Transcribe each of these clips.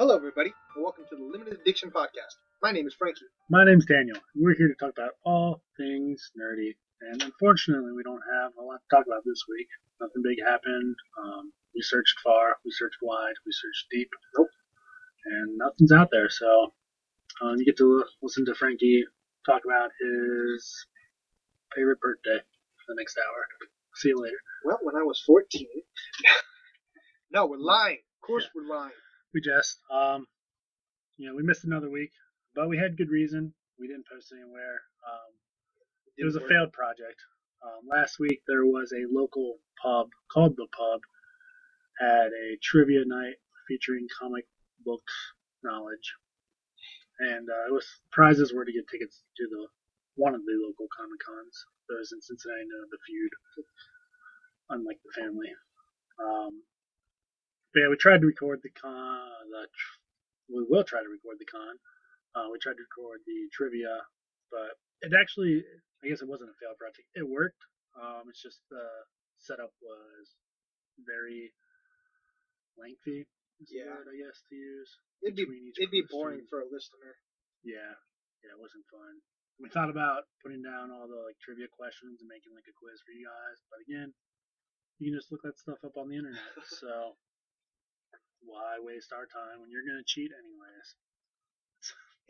Hello, everybody, and welcome to the Limited Addiction Podcast. My name is Frankie. My name's Daniel, and we're here to talk about all things nerdy. And unfortunately, we don't have a lot to talk about this week. Nothing big happened. Um, we searched far, we searched wide, we searched deep. Nope. And nothing's out there, so um, you get to listen to Frankie talk about his favorite birthday for the next hour. See you later. Well, when I was 14. no, we're lying. Of course, we're lying. We just, um, you know, we missed another week, but we had good reason. We didn't post anywhere. Um, it was a failed project. Um, last week there was a local pub called the Pub had a trivia night featuring comic book knowledge, and uh, it was prizes were to get tickets to the one of the local comic cons. Those in Cincinnati know the feud, unlike the family. Um, but yeah, we tried to record the con. The tr- we will try to record the con. Uh, we tried to record the trivia, but it actually, I guess it wasn't a failed project. It worked. Um, it's just the setup was very lengthy. Yeah. word I guess to use. It'd be, it'd be boring for a listener. Yeah, yeah, it wasn't fun. We thought about putting down all the like trivia questions and making like a quiz for you guys, but again, you can just look that stuff up on the internet. so why waste our time when you're gonna cheat anyways?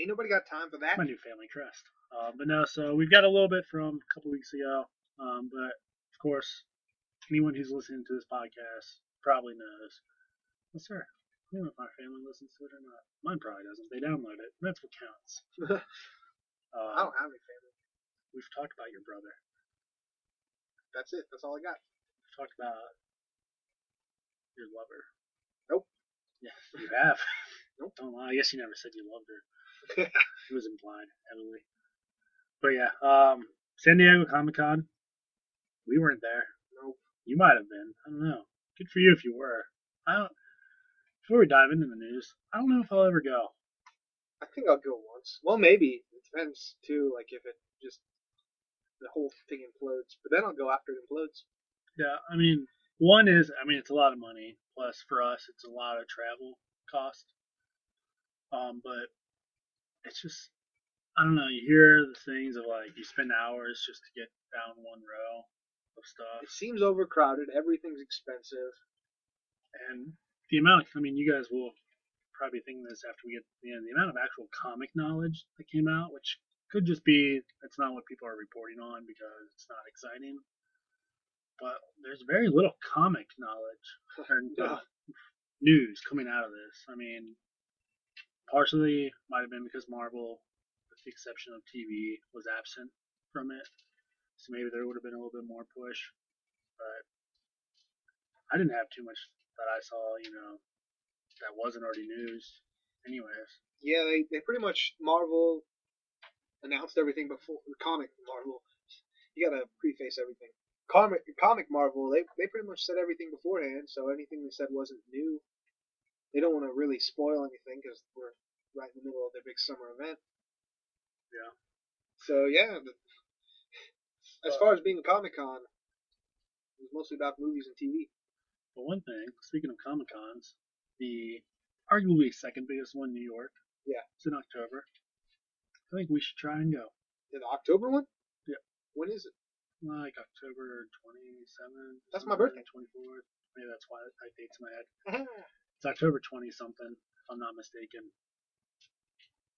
Ain't nobody got time for that. my new family crest. Uh, but no, so we've got a little bit from a couple weeks ago. Um, but of course, anyone who's listening to this podcast probably knows. Yes, sir. I don't know if my family listens to it or not. Mine probably doesn't. They download it. That's what counts. Uh, I don't have any family. We've talked about your brother. That's it. That's all I got. We've talked about your lover. Nope. Yes, you have. Nope. Don't lie. I guess you never said you loved her. it was implied heavily. But yeah, um, San Diego Comic Con. We weren't there. Nope. You might have been. I don't know. Good for you if you were. I don't. Before we dive into the news, I don't know if I'll ever go. I think I'll go once. Well, maybe. It depends, too, like if it just, the whole thing implodes. But then I'll go after it implodes. Yeah, I mean, one is, I mean, it's a lot of money. Plus, for us, it's a lot of travel cost. Um, but it's just, I don't know. You hear the things of like you spend hours just to get down one row of stuff, It seems overcrowded. Everything's expensive. and the amount. I mean, you guys will probably think this after we get to the end. The amount of actual comic knowledge that came out, which could just be that's not what people are reporting on because it's not exciting. But there's very little comic knowledge or Yeah. uh, news coming out of this. I mean, partially might have been because Marvel, with the exception of TV, was absent from it. So maybe there would have been a little bit more push. But I didn't have too much that I saw, you know, that wasn't already news. Anyways, Yeah, they, they pretty much Marvel announced everything before the comic Marvel. You gotta preface everything. Comic comic Marvel, they they pretty much said everything beforehand, so anything they said wasn't new. They don't want to really spoil anything because we're right in the middle of their big summer event. Yeah. So yeah, as far as being a Comic Con, it was mostly about movies and TV. but one thing, speaking of Comic Cons, the arguably second biggest one in New York. Yeah. It's in October. I think we should try and go. The October one? Yeah. When is it? Like October 27th. That's my birthday. 24th. Maybe that's why I dates in my head. It's October 20 something, if I'm not mistaken.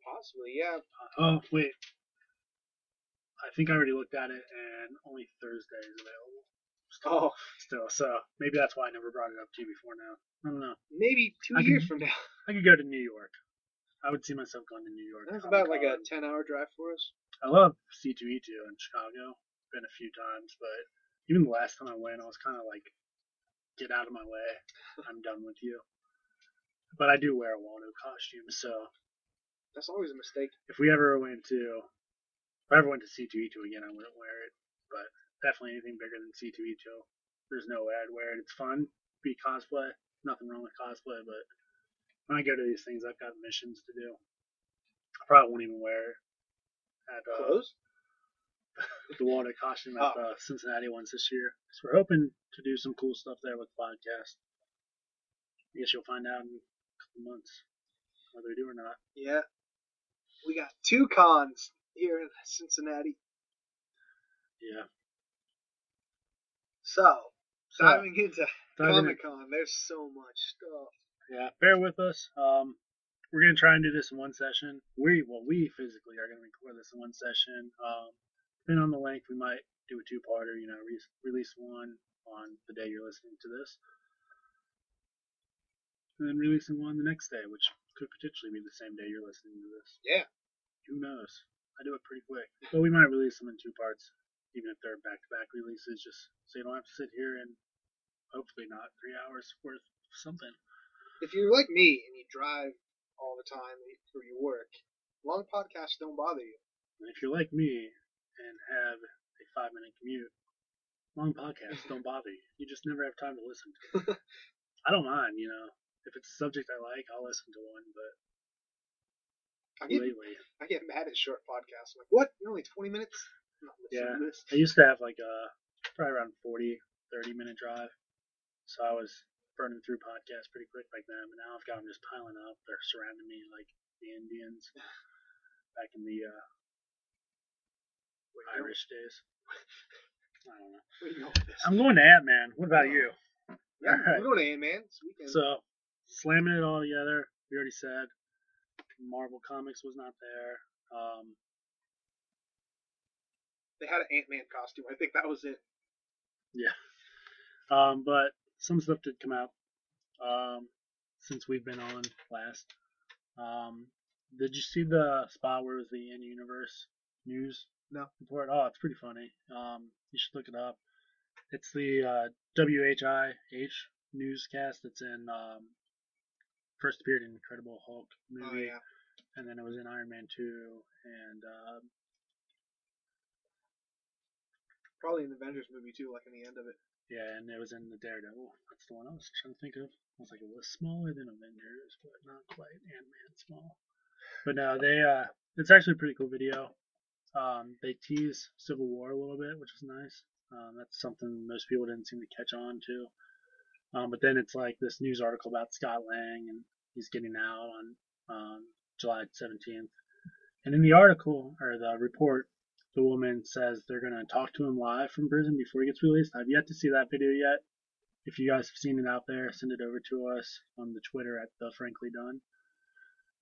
Possibly, yeah. Uh, oh, wait. I think I already looked at it, and only Thursday is available. Still, Oh, still. So maybe that's why I never brought it up to you before now. I don't know. maybe two I years can- from now. I could go to New York. I would see myself going to New York. That's about like a ten-hour drive for us. I love C2E2 in Chicago. Been a few times, but even the last time I went, I was kind of like, get out of my way. I'm done with you. But I do wear a Waldo costume, so That's always a mistake. if we ever went to, if I ever went to C2E2 again, I wouldn't wear it. But definitely anything bigger than C2E2, there's no way I'd wear it. It's fun, be cosplay. Nothing wrong with cosplay, but when I go to these things, I've got missions to do. I probably won't even wear it at uh, Clothes? The Waldo costume at Oh. the Cincinnati ones this year. So we're hoping to do some cool stuff there with the podcast. I guess you'll find out in a couple months. whether we do or not. Yeah. We got two cons here in Cincinnati. Yeah. So, So, diving into Comic Con, there's so much stuff. Yeah, bear with us. Um, we're gonna try and do this in one session. We well, we physically are gonna record this in one session. Um, depending on the length, we might do a two-parter. You know, re- release one on the day you're listening to this, and then releasing one the next day, which could potentially be the same day you're listening to this. Yeah. Who knows? I do it pretty quick, but we might release them in two parts, even if they're back-to-back releases, just so you don't have to sit here and hopefully not three hours worth of something. If you're like me and you drive all the time for your work, long podcasts don't bother you. And if you're like me and have a five minute commute, long podcasts don't bother you. You just never have time to listen to them. I don't mind, you know. If it's a subject I like, I'll listen to one, but I get, lately. I get mad at short podcasts. I'm like, what? You're only 20 minutes? I'm not Yeah. to this. I used to have like a probably around 40, 30 minute drive. So I was burning through podcasts pretty quick like them, and now I've got them just piling up. They're surrounding me like the Indians back in the uh, Irish days. I don't know. Going, where you going with this? I'm going to Ant Man. What about you? yeah, we're going to Ant-Man this weekend. So, slamming it all together. We already said Marvel Comics was not there. Um, they had an Ant-Man costume. I think that was it. Yeah. Um, but some stuff did come out um, since we've been on last. Um, did you see the spot where it was the in universe news? No. Report? Oh, it's pretty funny. Um, you should look it up. It's the uh, WHIH newscast that's in um, first appeared in Incredible Hulk movie. Oh, yeah. and then it was in Iron Man 2, and uh, Probably in the Avengers movie, too, like in the end of it. yeah, and it was in the Daredevil. That's the one I was trying to think of. I was like, it was smaller than Avengers, but not quite Ant Man small. But no, they uh, it's actually a pretty cool video. Um, they tease Civil War a little bit, which is nice. Um, that's something most people didn't seem to catch on to. Um, but then it's like this news article about Scott Lang, and he's getting out on um, July 17th. And in the article or the report, the woman says they're going to talk to him live from prison before he gets released. I've yet to see that video yet. If you guys have seen it out there, send it over to us on the Twitter at the Frankly Done.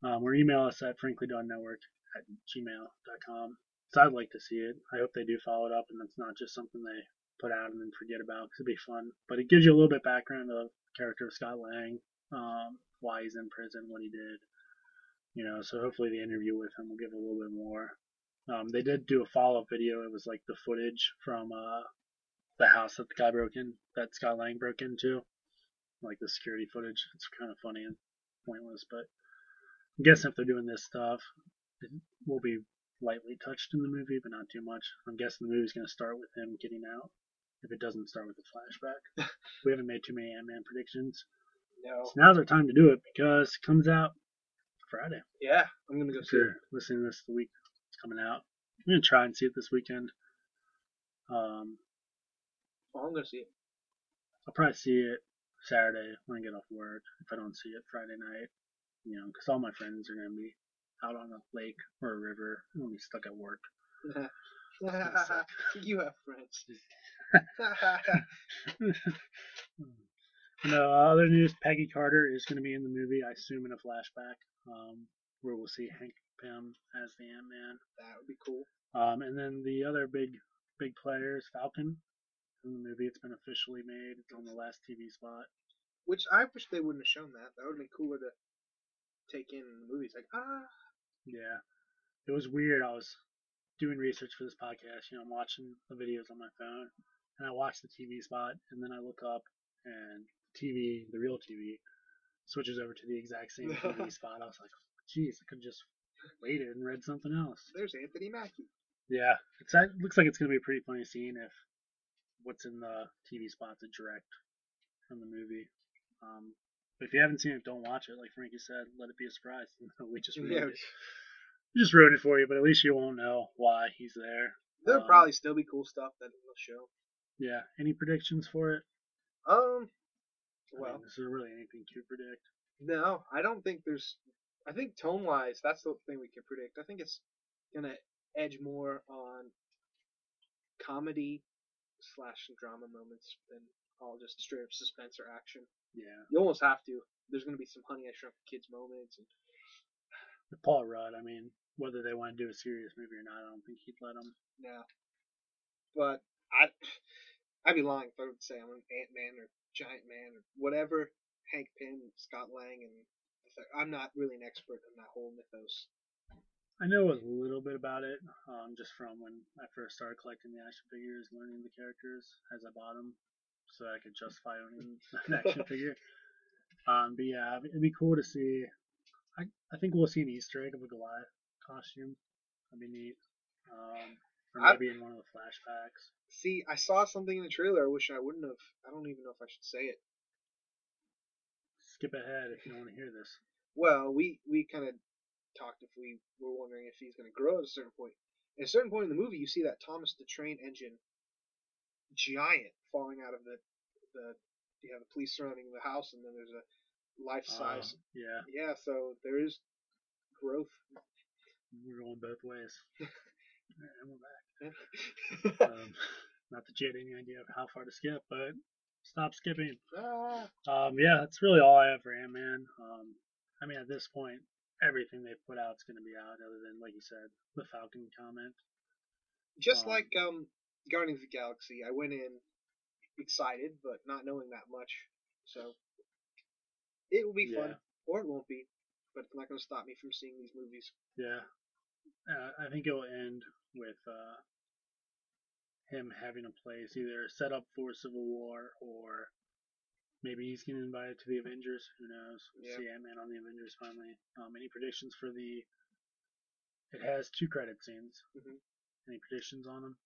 Um, or email us at franklydonnetwork at gmail.com. So I'd like to see it. I hope they do follow it up and it's not just something they put out and then forget about because it'd be fun. But it gives you a little bit background of the character of Scott Lang, um, why he's in prison, what he did. You know, so hopefully the interview with him will give a little bit more. Um, they did do a follow-up video. It was like the footage from uh, the house that the guy broke in, that Scott Lang broke into, like the security footage. It's kind of funny and pointless, but I'm guessing if they're doing this stuff, it will be lightly touched in the movie, but not too much. I'm guessing the movie's going to start with him getting out. If it doesn't start with a flashback, we haven't made too many Ant-Man predictions. No. So now's our time to do it because it comes out Friday. Yeah, I'm going to go If see it. listening to this the week it's coming out, I'm gonna try and see it this weekend. Um, Oh, I'm going to see it. I'll probably see it Saturday when I get off work. If I don't see it Friday night, you know, because all my friends are gonna be out on a lake or a river. Gonna be stuck at work. you have friends. no, other news: Peggy Carter is gonna be in the movie. I assume in a flashback, um, where we'll see Hank Pym as the Ant Man. that would be cool. Um, and then the other big big players, Falcon. In the movie, it's been officially made. It's on the last TV spot. Which I wish they wouldn't have shown that. That would have been cooler to take in in the movies. Like, ah, Yeah, it was weird. I was doing research for this podcast. You know, I'm watching the videos on my phone, and I watch the TV spot, and then I look up, and TV, the real TV, switches over to the exact same TV spot. I was like, geez, I could just waited and read something else. there's Anthony Mackie. Yeah, it's it looks like it's gonna be a pretty funny scene if what's in the TV spot's a direct from the movie. Um, but if you haven't seen it, don't watch it. Like Frankie said, let it be a surprise. we just ruined Yeah, it. We just ruined it for you, but at least you won't know why he's there. there'll Um, probably still be cool stuff that they'll show. Yeah. Any predictions for it? Um, I well, mean, is there really anything to predict? no, I don't think there's I think tone wise, that's the thing we can predict. I think it's gonna edge more on comedy slash drama moments than all just straight up suspense or action. Yeah. You almost have to. There's gonna be some Honey I Shrunk the Kids moments. And, Paul Rudd, I mean, whether they want to do a serious movie or not, I don't think he'd let them. yeah. But I, I'd be lying if I would say I'm an Ant Man or Giant Man or whatever. Hank Pym, Scott Lang, and I'm not really an expert in that whole mythos. I know a little bit about it, um, just from when I first started collecting the action figures, learning the characters as I bought them, so I could justify owning an action figure. Um, but yeah, it'd be cool to see. I I think we'll see an Easter egg of a Goliath costume. That'd be neat. Um, or I- maybe in one of the flashbacks. See, I saw something in the trailer. I wish I wouldn't have. I don't even know if I should say it. Skip ahead if you don't want to hear this. Well, we we kind of talked if we were wondering if he's going to grow at a certain point. At a certain point in the movie, you see that Thomas the Train Engine giant falling out of the the you have the police surrounding the house, and then there's a life size. Um, yeah, yeah, so there is growth. we're going both ways. and we're back. ah, Um, not that you had any idea of how far to skip, but stop skipping. Um, yeah, that's really all I have for Ant Man. Um, I mean, at this point, everything they've put out is going to be out, other than, like you said, the Falcon comment. Just Um, like um, Guardians of the Galaxy, I went in excited, but not knowing that much. So it will be fun, or it won't be. But it's not going to stop me from seeing these movies. Yeah, uh, I think it will end with uh, him having a place either set up for Civil War or maybe he's getting invited to the Avengers. Who knows? We'll Yeah. see Ant Man on the Avengers finally. Um, any predictions for the? It has two credit scenes. Mhm. Any predictions on them?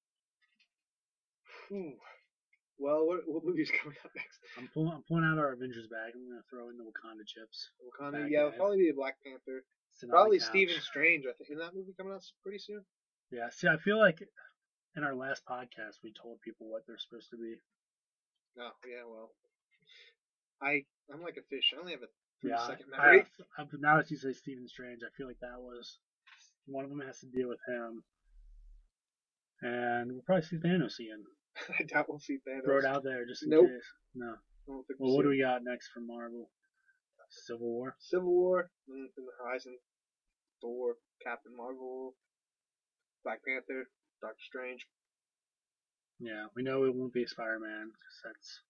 Whew. Well, what, what movie's coming up next? I'm pulling, I'm pulling out our Avengers bag. I'm gonna throw in the Wakanda chips. Wakanda. Yeah, it'll probably be a Black Panther. Probably couch. Stephen Strange. I think that movie coming out pretty soon? Yeah. See, I feel like in our last podcast we told people what they're supposed to be. No. Yeah. Well, I I'm like a fish. I only have a three Yeah. second memory. I, I- now that you say Stephen Strange, I feel like that was one of them has to deal with him. And we'll probably see Thanos again. I doubt we'll see Thanos. Throw it out there just in Nope. case. No. I don't think Well, what do we got next for Marvel? Civil War. Civil War, mm, in the horizon, Thor, Captain Marvel, Black Panther, Doctor Strange. Yeah, we know it won't be Spider Man that's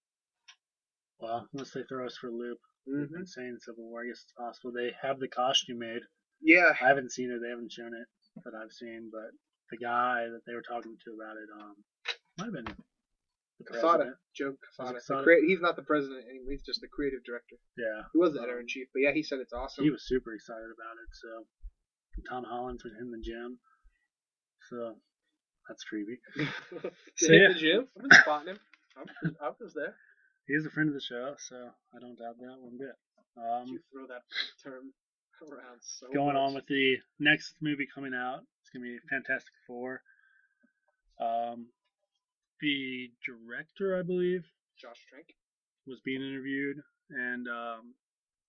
well, unless they throw us for a loop. Mm-hmm. saying Civil War. I guess it's possible. They have the costume made. Yeah, I haven't seen it. They haven't shown it that I've seen, but the guy that they were talking to about it, um, might have been the Quesada, president. Joe Quesada. Crea- he's not the president anymore. He's just the creative director. Yeah, He was the editor in chief, but yeah, he said it's awesome. he was super excited about it. So Tom Holland's been in the gym, so that's creepy. So, yeah. the gym? I've been spotting him. I was, I was there. He's a friend of the show, so I don't doubt that one bit. Um, you throw that term around so going on with the next movie coming out. It's gonna be Fantastic Four. Um, the director, I believe, Josh Trank. was being interviewed, and um,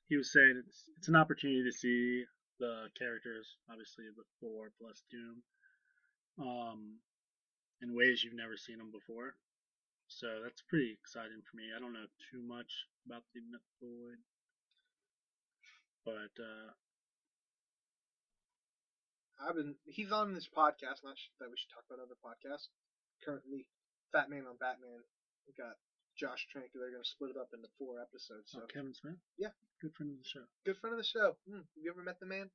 he was saying it's it's an opportunity to see the characters, obviously the Four plus Doom, um, in ways you've never seen them before. So that's pretty exciting for me. I don't know too much about the Mythoid, but uh, I've been. He's on this podcast. Not that we should talk about other podcasts. Currently, Fat Man on Batman. We got Josh Trank. They're going to split it up into four episodes. So oh, Kevin Smith, Yeah. good friend of the show. good friend of the show. Hmm, have you ever met the man?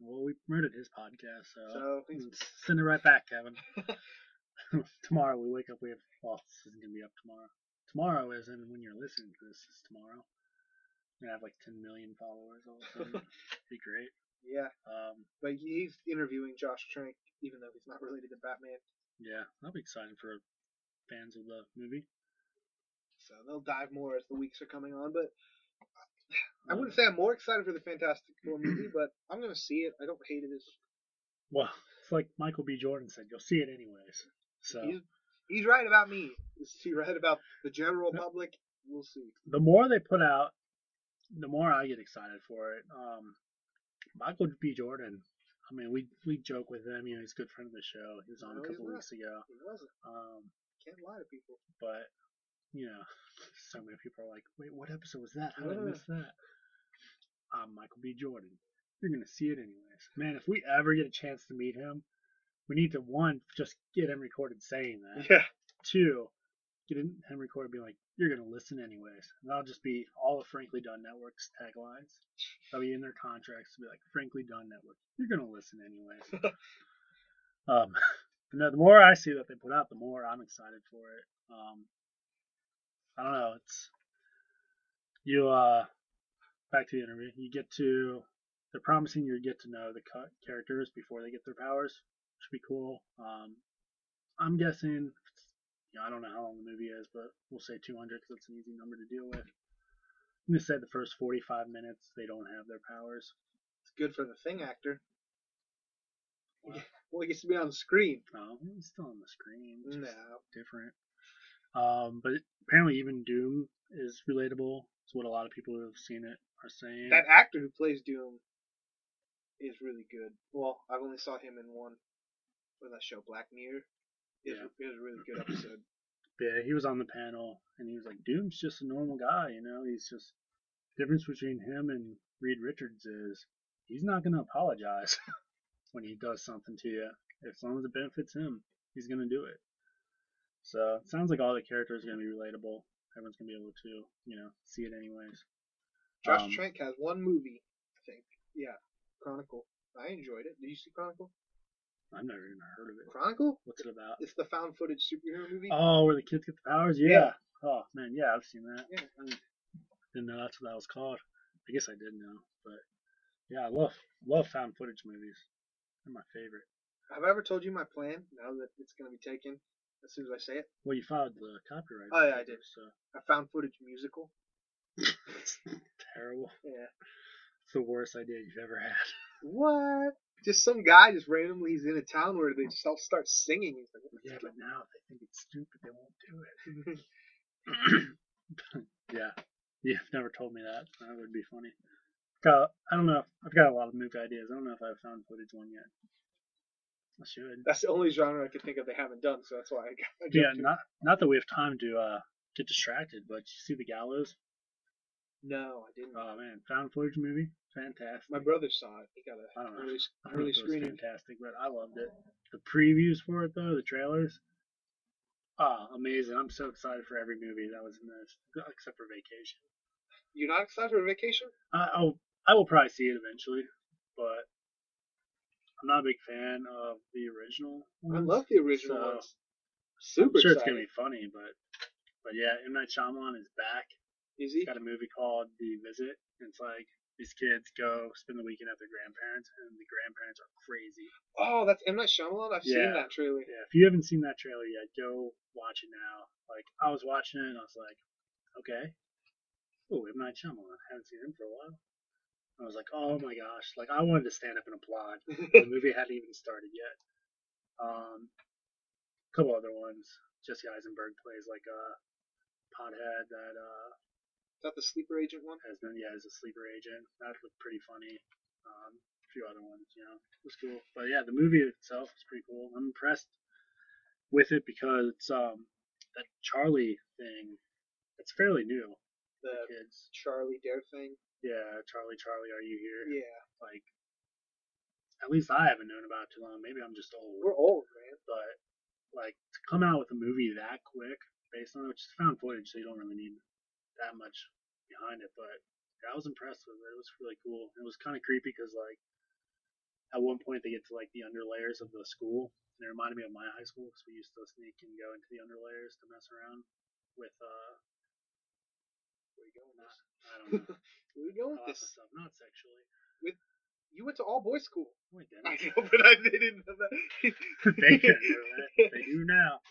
Well, we promoted his podcast, so, So he's send it right back, Kevin. tomorrow we wake up, we have, well, this isn't going to be up tomorrow. Tomorrow is, and when you're listening to this, is tomorrow. We have like 10 million followers all of a sudden. be great. yeah, Um, but he's interviewing Josh Trank, even though he's not related to Batman. yeah, that'll be exciting for fans of the movie. So they'll dive more as the weeks are coming on. But I wouldn't say I'm more excited for the Fantastic Four movie, but I'm going to see it. I don't hate it as Well, it's like Michael B. Jordan said, you'll see it anyways. So he's he's right about me. Is he right about the general public? We'll see. the more they put out, the more I get excited for it. Um, Michael B. Jordan. I mean, we we joke with him. You know, he's a good friend of the show. He was on No, a couple weeks ago. He wasn't. Um, Can't lie to people. but you know, so many people are like, "Wait, what episode was that? How did I miss that?" I'm Michael B. Jordan. You're gonna see it anyways. Man, if we ever get a chance to meet him, we need to one just get him recorded saying that. Yeah. Two, get him recorded being like, "You're gonna listen anyways." And that'll just be all of Frankly Done Network's taglines. That'll be in their contracts to be like, "Frankly Done Network, you're gonna listen anyways." um, no, the more I see that they put out, the more I'm excited for it. Um, I don't know. It's you. Uh, back to the interview. You get to. They're promising you get to know the characters before they get their powers. Should be cool. Um, I'm guessing. You know, I don't know how long the movie is, but we'll say 200 because it's an easy number to deal with. I'm gonna say the first 45 minutes they don't have their powers. It's good for the thing actor. Well, he gets to be on the screen. No, he's still on the screen. It's No. different. Um, but apparently even Doom is relatable. It's what a lot of people who have seen it are saying. That actor who plays Doom is really good. Well, I've only saw him in one. What that show, Black Mirror. It was, it was a really good episode. yeah, he was on the panel and he was like, Doom's just a normal guy, you know. He's just the difference between him and Reed Richards is he's not gonna apologize when he does something to you. As long as it benefits him, he's gonna do it. So it sounds like all the characters are gonna be relatable. Everyone's gonna be able to, you know, see it anyways. Josh Um, Trank has one movie, I think. Yeah, Chronicle. I enjoyed it. Did you see Chronicle? I've never even heard of it. Chronicle? What's it about? It's the found footage superhero movie. Oh, where the kids get the powers? Yeah. Yeah. Oh man, yeah, I've seen that. Yeah. I didn't know that's what that was called. I guess I did know, but yeah, I love love found footage movies. They're my favorite. Have I ever told you my plan? Now that it's gonna be taken, as soon as I say it, Well, you filed the copyright. Oh, yeah, I did. So a found footage musical. it's terrible. Yeah. It's the worst idea you've ever had. What? Just some guy just randomly he's in a town where they just all start singing. Like, Yeah, but now they think it's stupid, they won't do it. yeah, you've never told me that. That would be funny. Got, I don't know. I've got a lot of movie ideas. I don't know if I've found footage one yet. I should. That's the only genre I could think of they haven't done, so that's why I got. I Yeah, not not that we have time to uh, get distracted, but you see the gallows? No, I didn't. Oh man, found footage movie, fantastic. My brother saw it. He got a I don't know. early, I early it was screening. fantastic, but I loved it. The previews for it though, the trailers, ah, amazing! I'm so excited for every movie that was in this, except for Vacation. You're not excited for vacation? I, I'll I will probably see it eventually, but I'm not a big fan of the original. I love the original so ones. Super I'm sure it's gonna be funny, but but yeah, M Night Shyamalan is back. Is he? He's got a movie called The Visit. And it's like these kids go spend the weekend at their grandparents, and the grandparents are crazy. Oh, that's M Night Shyamalan. I've seen that trailer. Yeah, if you haven't seen that trailer yet, go watch it now. Like I was watching it, and I was like, okay, oh, M Night Shyamalan. I haven't seen him for a while. I was like, oh my gosh, like I wanted to stand up and applaud. the movie hadn't even started yet. Um, a couple other ones. Jesse Eisenberg plays like a pothead that uh Is that the sleeper agent one? has been yeah as a sleeper agent. That looked pretty funny. Um, a few other ones, you know, it was cool. But yeah, the movie itself is pretty cool. I'm impressed with it because it's um that Charlie thing. It's fairly new. The Kids, Charlie Dare thing. yeah, Charlie, Charlie, are you here? Yeah, Like, at least I haven't known about it too long. Maybe I'm just old. we're old, man. but like to come out with a movie that quick based on it, which is found footage, so you don't really need that much behind it. But yeah, I was impressed with it. It was really cool. It was kind of creepy because like at one point they get to like the underlayers of the school, and it reminded me of my high school because we used to sneak and go into the underlayers to mess around with uh. Where you going? Not, I don't know. Where we going with this? stuff, not sexually. With You went to all boys school. We I didn't. know, but I didn't know that. they couldn't do that. They do now.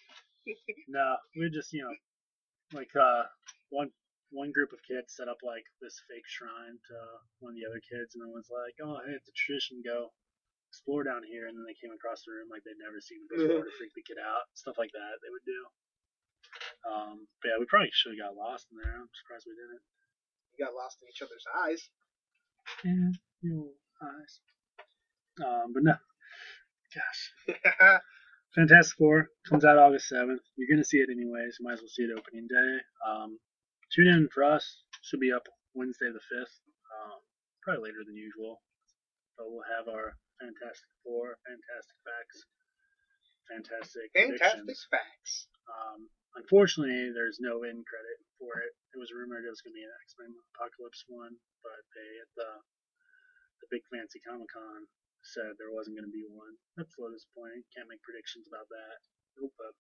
No, we were just you know, like uh, one one group of kids set up like this fake shrine to one of the other kids, and then was like, "Oh, hey, it's a tradition. Go explore down here." And then they came across the room like they'd never seen it before to freak the kid out. Stuff like that they would do. Um, but yeah, we probably should have got lost in there. I'm surprised we didn't. We got lost in each other's eyes. Yeah, you know, eyes. Um, but no, gosh, Fantastic Four comes out August seventh. You're gonna see it anyways. You might as well see it opening day. Um, tune in for us. Should be up Wednesday the fifth. Um, probably later than usual, but we'll have our Fantastic Four, Fantastic Facts, Fantastic Fantastic predictions. facts. Um, unfortunately, there's no end credit for it. It was rumored it was going to be an X Men Apocalypse one, but they at the the big fancy Comic Con said there wasn't going to be one. That's a little disappointing. Can't make predictions about that. Nope. But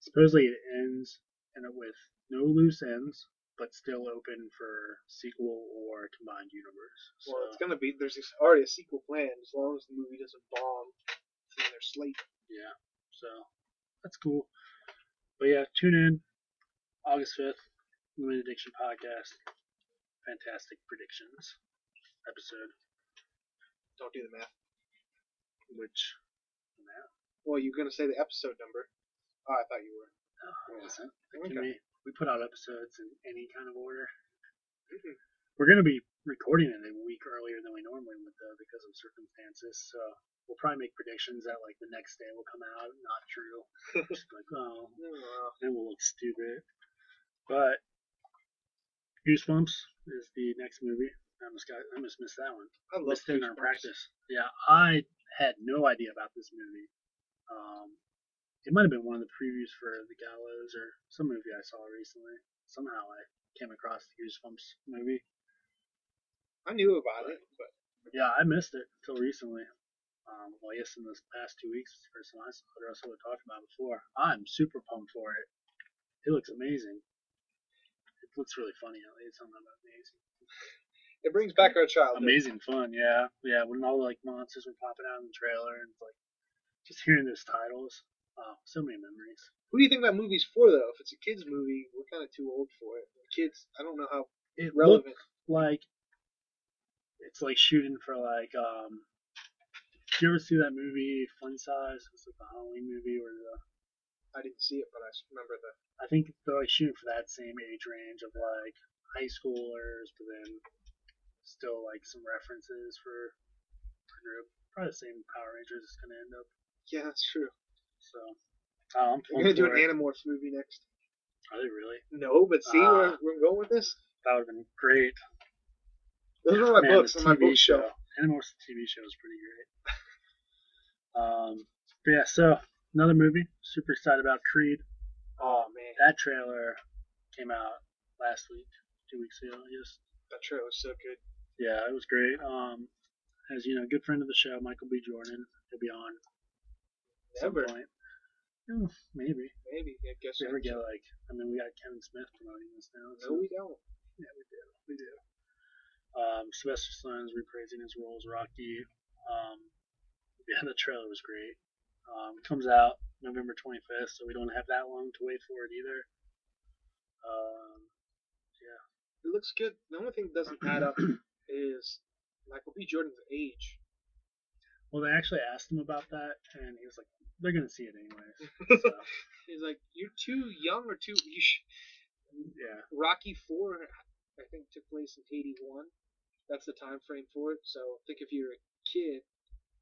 supposedly it ends and it with no loose ends, but still open for sequel or combined universe. So, Well, it's gonna be. There's already a sequel planned as long as the movie doesn't bomb in their slate. yeah, so that's cool. But yeah, tune in August fifth, Limited Addiction Podcast. Fantastic predictions episode, Don't do the math. which Matt, Well, you're gonna say the episode number. Oh, I thought you were. no, it wasn't. Okay. We, we put out episodes in any kind of order. Mhm. We're going to be recording it a week earlier than we normally would, though, because of circumstances. So we'll probably make predictions that like the next day will come out not true. Just like oh, Oh, then we'll look stupid. But Goosebumps is the next movie. I almost got, I almost missed that one. I Missed it in our practice. Yeah, I had no idea about this movie. Um, it might have been one of the previews for The Gallows or some movie I saw recently. Somehow I came across the Goosebumps movie. I knew about it, but Yeah, I missed it until recently. Um, well, I guess in this past two weeks, it's the first time I saw it, or else I would have talked about it before. I'm super pumped for it. It looks amazing. It looks really funny. At least something about amazing. it brings back our childhood. Amazing fun, yeah, yeah. When all the like monsters were popping out in the trailer, and like just hearing those titles. Oh, so many memories. Who do you think that movie's for, though? If it's a kids' movie, we're kind of too old for it. Kids, I don't know how It relevant. looked like it's like shooting for like um. Did you ever see that movie Fun Size? It's like the Halloween movie where the I didn't see it, but I remember the. I think they're like shooting for that same age range of like high schoolers, but then still like some references for group. Probably the same Power Rangers is gonna end up. Yeah, that's true. So uh, I'm gonna do an it. Animorphs movie next. Are they really? No, but see Ah. where, where I'm going with this. That would have been great. Those are my Man, books on my TV bookshelf. Animorphs TV show is pretty great. um, but yeah, so another movie. Super excited about Creed. Oh man, That trailer came out last week, two weeks ago, I guess. that trailer was so good. Yeah, it was great. Um, as you know, good friend of the show, Michael B. Jordan. He'll be on at some Never, point. Hmm, maybe. maybe. I guess. We ever get like, I mean, we got Kevin Smith promoting this now. No, So we don't. yeah, we do. We do. Um, Sylvester Stallone's reprising his role as Rocky. Um, yeah, the trailer was great. Um, comes out November 25th, so we don't have that long to wait for it either. Um, It looks good. The only thing that doesn't add up is Michael B. Jordan's age. well, they actually asked him about that, and he was like, "They're gonna see it anyways." So, He's like, you're too young or too. You sh- yeah, Rocky Four, I think, took place in '81. That's the time frame for it. So I think if you're a kid,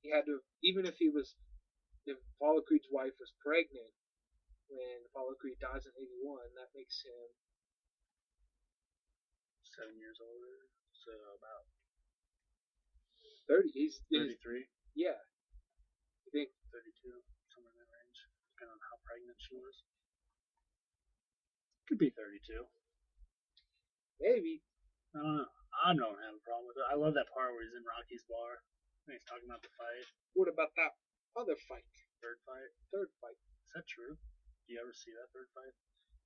he had to, even if he was, if Apollo Creed's wife was pregnant when Apollo Creed dies in '81, that makes him seven years older, so about 30. He's 33, yeah. I think 32, somewhere in that range, depending on how pregnant she was. Could be 32. maybe. I don't know. I don't have a problem with it. I love that part where he's in Rocky's bar. And he's talking about the fight, What about that other fight? third fight. Third fight. Is that true? Do you ever see that third fight?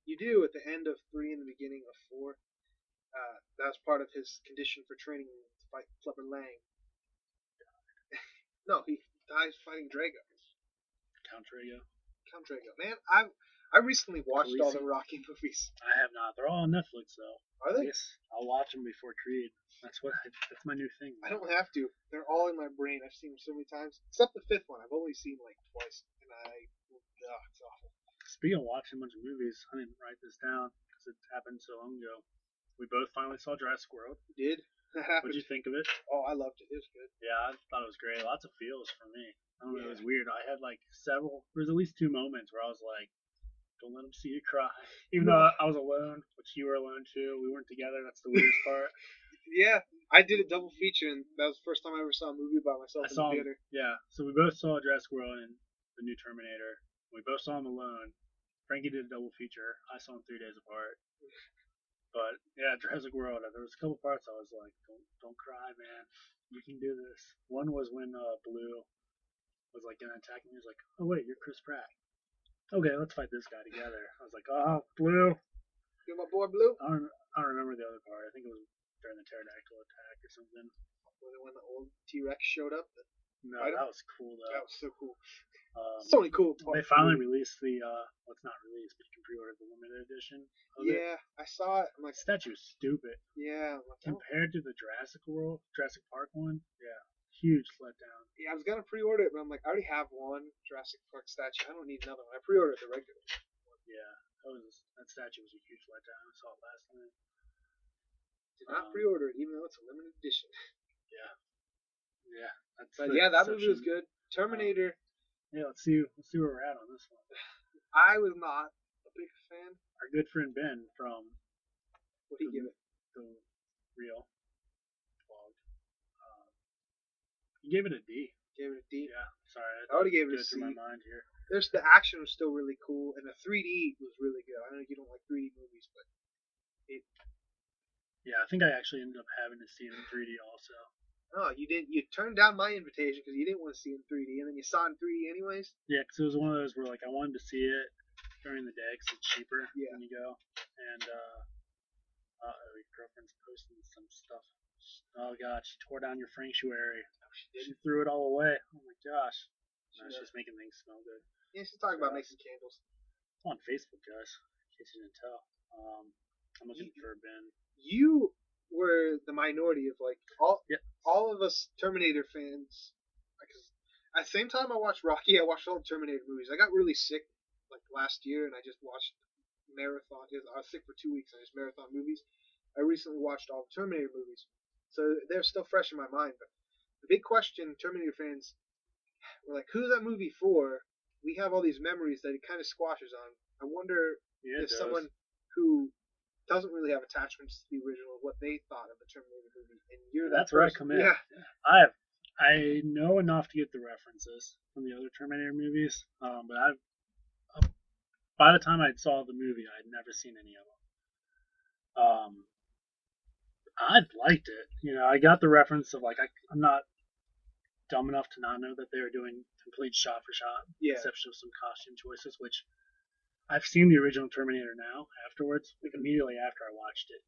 You do at the end of three and the beginning of four. Uh, that was part of his condition for training to fight Clubber Lang. no, he dies fighting Drago. Count Drago? Count Drago. Man, I I recently watched all the Rocky movies. I have not. They're all on Netflix though. Are they? guess I'll watch them before Creed. That's what. I, that's my new thing. I don't have to. They're all in my brain. I've seen them so many times. Except the fifth one. I've only seen like twice, and I, ugh, it's awful. Speaking of watching a bunch of movies, I didn't write this down because it happened so long ago. We both finally saw Jurassic World. You did? What'd you think of it? Oh, I loved it. It was good. Yeah, I thought it was great. Lots of feels for me. I don't know, it was weird. I had like several. There was at least two moments where I was like, "Don't let him see you cry." Even though I was alone, which you were alone too. We weren't together. That's the weirdest part. Yeah, I did a double feature, and that was the first time I ever saw a movie by myself I in saw the theater. Yeah. So we both saw Jurassic World and the new Terminator. We both saw him alone. Frankie did a double feature. I saw him three days apart. But yeah, Jurassic World. There was a couple parts I was like, "Don't, don't cry, man. You can do this." One was when uh, Blue was like gonna attack me. He was like, "Oh wait, you're Chris Pratt." Okay, let's fight this guy together. I was like, "Oh, Blue." You're my boy Blue. I don't, I don't remember the other part. I think it was during the pterodactyl attack or something. When, when the old T Rex showed up, No, that was cool though. that was so cool. Um, It's only cool. They finally released the uh well it's not released, but you can pre order the limited edition of it. Yeah, I saw it. I'm like, statue is stupid. yeah, like. Compared to the Jurassic World Jurassic Park one, yeah. Huge letdown. yeah, I was gonna pre-order it, but I'm like, I already have one Jurassic Park statue. I don't need another one. I pre-ordered the regular. One. Yeah. That was that statue was a huge letdown. I saw it last night. Did not Um, pre-order it, even though it's a limited edition. Yeah. That's But yeah, that movie was good. Terminator, Yeah, let's see let's see where we're at on this one. I was not a big fan. Our good friend Ben from What did he give it? the real blog. Um, he gave it a D. Gave it a D. Yeah, sorry. I would've gave it a through my mind here. There's the action was still really cool, and the 3D was really good. I know you don't like 3D movies, but Yeah, I think I actually ended up having to see it in 3D also. Oh, you didn't. You turned down my invitation because you didn't want to see it in 3D, and then you saw it in 3D anyways. Yeah, because it was one of those where like I wanted to see it during the day because it's cheaper Yeah. when you go. And uh, uh, your girlfriend's posting some stuff. Oh god, she tore down your sanctuary. She threw it all away. Oh my gosh. No, She she's making things smell good. Yeah, she's talking about making candles. It's on Facebook, guys. In case you didn't tell. Um, I'm looking You- for Ben. You were the minority of like all Yeah. all of us Terminator fans. Because at the same time I watched Rocky, I watched all the Terminator movies. I got really sick like last year, and I just watched marathon. I was sick for two weeks. I just marathon movies. I recently watched all the Terminator movies, so they're still fresh in my mind. But the big question, Terminator fans were like, "Who's that movie for?" We have all these memories that it kind of squashes on. I wonder Yeah, if someone who doesn't really have attachments to the original, what they thought of the Terminator movie, and you're that That's where I come in. Yeah, I have I know enough to get the references from the other Terminator movies, um, but I've uh, by the time I saw the movie, I'd never seen any of them. Um, I liked it. You know, I got the reference of like I, I'm not dumb enough to not know that they were doing complete shot for shot, yeah. exception of some costume choices, which I've seen the original Terminator now afterwards, like immediately after I watched it.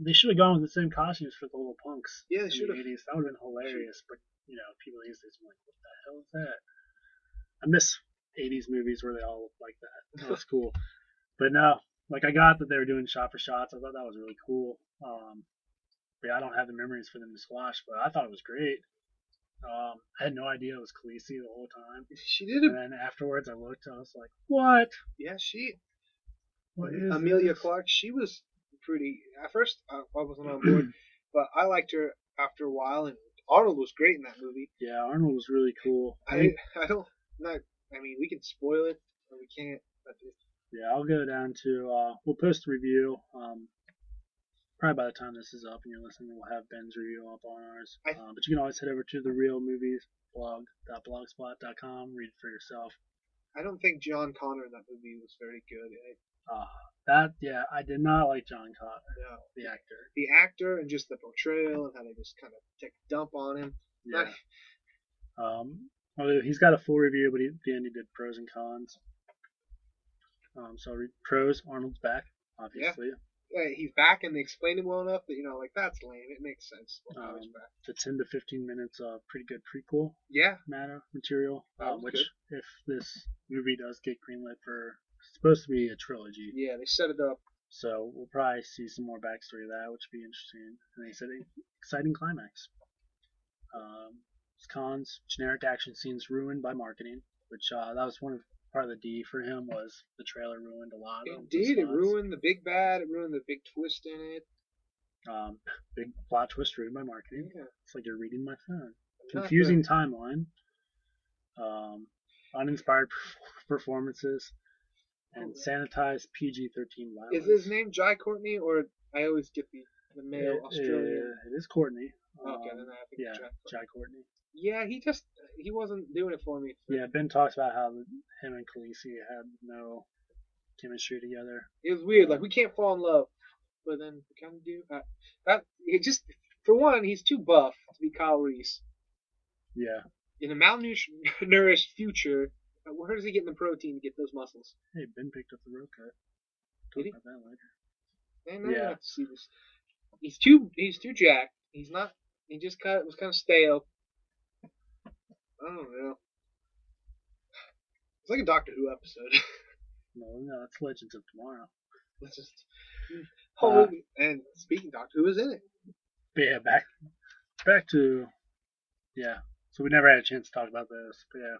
They should have gone with the same costumes for the little punks Yeah, they should've. 80s. That would have been hilarious, but you know, people these days are like, what the hell is that? I miss 80s movies where they all look like that. That was cool. But no, like I got that they were doing shot for shots. I thought that was really cool. Um, but yeah, I don't have the memories for them to squash, but I thought it was great. Um, I had no idea it was Khaleesi the whole time. She did And then afterwards, I looked, and I was like, "What? Yeah, she. What is Emilia this? Clarke. She was pretty. At first, I, I wasn't on board, but I liked her after a while, and Arnold was great in that movie. Yeah, Arnold was really cool. I I I don't. Not. I mean, we can spoil it, or we can't. But yeah, I'll go down to. Uh, we'll post a review. Um, probably by the time this is up and you're listening, we'll have Ben's review up on ours. I- Um, but you can always head over to the Real Movies blog.blogspot.com, read it for yourself. I don't think John Connor in that movie was very good. I, Uh, that yeah, I did not like John Connor, no. the actor. The actor and just the portrayal and how they just kind of take a dump on him. Yeah. Um, although he's got a full review, but he, at the end he did pros and cons. Um, so pros, Arnold's back, obviously. Hey, he's back and they explained him well enough that you know, like that's lame. It makes sense. Um, a 10 to 15 minutes of pretty good prequel Yeah, matter material, um, which if this movie does get greenlit for, supposed to be a trilogy. yeah, they set it up. So we'll probably see some more backstory of that, which would be interesting. And they said exciting climax. Um, cons, generic action scenes ruined by marketing, which uh, that was one of part of the D for him was the trailer ruined a lot. of It did. It ruined the big bad. It ruined the big twist in it. Um, big plot twist ruined by marketing. Yeah. It's like you're reading my phone. Confusing timeline. Um, uninspired performances. And sanitized PG-13 violence. Is his name Jai Courtney or I always get the the male It- Australian? it is Courtney. okay, Um, then I yeah, Jai. Courtney. Jai Courtney. Yeah, he just he wasn't doing it for me. Yeah, Ben talks about how him and Khaleesi had no chemistry together. It was weird. Like we can't fall in love, but then we kind of do. Uh, that it just for one, he's too buff to be Kyle Reese. Yeah. In a malnourished future, uh, where does he get the protein to get those muscles? Hey, Ben picked up the Rogue Cut. Did he? Talk about that later. Man, Yeah. to see this. He's too he's too jacked. He's not. He just kind of was kind of stale. I don't know. It's like a Doctor Who episode. No, no, it's Legends of Tomorrow. Let's just. Whole Uh. And speaking, Doctor Who is in it. But yeah, back back to yeah. So we never had a chance to talk about this, but yeah.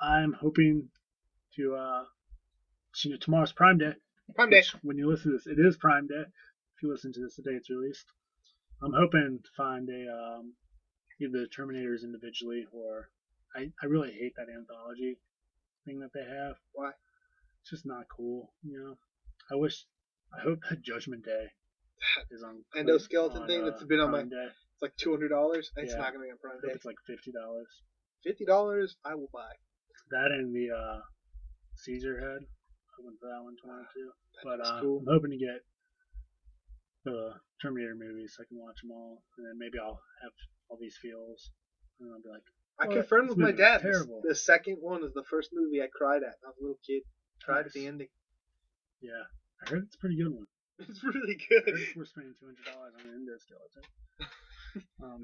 I'm hoping to uh you know tomorrow's Prime Day. Prime Day. when you listen to this, it is Prime Day. If you listen to this the day it's released. I'm hoping to find a um either the Terminators individually or I, I really hate that anthology thing that they have. Why? It's just not cool, you know. I wish I hope that Judgment Day is on Endoskeleton on, thing uh, that's been on my- Day. It's like two hundred dollars. It's Yeah. not gonna be on Prime Day. it's like fifty dollars. Fifty dollars, I will buy. That and the uh Caesar head. I went for that one tomorrow too. But That's uh, cool. I'm hoping to get the Terminator movies so I can watch them all, and then maybe I'll have all these feels, and I'll be like, I Well, confirmed with my dad. terrible. The second one is the first movie I cried at. I was a little kid. Cried at the ending. yeah, I heard it's a pretty good one. It's really good. worth spending two hundred dollars on an endoskeleton. um,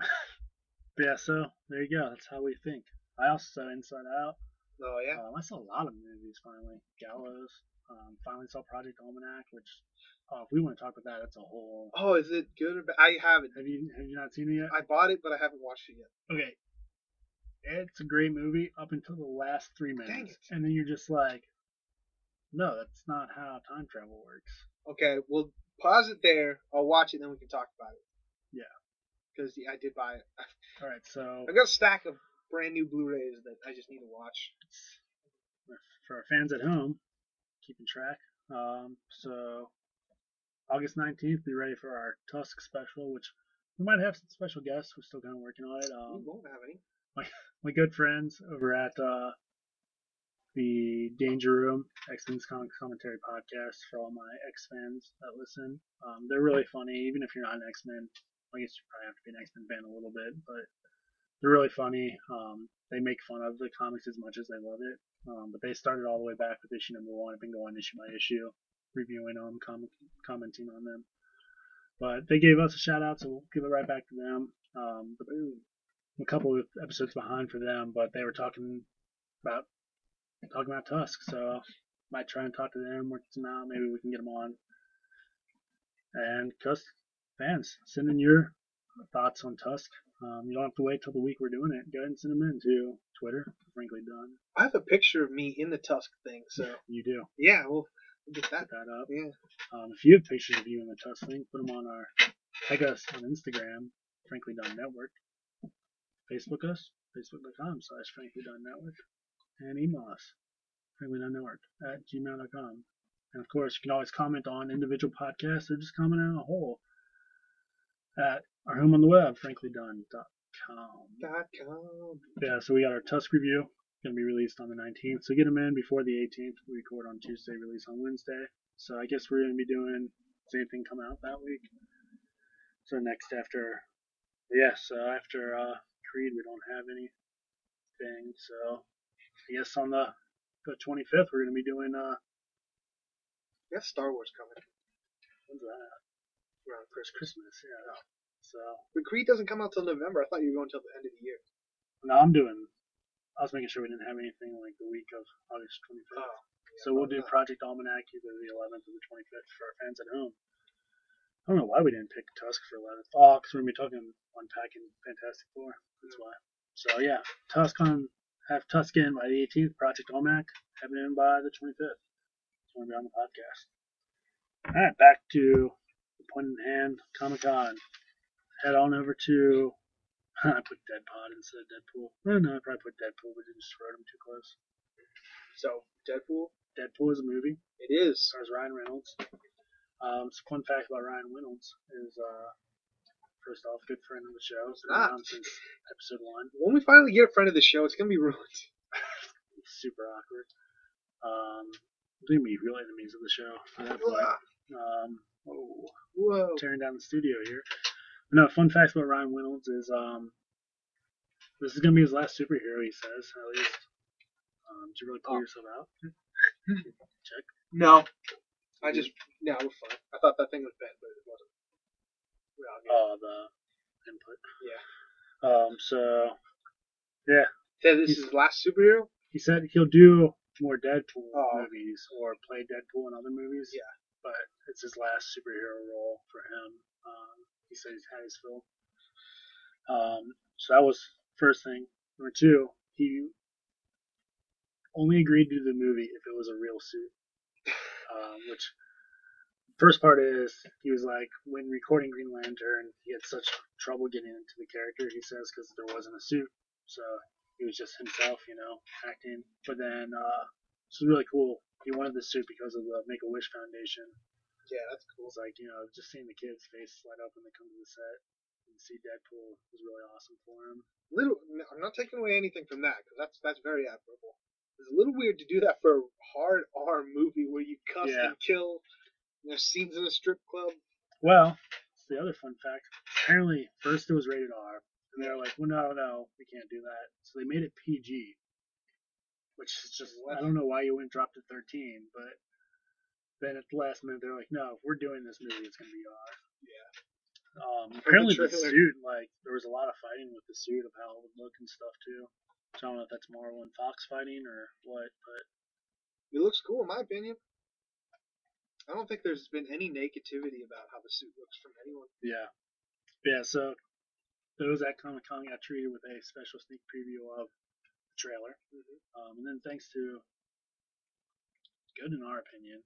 but yeah, so there you go. That's how we think. I also saw Inside Out. Oh yeah. Um, I saw a lot of movies finally. Gallows. Um, finally saw Project Almanac, which oh, if we want to talk about that, that's a whole. Oh, is it good or bad? I haven't. Have you have you not seen it yet? I bought it, but I haven't watched it yet. Okay. It's a great movie up until the last three minutes, and then you're just like, no, that's not how time travel works. Okay, we'll pause it there. I'll watch it, then we can talk about it. Yeah. Because yeah, I did buy it. All right, so I've got a stack of brand new Blu-rays that I just need to watch. for our fans at home, keeping track. Um, so August 19th, be ready for our Tusk special, which we might have some special guests. We're still kind of working on it. we Um, won't have any. my my good friends over at uh, the Danger Room X-Men's Comics Commentary podcast for all my X fans that listen. Um, they're really funny, even if you're not an X Men. I guess you probably have to be an X Men fan a little bit, but they're really funny. Um, they make fun of the comics as much as they love it. Um, but they started all the way back with issue number one. I've been going issue by issue, reviewing them, com- commenting on them. But they gave us a shout out, so we'll give it right back to them. Um, but a couple of episodes behind for them, but they were talking about talking about Tusk, so might try and talk to them, work some out. Maybe we can get them on. And Tusk fans, send in your thoughts on Tusk. Um, you don't have to wait till the week we're doing it. Go ahead and send them in to Twitter, frankly done. I have a picture of me in the Tusk thing, so You do. yeah, we'll we'll get that. That up. Yeah. Um, if you have pictures of you in the Tusk thing, put them on our tag us on Instagram, frankly done network. Facebook us, facebook.com slash frankly done network, and email us, frankly done network at gmail.com. And of course, you can always comment on individual podcasts or just comment on a whole at our home on the web, franklydone.com. Dot com. Yeah, so we got our Tusk review going to be released on the 19th. So get them in before the 18th. We record on Tuesday, release on Wednesday. So I guess we're going to be doing same thing come out that week. So next after, yeah, so after uh, Creed, we don't have anything. So I guess on the the 25th, we're going to be doing uh, got Star Wars coming when's that? around Christmas. Christmas, yeah. So But Creed doesn't come out till November. I thought you were going till the end of the year. now I'm doing. I was making sure we didn't have anything like the week of August 25th. Oh. So we'll do not. Project Almanac either the 11th or the 25th for our fans at home. I don't know why we didn't pick Tusk for 11th. Oh, because we're going to be talking unpacking Fantastic Four. That's why. So yeah, Tusk on have Tusk in by the 18th. Project Almanac have it in by the 25th. It's going to be on the podcast. All right, back to the point in hand, Comic Con. Head on over to. I put Deadpod instead of Deadpool. No, no, I probably put Deadpool, but it just wrote him too close. So Deadpool, Deadpool is a movie. it is. Stars Ryan Reynolds. Um, some fun fact about Ryan Reynolds is, uh, first off, good friend of the show. He's been Ah. around since episode one. When we finally get a friend of the show, it's gonna be ruined. Super awkward. Um, they're gonna be real enemies of the show at that point. Um, oh, Whoa. tearing down the studio here. No, fun fact about Ryan Reynolds is um, this is gonna be his last superhero. He says at least. Um, did you really pull Oh. yourself out? Check. No. I just no, we're fine. I thought that thing was bad, but it wasn't. Oh, the input. Yeah. Um. So Yeah. Said this is his last superhero. he said he'll do more Deadpool Oh. movies or play Deadpool in other movies. Yeah. But it's his last superhero role for him. Um, his fill. Um, so that was first thing. Number two, he only agreed to do the movie if it was a real suit. Um, which first part is he was like when recording Green Lantern, he had such trouble getting into the character. He says because there wasn't a suit, so he was just himself, you know, acting. But then uh, this was really cool. He wanted the suit because of the Make a Wish Foundation. Yeah, that's cool. was like you know just seeing the kids' face light up when they come to the set and see Deadpool was really awesome for him. Little, no, I'm not taking away anything from that because that's that's very admirable. It's a little weird to do that for a hard R movie where you cuss Yeah. and kill. You know, scenes in a strip club. Well, it's the other fun fact. Apparently, first it was rated R, and they were like, "Well, no, no, we can't do that." So they made it PG, which is just What? I don't know why you wouldn't drop to 13, but then at the last minute they're like, "No, if we're doing this movie, it's gonna be R." Yeah. Um, apparently the trailer. suit, like, there was a lot of fighting with the suit of how it would look and stuff too. So I don't know if that's Marvel and Fox fighting or what, but It looks cool, in my opinion. I don't think there's been any negativity about how the suit looks from anyone. Yeah. Yeah, so those at Comic Con got treated with a special sneak preview of the trailer. Mhm. Um, and then thanks to good in our opinion,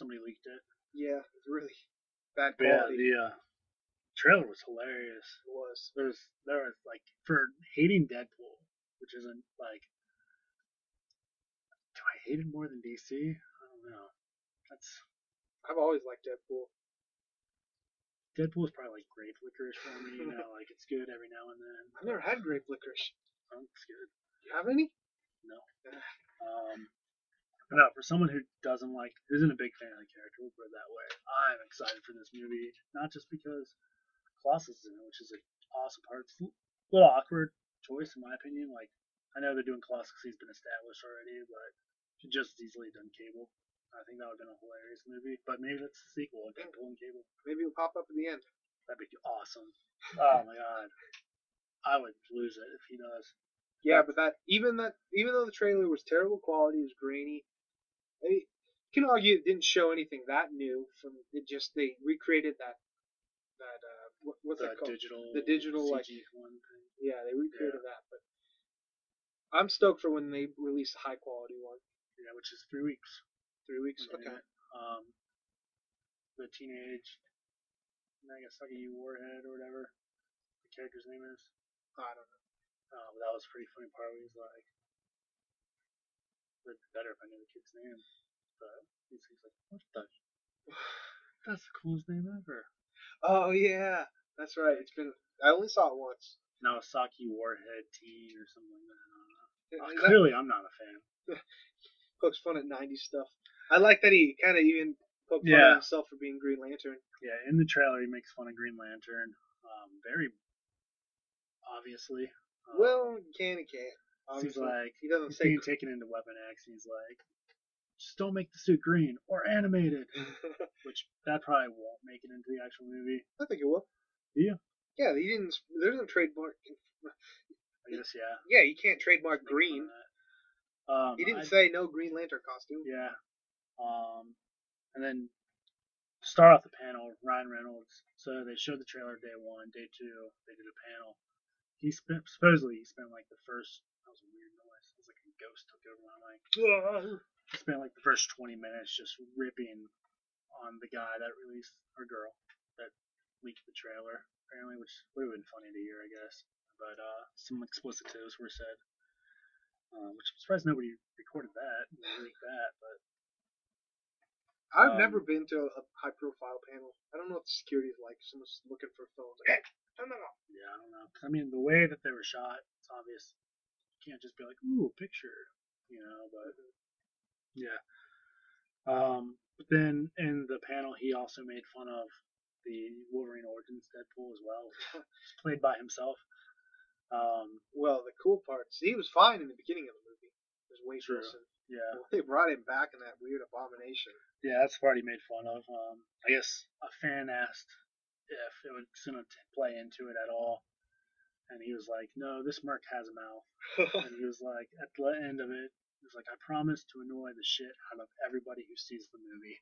somebody leaked it. Yeah, it's really bad But yeah, quality. the uh, trailer was hilarious. it was. There's there was like for hating Deadpool, which isn't like do I hate it more than DC? I don't know. That's I've always liked Deadpool. Deadpool is probably like grape licorice for me, you know, like it's good every now and then. I've never had grape licorice. Um, it's good. You have any? No. um, no, for someone who doesn't like, isn't a big fan of the character, we'll put it that way. I'm excited for this movie, not just because Colossus is in it, which is an awesome part. It's a little awkward choice in my opinion. Like, I know they're doing Colossus; he's been established already, but could just as easily done Cable. I think that would have been a hilarious movie. But maybe that's the sequel, Deadpool and Cable. Maybe it'll pop up in the end. That'd be awesome. Oh my god, I would lose it if he does. Yeah, but that even that even though the trailer was terrible quality, it was grainy. I mean, you can argue it didn't show anything that new. From it just they recreated that that uh what, what's the that called? digital, The digital, like- CG one thing. Yeah, they recreated that. But I'm stoked for when they release a high quality one. Yeah, which is three weeks. Three weeks. Okay. Okay. Um, the teenage Nagasaki Warhead or whatever the character's name is. I don't know. Um, that was a pretty funny part. Where he's like, "It'd be better if I knew the kid's name." But he's, he's like, "What the? That's the coolest name ever." Oh yeah, that's right. It's been. I only saw it once. Nagasaki Warhead Teen or something like that. I don't know. Uh, That clearly, I'm not a fan. pokes fun at '90s stuff. I like that he kind of even poked fun Yeah. at himself for being Green Lantern. Yeah, in the trailer, he makes fun of Green Lantern. Um, very obviously. Um, Well, you can and can't. Obviously, like he doesn't he's say. being taken into Weapon X, and he's like, just don't make the suit green or animated, which that probably won't make it into the actual movie. I think it will. Yeah. Yeah, he didn't. There isn't trademark. I guess yeah. Yeah, you can't trademark green. Um, He didn't I- say no Green Lantern costume. Yeah. Um, and then start off the panel, Ryan Reynolds. So they showed the trailer day one, day two. They did a panel. He spent supposedly he spent like the first. That was a weird noise. It was like a ghost took over my mic. Spent like the first 20 minutes just ripping on the guy that released or girl that leaked the trailer apparently, which would have been funny to hear, I guess. But uh, some explicitives were said, um, which I'm surprised nobody recorded that, leaked that. But I've Um, never been to a high profile panel. I don't know what the security is like. Someone's looking for phones. Like, hey, turn that off. yeah, I don't know. I mean, the way that they were shot, it's obvious. Can't just be like, ooh, picture, you know. But yeah. Um, but then in the panel, he also made fun of the Wolverine Origins Deadpool as well. Played by himself. Um, Well, the cool parts. He was fine in the beginning of the movie. There's Wade True. Wilson. yeah. Well, they brought him back in that weird abomination. Yeah, that's the part he made fun of. Um, I guess a fan asked if it was going to play into it at all. And he was like, no, this Merc has a mouth. And he was like, at the end of it, he was like, I promise to annoy the shit out of everybody who sees the movie.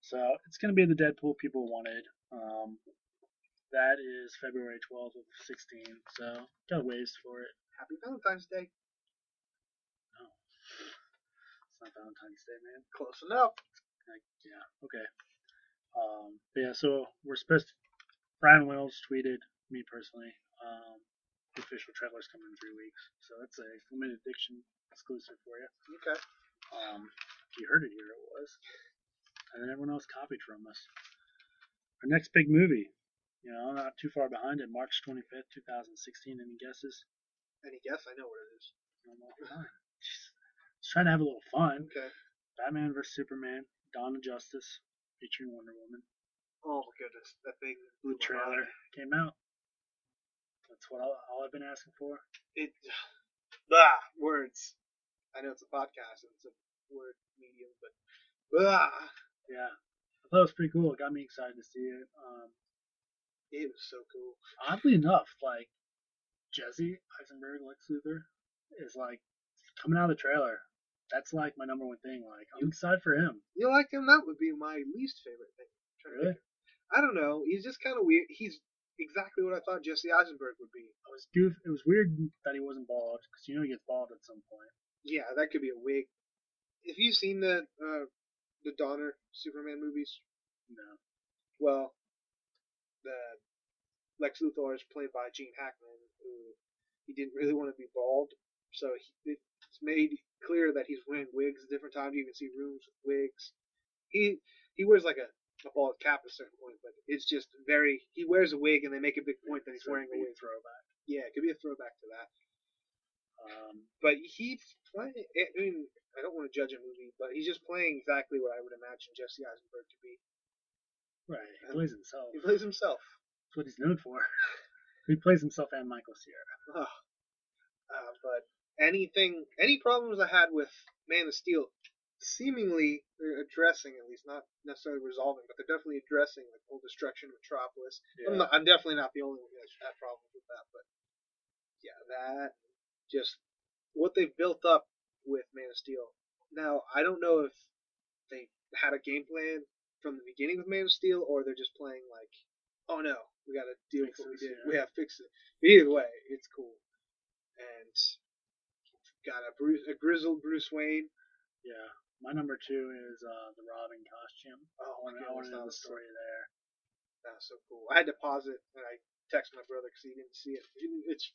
So it's going to be the Deadpool people wanted. Um, that is February 12th of 16. So got ways for it. Happy Valentine's Day. No. It's not Valentine's Day, man. Close enough. Like, yeah, okay. Um, but yeah, so we're supposed to, Brian Wills tweeted, me personally, um, the official trailer's coming in three weeks. So that's a limited edition exclusive for you. Okay. Um, if you heard it here, it was. And then everyone else copied from us. Our next big movie, you know, not too far behind it, March 25th, 2016. Any guesses? Any guess? I know what it is. No more time. Just, trying to have a little fun. Okay. Batman vs Superman, Dawn of Justice, featuring Wonder Woman. Oh my goodness, that thing The trailer came out. That's what all, all I've been asking for. It. Blah, words. I know it's a podcast and it's a word medium, but blah, Yeah, I thought it was pretty cool. It got me excited to see it. Um, it was so cool. oddly enough, like Jesse Eisenberg, Lex Luthor, is like coming out of the trailer. That's like my number one thing. Like I'm excited for him. You like him? That would be my least favorite thing. I'm trying to Really? I don't know. He's just kind of weird. He's exactly what I thought Jesse Eisenberg would be. I was goof. It was weird that he wasn't bald because you know he gets bald at some point. Yeah, that could be a wig. If you've seen the uh, the Donner Superman movies, No. well, the Lex Luthor is played by Gene Hackman, who he didn't really want to be bald, so he, it's made clear that he's wearing wigs at different times. You can see rooms with wigs. He he wears like a, bald cap at a certain point, but it's just very. He wears a wig, and they make a big point that he's wearing a wig. throwback. Yeah, it could be a throwback to that. Um, But he's playing. I mean, I don't want to judge a movie, but he's just playing exactly what I would imagine Jesse Eisenberg to be. right. He plays himself. He plays himself. That's what he's known for. he plays himself and Michael Cera. Ugh. Uh, but anything, any problems I had with Man of Steel, seemingly they're addressing, at least not necessarily resolving, but they're definitely addressing the whole destruction of Metropolis. I'm, not, I'm definitely not the only one who has had problems with that, but yeah, that just what they've built up with Man of Steel. Now, I don't know if they had a game plan from the beginning with Man of Steel, or they're just playing like, oh no, we got to deal Fix with what we did. yeah. We have to fix it. But either way, it's cool. And got a Bruce, a grizzled Bruce Wayne. Yeah. My number two is uh, the Robin costume. Oh I want I to know the story there. that was so cool. I had to pause it and I texted my brother because he didn't see it. It's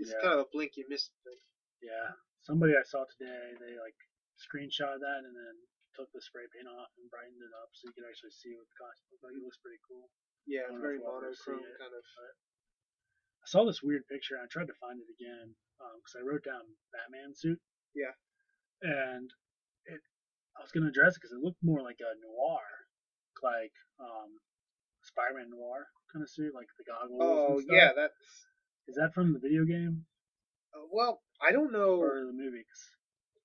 it's Yeah. kind of a blink you miss thing. Yeah. Somebody I saw today, they like screenshot that and then took the spray paint off and brightened it up so you could actually see what the costume looked like. It looks pretty cool. Yeah, it's very if we'll ever see monochrome it, kind of. I saw this weird picture and I tried to find it again because I wrote down Batman suit. Yeah. And I was gonna address it because it looked more like a noir, like um, Spider-Man noir kind of suit, like the goggles. Oh and stuff. yeah, that's. Is that from the video game Uh, well, I don't know. or the movie? 'Cause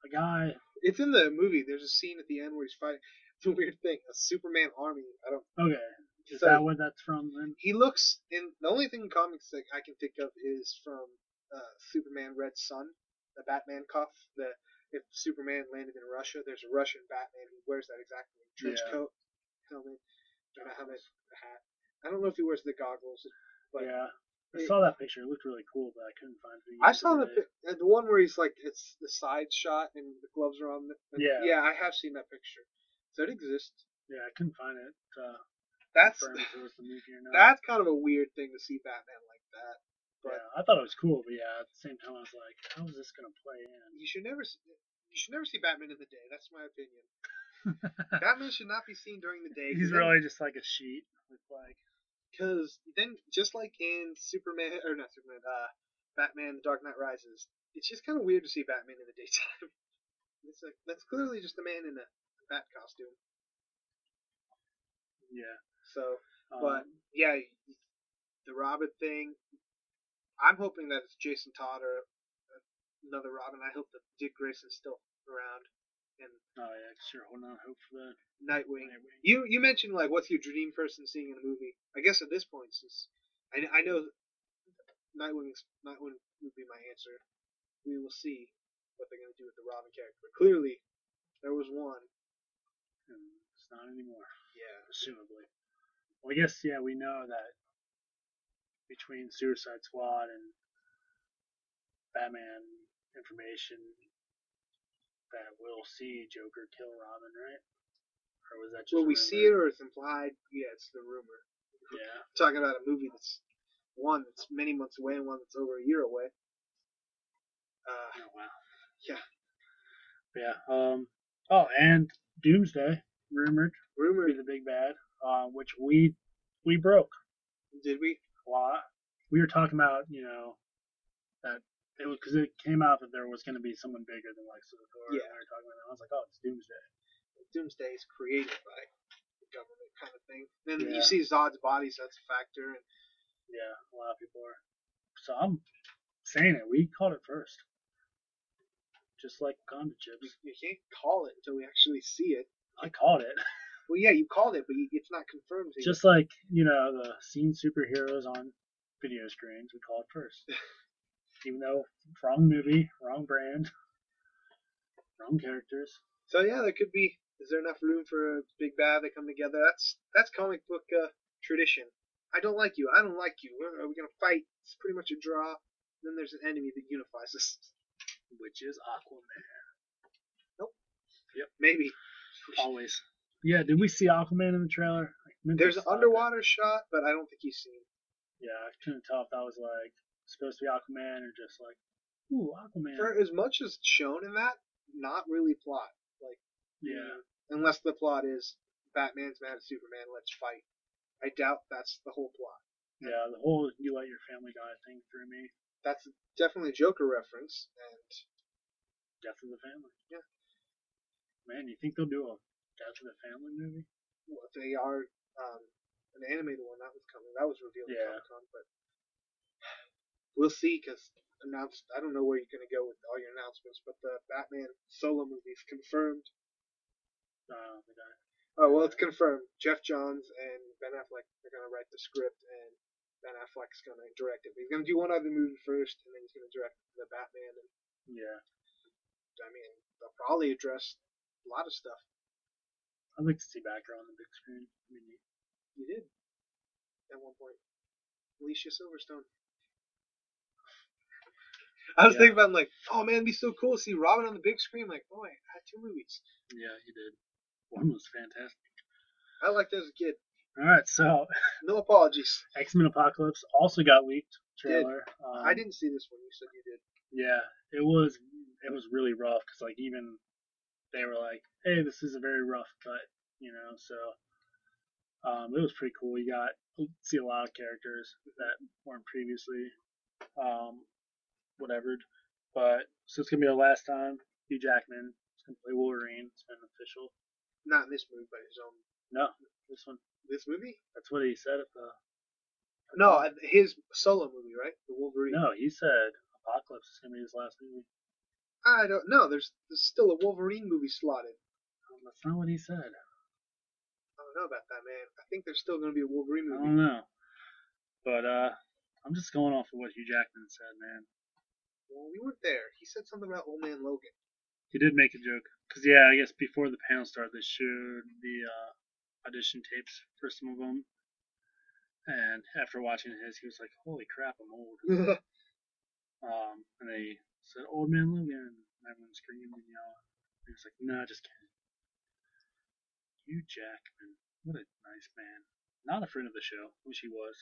a guy. It's in the movie. There's a scene at the end where he's fighting. It's a weird thing. A Superman army. I don't. Okay. Is So- that where that's from then? He looks in the only thing in comics that I can think of is from uh, Superman Red Sun, the Batman cuff. The if Superman landed in Russia, there's a Russian Batman who wears that exactly trench Yeah. coat, helmet, not a helmet, hat. I don't know if he wears the goggles, but yeah. I it- saw that picture. It looked really cool, but I couldn't find it. I saw the uh, the one where he's like it's the side shot and the gloves are on. The, Yeah. yeah, I have seen that picture. So it exists. Yeah, I couldn't find it. Uh, That's it was the movie or not. that's kind of a weird thing to see Batman like that. But- yeah, I thought it was cool, but yeah, at the same time, I was like, how is this gonna play in? You should never you should never see Batman in the day. That's my opinion. Batman should not be seen during the day. He's really just like a sheet with like, because then just like in Superman or not Superman, uh, Batman: The Dark Knight Rises, it's just kind of weird to see Batman in the daytime. It's like that's clearly just a man in a bat costume. yeah. So Um, But- yeah, the Robin thing. I'm hoping that it's Jason Todd or uh, another Robin. I hope that Dick Grayson's still around and oh yeah, sure. Hold on, hope for the Nightwing. Nightwing. You you mentioned like what's your dream person seeing in a movie? I guess at this point, since I I know Nightwing's Nightwing would be my answer. We will see what they're gonna do with the Robin character. But clearly, there was one. And it's not anymore, Yeah. presumably. Well, I guess yeah, we know that between Suicide Squad and Batman information that we'll see Joker kill Robin, right? Or was that just Will we rumor? see it or it's implied? Yeah, it's the rumor. Yeah. talking about a movie that's one that's many months away and one that's over a year away. Uh, Oh wow. Yeah. Yeah. Um. Oh, and Doomsday rumored rumored the big bad, uh, which we we broke. did we? Well, we were talking about you know that it was because it came out that there was going to be someone bigger than Lex Luthor. Yeah. and. We were talking about. It. I was like, oh, it's Doomsday. Doomsday is created by the government kind of thing. Then Yeah. you see Zod's body, so that's a factor. And Yeah, a lot of people are. So I'm saying it. We caught it first. Just like you, chips. you can't call it until we actually see it. I caught it. Well, yeah, you called it, but you, it's not confirmed. to you. Just like, you know, the seen superheroes on video screens, we call it first. Even though wrong movie, wrong brand, wrong characters. So yeah, there could be. Is there enough room for a big bad? They come together. That's that's comic book uh, tradition. I don't like you. I don't like you. Are we gonna fight? It's pretty much a draw. Then there's an enemy that unifies us. Which is Aquaman. Nope. Yep. Maybe. Always. Yeah, did we see Aquaman in the trailer? There's an stop it. underwater shot, but I don't think he's seen. Yeah, I couldn't tell if that was like supposed to be Aquaman or just like, ooh, Aquaman. For as much as shown in that, not really plot. Like, yeah. unless the plot is Batman's mad at Superman, let's fight. I doubt that's the whole plot. Yeah, the whole you let your family die thing threw me. That's definitely a Joker reference, and Death of the Family. Yeah. Man, you think they'll do a Death of the Family movie? well, they are um, an animated one that was coming. That was revealed Yeah. at Comic Con, but we'll see because announced. I don't know where you're gonna go with all your announcements, but the Batman solo movie is confirmed. Oh well, it's confirmed. Geoff Johns and Ben Affleck are gonna write the script, and Ben Affleck's gonna direct it. But he's gonna do one other movie first, and then he's gonna direct the Batman. And Yeah. I mean, they'll probably address a lot of stuff. I'd like to see Batgirl on the big screen. I mean, You did at one point. Alicia Silverstone. I was Yeah. thinking about like, oh man, it'd be so cool to see Robin on the big screen. Like, oh, I had two movies. yeah, he did. One was fantastic. I liked it as a kid. All right, so No apologies. X Men Apocalypse also got leaked Did. trailer. Um, I didn't see this one. You said you did. Yeah, it was it was really rough because like even they were like, hey, this is a very rough cut, you know. So um, it was pretty cool. You got see a lot of characters that weren't previously um, whatever. But so it's gonna be the last time Hugh Jackman is gonna play Wolverine. It's been official. Not in this movie, but his own. No, this one. This movie? That's what he said at the. No, his solo movie, right? The Wolverine. No, he said Apocalypse is gonna be his last movie. I don't know. There's, there's still a Wolverine movie slotted. Um, that's not what he said. I don't know about that, man. I think there's still going to be a Wolverine movie. I don't know. But uh I'm just going off of what Hugh Jackman said, man. Well, we weren't there. He said something about Old Man Logan. He did make a joke. Cause yeah, I guess before the panel started, they showed the uh, audition tapes for some of them. And after watching his, he was like, "Holy crap, I'm old." Um, and they said, "Old Man Logan," and everyone screamed and yelled. He was like, "Nah, just kidding." Hugh Jackman. What a nice man. Not a friend of the show. Wish he was.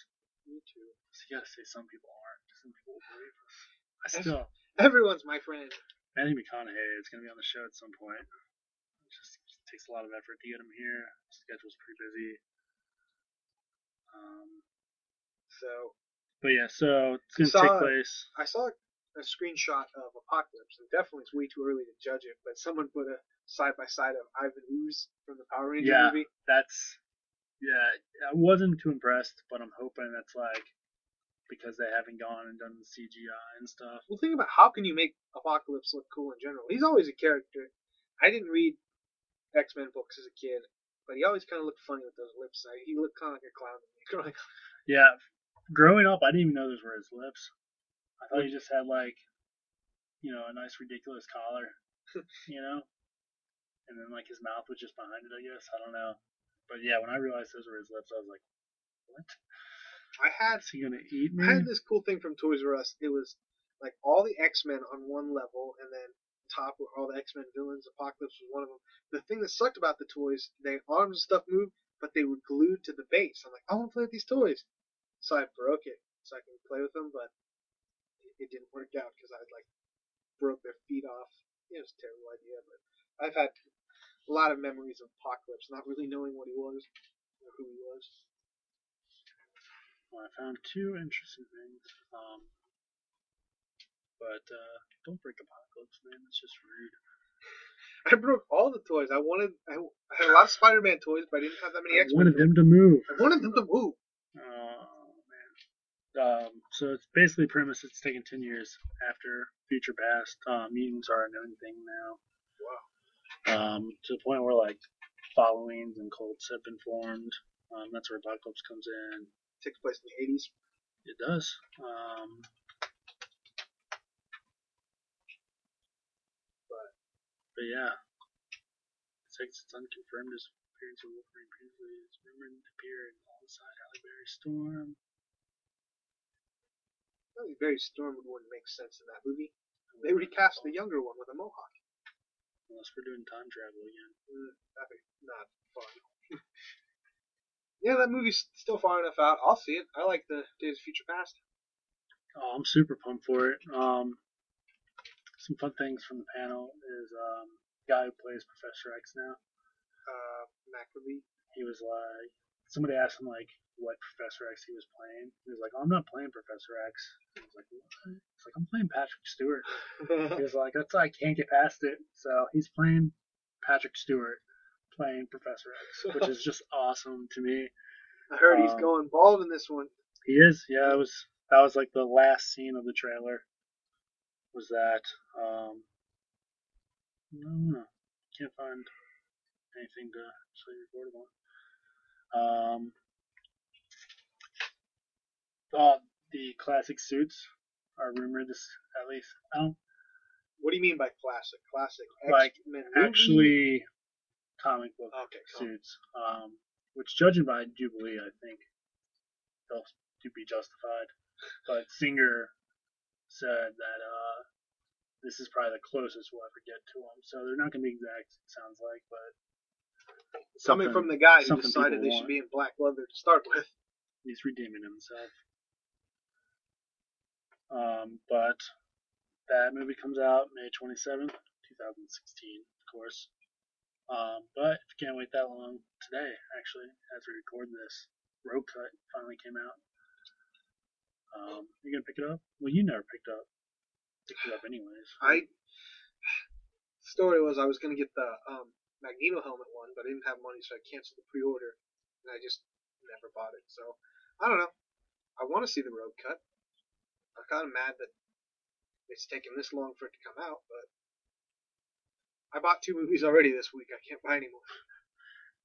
Me too. So you gotta say some people aren't. Some people will believe us. I still. Everyone's my friend. Matthew McConaughey is gonna be on the show at some point. It just takes a lot of effort to get him here. Schedule's pretty busy. Um, So but yeah, so it's gonna Saw- take place. I saw a screenshot of Apocalypse, and definitely it's way too early to judge it. But someone put a side by side of Ivan Ooze from the Power Ranger Yeah. movie. That's yeah. I wasn't too impressed, but I'm hoping that's like because they haven't gone and done the CGI and stuff. Well, think about how can you make Apocalypse look cool in general. He's always a character. I didn't read X Men books as a kid, but he always kind of looked funny with those lips. Like, he looked kind of like a clown to me. growing up. Yeah, growing up, I didn't even know those were his lips. I thought he just had like, you know, a nice ridiculous collar, you know, and then like his mouth was just behind it. I guess I don't know, but yeah, when I realized those were his lips, I was like, what? I had Is he gonna eat me? I had this cool thing from Toys R Us. It was like all the X Men on one level, and then top were all the X Men villains. Apocalypse was one of them. The thing that sucked about the toys, they arms and stuff moved, but they were glued to the base. I'm like, I want to play with these toys, so I broke it so I can play with them, but it, didn't work out because I like broke their feet off. It was a terrible idea, but I've had a lot of memories of Apocalypse, not really knowing what he was or who he was. Well, I found two interesting things. Um, but uh, don't break Apocalypse, man. That's just rude. I broke all the toys. I wanted. I, I had a lot of Spider-Man toys, but I didn't have that many I X-Men. wanted toys. them to move. I wanted them to move. Man. Um, so it's basically premise. It's taken ten years after Future Past. Uh, mutants are a known thing now. Wow. Um, to the point where like followings and cults have been formed. Um, that's where Apocalypse comes in. takes place in the 80s. It does. Um, but, but yeah, six it's unconfirmed his appearance of Wolverine previously is rumored to appear alongside Halle Berry Storm. I think Berry Storm would wouldn't make sense in that movie. They recast the younger one with a mohawk. Unless we're doing time travel again. Mm, that'd be not fun. yeah, that movie's still far enough out. I'll see it. I like the Days of Future Past. Oh, I'm super pumped for it. Um, some fun things from the panel is um, the guy who plays Professor X now. Uh, he was like, somebody asked him like what Professor X he was playing. He was like, oh, I'm not playing Professor X. He was like, what? He's like, I'm playing Patrick Stewart. He was like, that's I can't get past it. So he's playing Patrick Stewart, playing Professor X, which is just awesome to me. I heard he's Um, going bald in this one. He is, yeah. It was that was like the last scene of the trailer. Was that? Um, no, can't find anything to actually report on. Um, uh, the classic suits are rumored. This at least. I don't What do you mean by classic? Classic Like, X-Men actually comic book Okay, cool. suits. Um, which judging by Jubilee, I think they'll to be justified. But Singer said that uh, this is probably the closest we'll ever get to them. So they're not going to be exact. It sounds like, but Coming from the guy who decided they should be in black leather to start with. he's redeeming himself. Um, but that movie comes out May 27th, 2016, of course. Um, but if you can't wait that long, today, actually, as we record this, Rogue Cut finally came out. Um, you gonna pick it up? Well, you never picked up. Picked it up anyways. I story was I was gonna get the um, Magneto helmet one, but I didn't have money, so I canceled the pre-order, and I just never bought it. So I don't know. I want to see the Rogue Cut. I'm kind of mad that it's taken this long for it to come out, but I bought two movies already this week. I can't buy any more.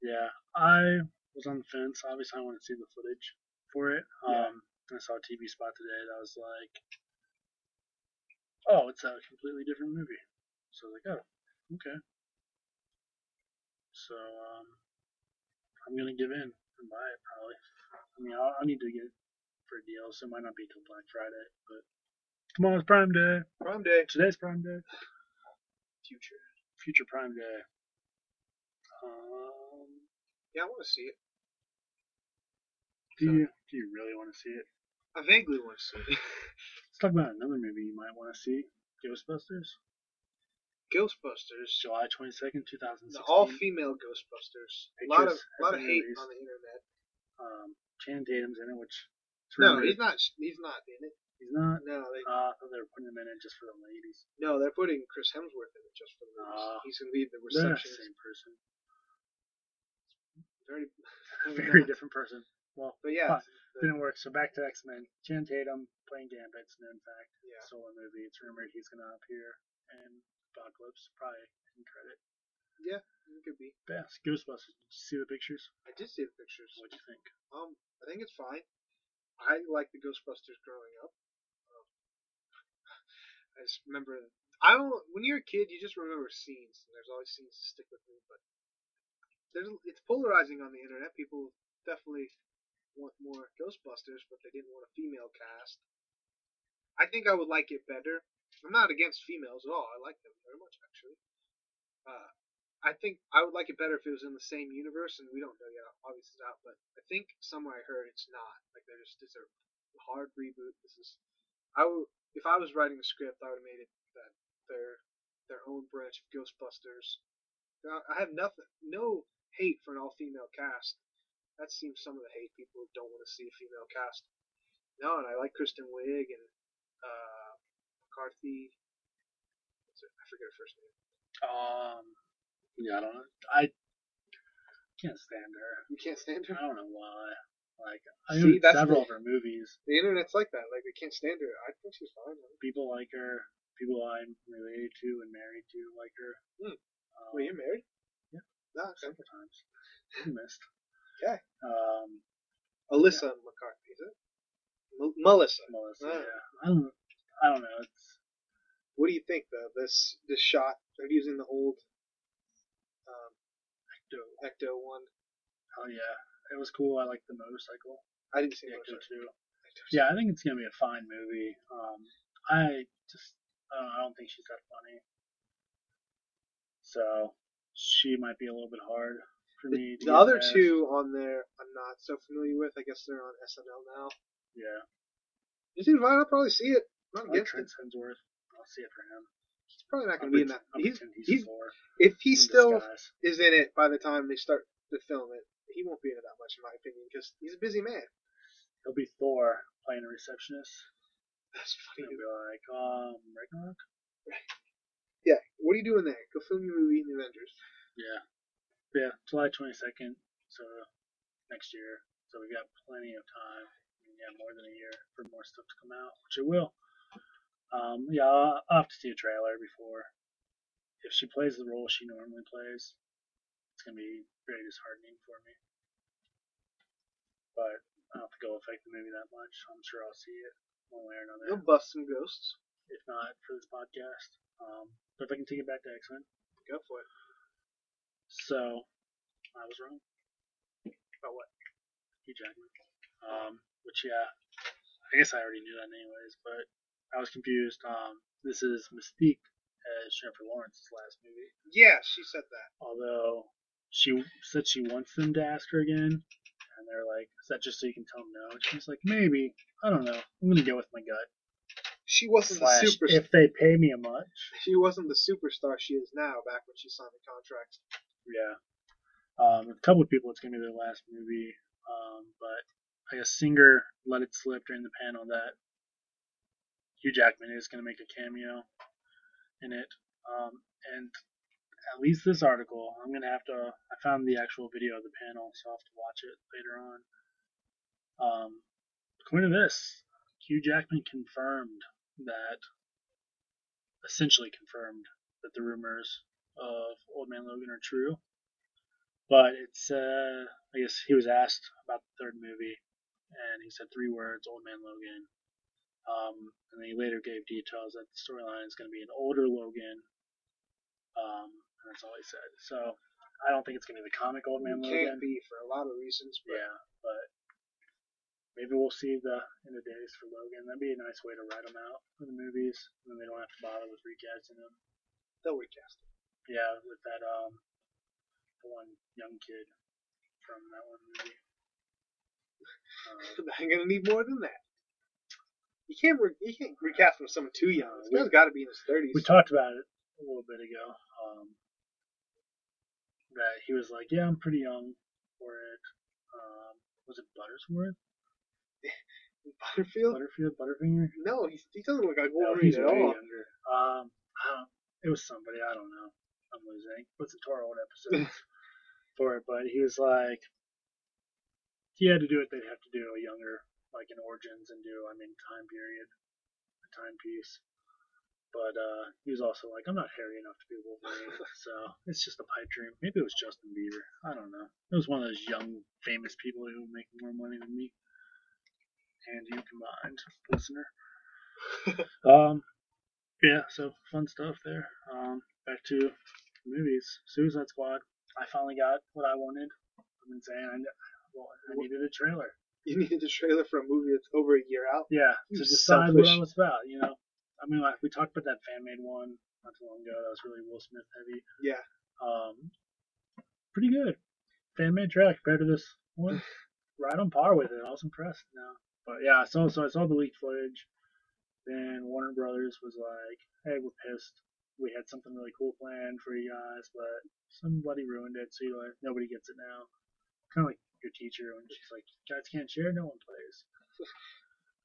Yeah, I was on the fence. Obviously, I want to see the footage for it. Yeah. Um, I saw a TV spot today that was like, "Oh, it's a completely different movie." So I was like, "Oh, okay." So um, I'm gonna give in and buy it probably. I mean, I'll, I need to get it for a deal, so it might not be till Black Friday. But tomorrow's Prime Day. Prime Day. Today's Prime Day. Future. Future Prime Day. Um, Yeah, I want to see it. Do you do you really want to see it? I vaguely want to see it. Let's talk about another movie you might want to see. Ghostbusters, Ghostbusters. July twenty second, two thousand The sixteen. all-female Ghostbusters. A lot of, Pictures lot of been hate released. on the internet. Um, Channing Tatum's in it, which it's No, he's not. He's not in it. He's not. No, they, Uh, I thought they were putting him in it just for the ladies. no, they're putting Chris Hemsworth in it just for the ladies. Ah. He's gonna be the They're not the receptionist. same person. Very, Very different person. Well, But yeah, Fine. didn't work. So back to X Men. Channing Tatum playing Gambit's an in fact yeah. solo movie. It's rumored he's gonna appear in Apocalypse, probably in credit. Yeah, it could be. But yeah, Ghostbusters. Did you see the pictures? I did see the pictures. What'd you think? Um, I think it's fine. I like the Ghostbusters growing up. Um, I just remember. I don't. When you're a kid, you just remember scenes, and there's always scenes that stick with me. But there's it's polarizing on the internet. People definitely want more Ghostbusters, but they didn't want a female cast. I think I would like it better. I'm not against females at all. I like them very much, actually. Uh, I think I would like it better if it was in the same universe, and we don't know yet. Obviously not, but I think somewhere I heard it's not. Like they're just it's a hard reboot. This is I would if I was writing the script, I would have made it that they're their own branch of Ghostbusters. I have nothing, no hate for an all-female cast. That seems some of the hate people don't want to see a female cast. No, and I like Kristen Wiig and uh, McCarthy. Her, I forget her first name. Um, yeah, I don't know. I can't stand her. You can't stand her. I don't know why. Like, I See, know that's several the- of her movies. The internet's like that. Like they can't stand her. I think she's fine. man. People like her. People I'm related to and married to like her. Hmm. Um, you're married? Yeah. No, okay. several times. Missed. Okay. Um, Alyssa McCarthy, is it? M- Melissa. Melissa. Ah. Yeah. I don't. I don't know. It's What do you think though? This this shot they're using the old um, Ecto Ecto one. oh yeah. It was cool. I liked the motorcycle. I didn't see The Ecto two. Yeah, I think it's gonna be a fine movie. Um, I just I don't, I don't think she's that funny. So she might be a little bit hard for The, me. To the other past. two on there I'm not so familiar with. I guess they're on SNL now. Yeah, You fine. I'll probably see it. Not I like against it. Trent Hemsworth. I'll see it for him. He's probably not going to be in that. He's, he's, he's if he still disguise. is in it by the time they start to film it, he won't be in it that much, in my opinion, because he's a busy man. He'll be Thor playing a receptionist. That's funny. He'll be like, um, Ragnarok. Yeah. What are you doing there? Go film your movie in the Avengers. Yeah, yeah. July twenty second. So next year. So we've got plenty of time. Yeah, more than a year for more stuff to come out, which it will. Um, yeah, I'll, I'll have to see a trailer before. If she plays the role she normally plays, it's gonna be very disheartening for me. But I don't think go affect the movie that much. I'm sure I'll see it one way or another. You'll bust some ghosts. If not for this podcast. Um, but if I can take it back to X Men, Go for it. so I was wrong. About what? Hugh Jackman. Um, which yeah, I guess I already knew that anyways, but I was confused. Um, this is Mystique as Jennifer Lawrence's last movie. Yeah, she said that. Although she said she wants them to ask her again, and they're like, "Is that just so you can tell them no?" And she's like, "Maybe. I don't know. I'm gonna go with my gut." She wasn't Slash, the super. if they pay me a much, She wasn't the superstar she is now. Back when she signed the contract. Yeah. Um, a couple of people, it's gonna be their last movie. Um, but I guess Singer let it slip during the panel that Hugh Jackman is gonna make a cameo in it. Um, and at least this article, I'm gonna have to. I found the actual video of the panel, so I'll have to watch it later on. Um, according to this, Hugh Jackman confirmed that, essentially confirmed that the rumors of Old Man Logan are true. But it's, uh, I guess he was asked about the third movie, and he said three words, Old Man Logan. Um, and then he later gave details that the storyline is going to be an older Logan. Um, and that's all he said. So I don't think it's going to be the comic Old Man It Logan. can't be for a lot of reasons, but Yeah, but maybe we'll see the end of days for Logan. That'd be a nice way to write him out for the movies, and then they don't have to bother with recasting him. they'll recast it. Yeah, with that um, the one young kid from that one movie. I'm gonna need more than that. You can't re- you can't recast him someone too young. This guy's got to be in his thirties. we talked about it a little bit ago. Um, that he was like, "Yeah, I'm pretty young for it." Um, was it Buttersworth? Butterfield? Butterfield? Butterfinger? No, he, he doesn't look like No, Wolverine he's at way all. younger. Um, it was somebody I don't know. I'm losing. Listen to our old episodes for it, but he was like, he had to do it. They'd have to do a younger, like in Origins, and do I mean time period, a timepiece. But uh, he was also like, I'm not hairy enough to be Wolverine, so it's just a pipe dream. Maybe it was Justin Bieber. I don't know. It was one of those young, famous people who make more money than me and you combined, listener. Um, yeah, so fun stuff there. Um, back to movies. Suicide Squad. I finally got what I wanted. I've been saying I, well, I needed a trailer. You needed a trailer for a movie that's over a year out. Yeah, to decide what selfish. I was about. You know, I mean, like we talked about that fan made one not too long ago. That was really Will Smith heavy. Yeah. Um, pretty good. Fan made trailer compared to this one. right on par with it. I was impressed. No, but yeah, I saw so I saw the leaked footage. Then Warner Brothers was like, "Hey, we're pissed. We had something really cool planned for you guys, but somebody ruined it. So you like nobody gets it now. Kind of like your teacher and she's like, "Guys can't share. No one plays."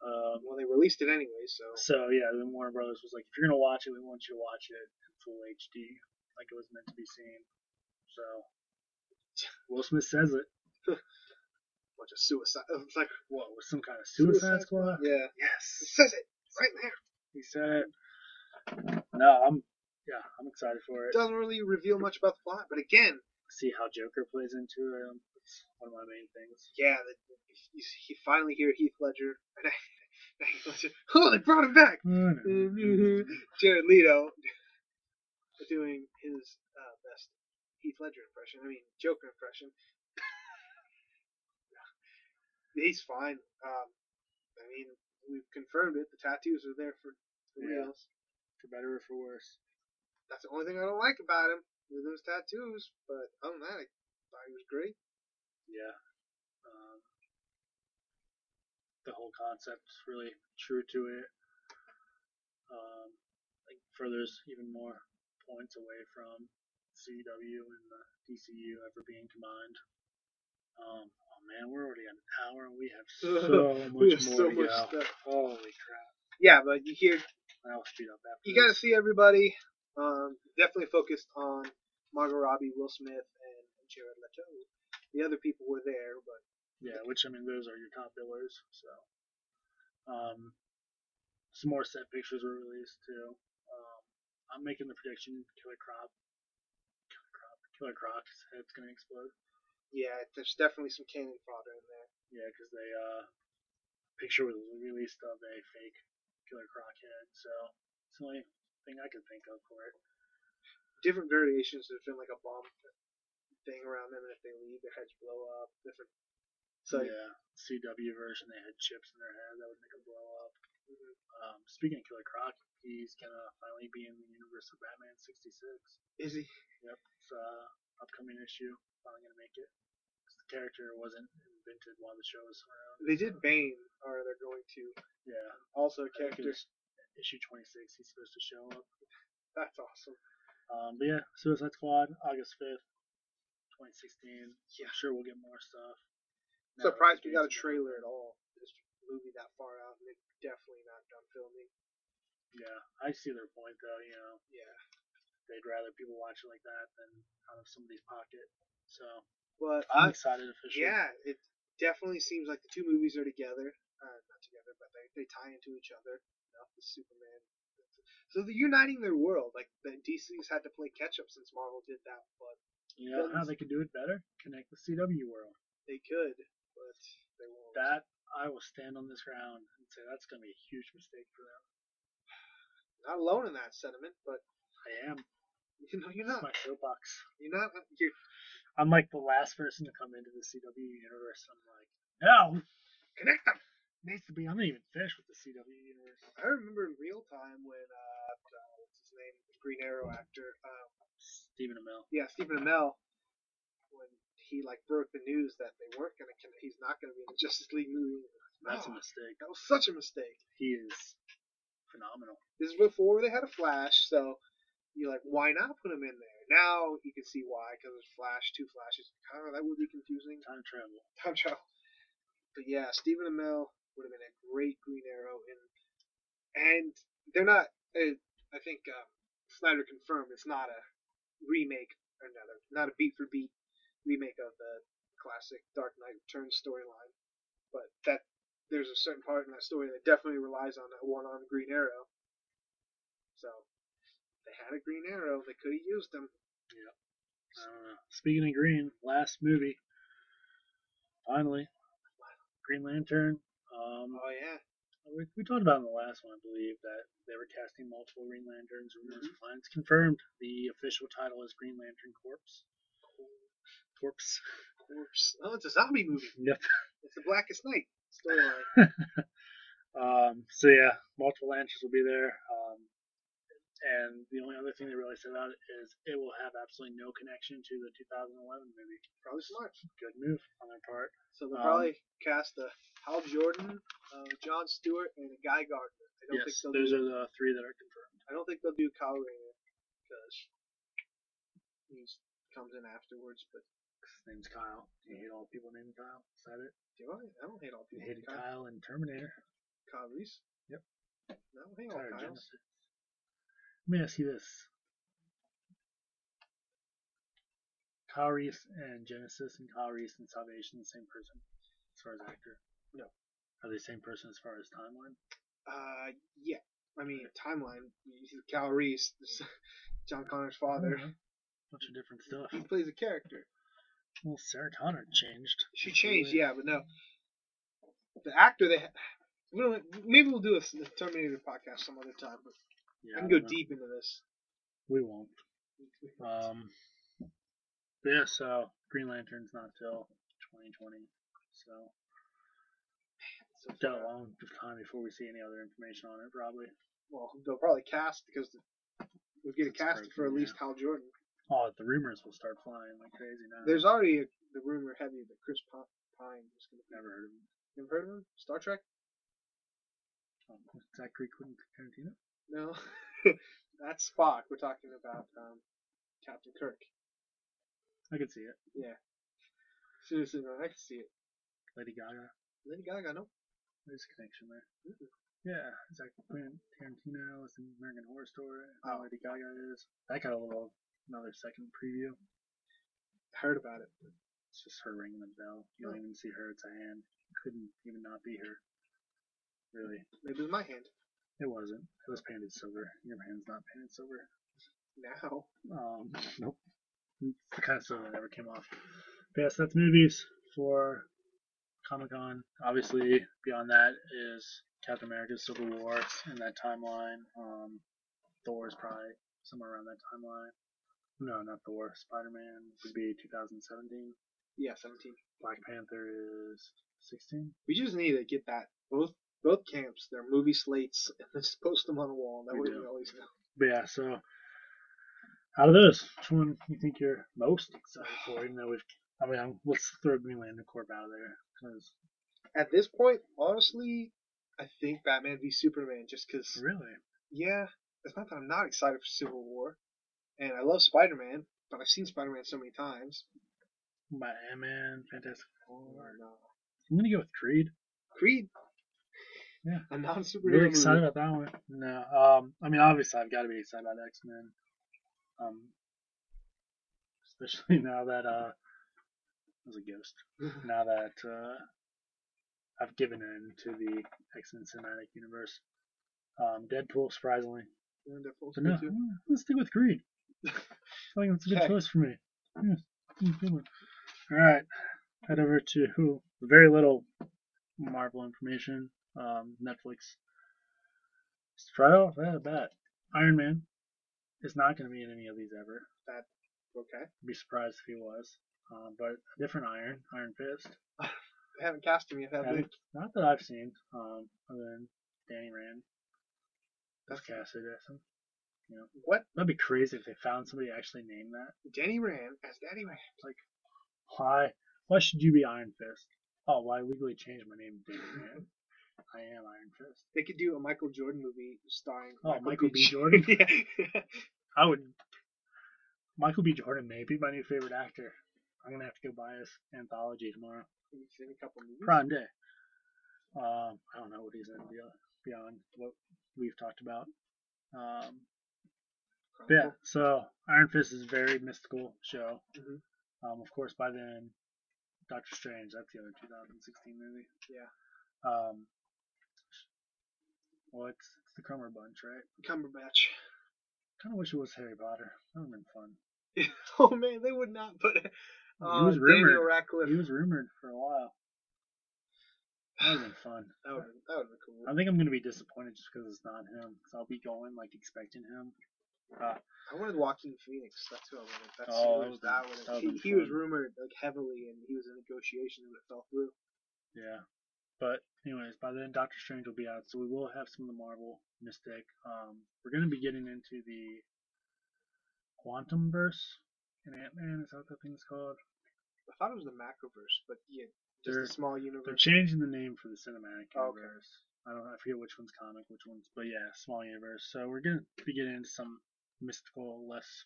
Um, Well, they released it anyway, so so yeah, then Warner Brothers was like, if you're gonna watch it, we want you to watch it in full HD, like it was meant to be seen. So Will Smith says it. bunch of suicide. It's like What was some kind of Suicide, Squad? Yeah, Yes, it says it right there. he said it. No, I'm yeah, I'm excited for it. Doesn't really reveal much about the plot, but again, See how Joker plays into it. Um, one of my main things. yeah, the, you, you finally hear Heath Ledger. Oh, they brought him back. Jared Leto doing his uh, best Heath Ledger impression. I mean, Joker impression. He's fine. Um, I mean, we've confirmed it. The tattoos are there for, for Yeah. reals. For better or for worse. That's the only thing I don't like about him. Those tattoos. But other than that, I thought he was great. Yeah. Um, the whole concept's really true to it. Um, like furthers even more points away from CW and the DCU ever being combined. Um, oh man, we're already an hour and we have so much We have more so to much go. stuff. Holy crap! Yeah, but you hear I'll speed up after. you got to see everybody. Um, definitely focused on Margot Robbie, Will Smith, and Jared Leto. The other people were there, but Yeah, which I mean, those are your top billers. So, um, some more set pictures were released too. Um, I'm making the prediction: Killer Crop, Killer Crop, Killer Croc's head's gonna explode. yeah, there's definitely some cannon fodder in there. Yeah, because they uh, picture was released of a fake Killer Croc head. So it's the only thing I could think of for it. Different variations. There's been like a bomb thing around them, and if they leave, their heads blow up. Different. So yeah, CW version they had chips in their head that would make them blow up. mhm. Um, speaking of Killer Croc, he's gonna finally be in the universe of Batman '66. is he? Yep, it's uh, upcoming issue. Finally gonna make it. 'Cause the character wasn't invented while the show was around. They did Bane, or they're going to. Yeah, Also, a character. issue 26. He's supposed to show up. That's awesome. Um, but yeah, Suicide Squad, August 5th, 2016. Yeah. I'm sure we'll get more stuff. Now Surprised we got a trailer at all. This movie that far out, and they're definitely not done filming. Yeah, I see their point though. You know, Yeah. they'd rather people watch it like that than out of somebody's pocket. So But I'm I, excited officially. yeah, it definitely seems like the two movies are together. Uh, not together, but they, they tie into each other. You know, the Superman. So they're uniting their world. Like the DC's had to play catch up since Marvel did that, but You know how they could do it better? Connect the CW world. they could, but they won't. That I will stand on this ground and say that's gonna be a huge mistake for them. not alone in that sentiment, but I am. you know, you're It's not. my soapbox. You're not. You're I'm like the last person to come into the CW universe. I'm like, no, connect them. needs to be. I'm not even finished with the CW universe. I remember in real time when uh, uh what's his name, the Green Arrow actor, um, Stephen Amell. yeah, Stephen Amell, when he like broke the news that they weren't gonna, he's not gonna be in the Justice League movie. That's a Oh, mistake. that was such a mistake. He is phenomenal. This is before they had a Flash, so you're like, why not put him in there? Now you can see why, because there's Flash, two Flashes. Oh, that would be confusing. Time travel. Time travel. But yeah, Stephen Amell would have been a great Green Arrow, and and they're not. Uh, I think um, Snyder confirmed it's not a remake or another, not a beat for beat remake of the classic Dark Knight Returns storyline, but that there's a certain part in that story that definitely relies on that one-armed Green Arrow. So they had a Green Arrow, they could have used him. Uh, speaking of green, last movie. Finally, Green Lantern. Um, Oh yeah, we, we talked about in the last one, I believe, that they were casting multiple Green Lanterns. Rumors Mhm. flying. It's confirmed. The official title is Green Lantern Corpse. Corpse. corpse. Oh, it's a zombie movie. Yep. It's the Blackest Night storyline. Um, so yeah, multiple lanterns will be there. Um, and the only other thing they really said about it is it will have absolutely no connection to the 2011 movie. Probably smart. Good move on their part. So they'll Um, probably cast a Hal Jordan, uh, John Stewart, and a Guy Gardner. I don't Yes, think they'll those do. are the three that are confirmed. I don't think they'll do Kyle Rayner because he comes in afterwards. But His name's Kyle. Do you hate all people named Kyle? Is that it? do I? I don't hate all You people. hated Kyle, Kyle and Terminator. Kyle Reese. Yep. No, I don't hate all Kyles. Genesis. Let me ask this. Kyle Reese and Genesis and Kyle Reese and Salvation the same person as far as actor? No. Are they the same person as far as timeline? Uh, yeah. I mean, timeline. Kyle Reese, John Connor's father. Mhm. Bunch of different stuff. He plays a character. Well, Sarah Connor changed. She changed, yeah, but no. The actor they ha- we don't, maybe we'll do a Terminator podcast some other time, but Yeah, I can go deep into this. We won't. Um, but yeah, so Green Lantern's not till 2020. So So, a long time before we see any other information on it, probably. well, they'll probably cast because the, we'll get a cast for at least yeah. Hal Jordan. Oh, the rumors will start flying like crazy now. There's already a, the rumor heavy that Chris Pi- Pine is going to be. never heard of him. You ever heard of him? Star Trek? Um, Zachary Quentin Tarantino. No, that's Spock. We're talking about um, Captain Kirk. I could see it. Yeah. Seriously, man, I can see it. Lady Gaga. Lady Gaga, no. There's a connection there. Mm-mm. Yeah, Zachary Quentin Tarantino is in American Horror Story. Oh. Lady Gaga is. That got a little another second preview. Heard about it. It's just her ringing the bell. You don't Oh. even see her. It's a hand. Couldn't even not be her. Really. Maybe it was my hand. It wasn't. It was painted silver. Your hand's not painted silver. Now. Um, nope. It's the kind of silver that never came off. But yes, that's movies for Comic Con. Obviously, beyond that is Captain America Civil War in that timeline. Um, Thor is probably somewhere around that timeline. No, not Thor. Spider Man would be 2017. Yeah, 17. Black Panther is 16. We just need to get that. Both both camps, their movie slates, and just post them on the wall. That We way do. we always know. But yeah, so out of those, which one you think you're most excited for? Even though we've, I mean, I'm- let's throw Green Lantern Corp out of there because At this point, honestly, I think Batman v Superman just because, really, yeah, it's not that I'm not excited for Civil War. And I love Spider Man, but I've seen Spider Man so many times. my Ant-Man, Fantastic Four. And, uh, I'm gonna go with Creed. Creed. Yeah. A non superhero Really movie. excited about that one. No, um, I mean, obviously, I've got to be excited about X Men. Um, especially now that uh, I was a ghost. now that uh, I've given in to the X Men cinematic universe. Um, Deadpool, surprisingly, Deadpool's but no, too. let's stick with Creed. I think that's a good choice for me. Yeah, good one. All right, head over to who very little Marvel information. Um, Netflix. Let's try off that bat. Iron Man is not going to be in any of these ever. That okay. I'd be surprised if he was. Um, but a different Iron, Iron Fist. They haven't cast him yet, have they? Haven't- that I've seen. Um, other than Danny Rand. That's casted as him. What? That'd be crazy if they found somebody actually named that. Danny Rand as Daddy Rand. Like, why? Why should you be Iron Fist? Oh, why legally change my name to David Grant? I am Iron Fist. They could do a Michael Jordan movie starring Oh, Michael B. Jordan? yeah. I would. Michael B. Jordan may be my new favorite actor. I'm gonna have to go buy his anthology tomorrow. He's in a couple movies. Prime Day. Um, I don't know what he's in beyond, beyond what we've talked about. Um, yeah, so Iron Fist is a very mystical show. Mhm. Um, of course, by then, Doctor Strange. That's the other 2016 movie. Yeah. Um, well, it's it's the Crummer Bunch, right? Cumberbatch. Kind of wish it was Harry Potter. That would have been fun. oh man, they would not put. Uh, was Daniel rumored. Radcliffe. He was rumored for a while. That would have been fun. That would that would be cool. I think I'm gonna be disappointed just because it's not him. Because I'll be going like expecting him. Uh, I wanted Joaquin Phoenix. That's who I wanted. That's Oh, who was that one. He, he was rumored like heavily, and he was in negotiations, and it fell through. yeah. But anyways, by then Doctor Strange will be out, so we will have some of the Marvel Mystic. Um, we're gonna be getting into the Quantum Verse in Ant Man. Is that what that thing's called? I thought it was the Macroverse, but yeah, just They're- a small universe. They're changing the name for the cinematic Oh, okay. universe. I don't. I forget which one's comic, which one's, but yeah, small universe. So we're gonna be getting into some mystical, less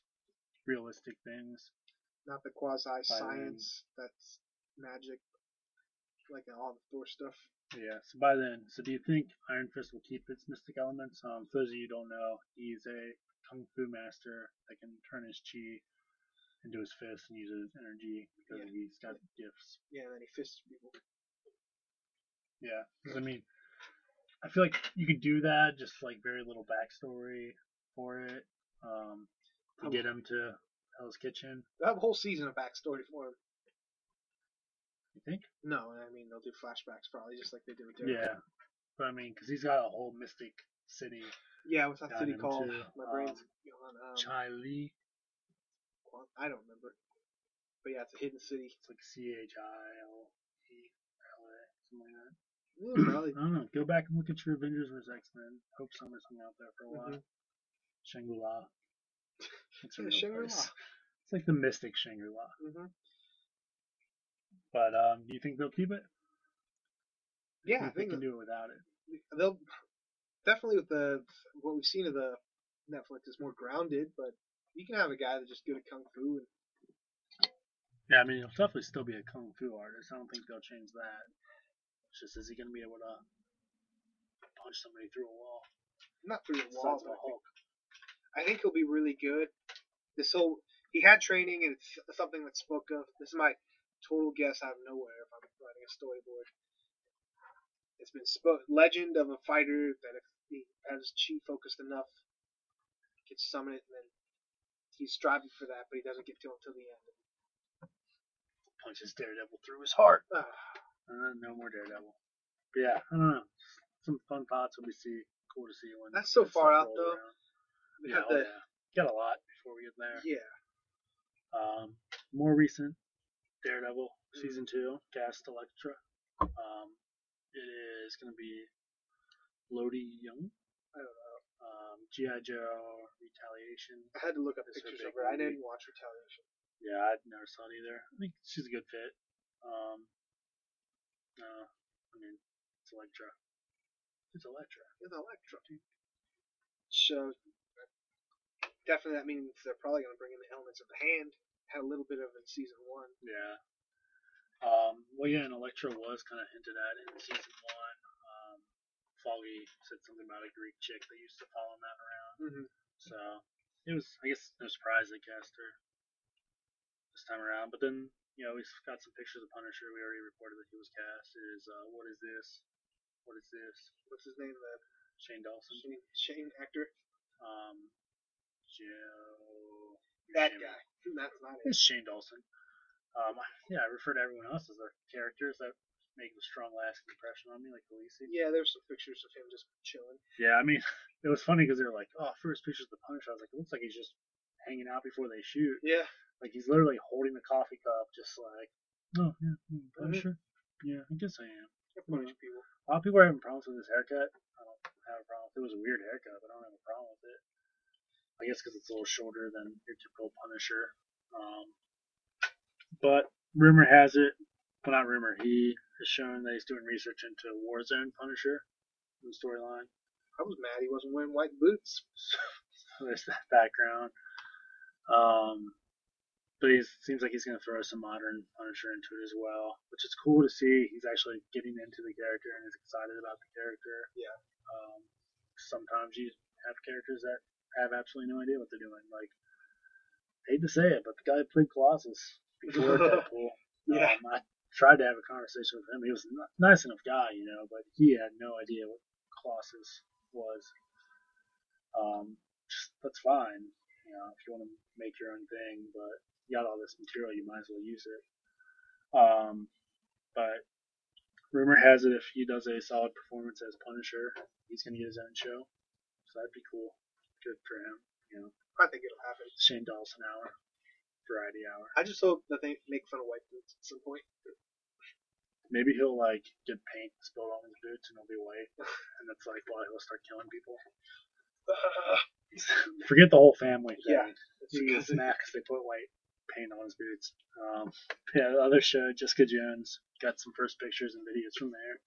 realistic things. Not the quasi science that's magic, like all the Thor stuff. Yeah. So by then, so do you think Iron Fist will keep its mystic elements? Um, for those of you who don't know, he's a kung fu master that can turn his chi into his fist and use his energy because Yeah. he's got gifts. Yeah, and then he fists people. Yeah. 'Cause, I mean, I feel like you could do that, just like very little backstory for it. Um, to Um, get him to Hell's Kitchen. A whole season of backstory for him. You think? No, I mean they'll do flashbacks probably just like they do with Daredevil. Yeah. But I mean, because he's got a whole mystic city. Yeah, what's that city called? too. My brain's Um, gone. Um, Chai Li. I don't remember. But yeah, it's a hidden city. It's like C H I L E L A, something like that. Mm, probably. I don't know. Go back and look at your Avengers vs X Men. Hope Summers hung out there for a while. Mhm. Shangri La. It's Yeah, Shangri-La. place. It's like the mystic Shangri La. hmm But um, do you think they'll keep it? Yeah, I think they can do it without it. they'll definitely with the what we've seen of the Netflix is more grounded, but you can have a guy that's just good at kung fu and Yeah, I mean, he'll definitely still be a kung fu artist. I don't think they'll change that. It's just, is he going to be able to punch somebody through a wall? not through the wall. But the I, think, Hulk. I think he'll be really good. This whole he had training and it's something that spoke of. This is my total guess out of nowhere if I'm writing a storyboard. It's been spoke legend of a fighter that if he has chi focused enough, can summon it, and then he's striving for that, but he doesn't get to it until the end. Punches Daredevil through his heart. Ah, Uh, no more Daredevil. But yeah, I don't know. Some fun thoughts when we see. Cool to see when. That's so far out, though. we Yeah, have oh, the yeah. Got a lot before we get there. yeah. Um, more recent, Daredevil season two, Cast Elektra. Um, it is going to be Elodie Yung. I don't know. Um, GI Joe Retaliation. I had to look up This is a pictures of her. I didn't watch Retaliation. Yeah, I never saw it either. I think she's a good fit. Um, no, I mean it's Elektra. It's Elektra. With Electro. So definitely that means they're probably going to bring in the elements of the hand. Had a little bit of in season one. Yeah. Um, well, yeah, and Elektra was kind of hinted at in season one. Um, Foggy said something about a Greek chick that used to follow Matt around. Mm-hmm. So it was, I guess, no surprise they cast her this time around. But then, you know, we've got some pictures of Punisher. We already reported that he was cast. It is, uh, what is this? What is this? What's his name? The Shane Dawson. Shane, Shane actor. Um, Joe. That guy. That's not it. It's Shane Dawson. Um, yeah, I refer to everyone else as their characters that make a strong lasting impression on me, like Khaleesi. Yeah, there's some pictures of him just chilling. Yeah, I mean, it was funny because they were like, "Oh, first pictures of the Punisher." I was like, "It looks like he's just hanging out before they shoot. Yeah. Like he's literally holding the coffee cup, just like, oh yeah, mm, Punisher. Yeah, I guess I am." People. A lot of people are having problems with his haircut. I don't have a problem. It was a weird haircut, but I don't have a problem with it. I guess because it's a little shorter than your typical Punisher. Um, but rumor has it, well, not rumor, he has shown that he's doing research into Warzone Punisher in the storyline. I was mad he wasn't wearing white boots. So there's that background. Um, but he seems like he's going to throw some modern Punisher into it as well, which is cool to see. He's actually getting into the character and is excited about the character. Yeah. Um, sometimes you have characters that have absolutely no idea what they're doing. Like, hate to say it, but the guy who played Colossus before Deadpool. Yeah. Um, I tried to have a conversation with him. He was a nice enough guy, you know, but he had no idea what Colossus was. Um, just, that's fine, you know, if you want to make your own thing, but you got all this material, you might as well use it. Um, but rumor has it if he does a solid performance as Punisher, he's going to get his own show. So that'd be cool. Good for him, you know. I think it'll happen. Shane Dawson hour, variety hour. I just hope that they make fun of white boots at some point. Maybe he'll like get paint spilled on his boots and he'll be white, and that's like why he'll start killing people. Forget the whole family thing. Yeah, It's He because gets mad 'cause they put white paint on his boots. Um, yeah, the other show, Jessica Jones, got some first pictures and videos from there.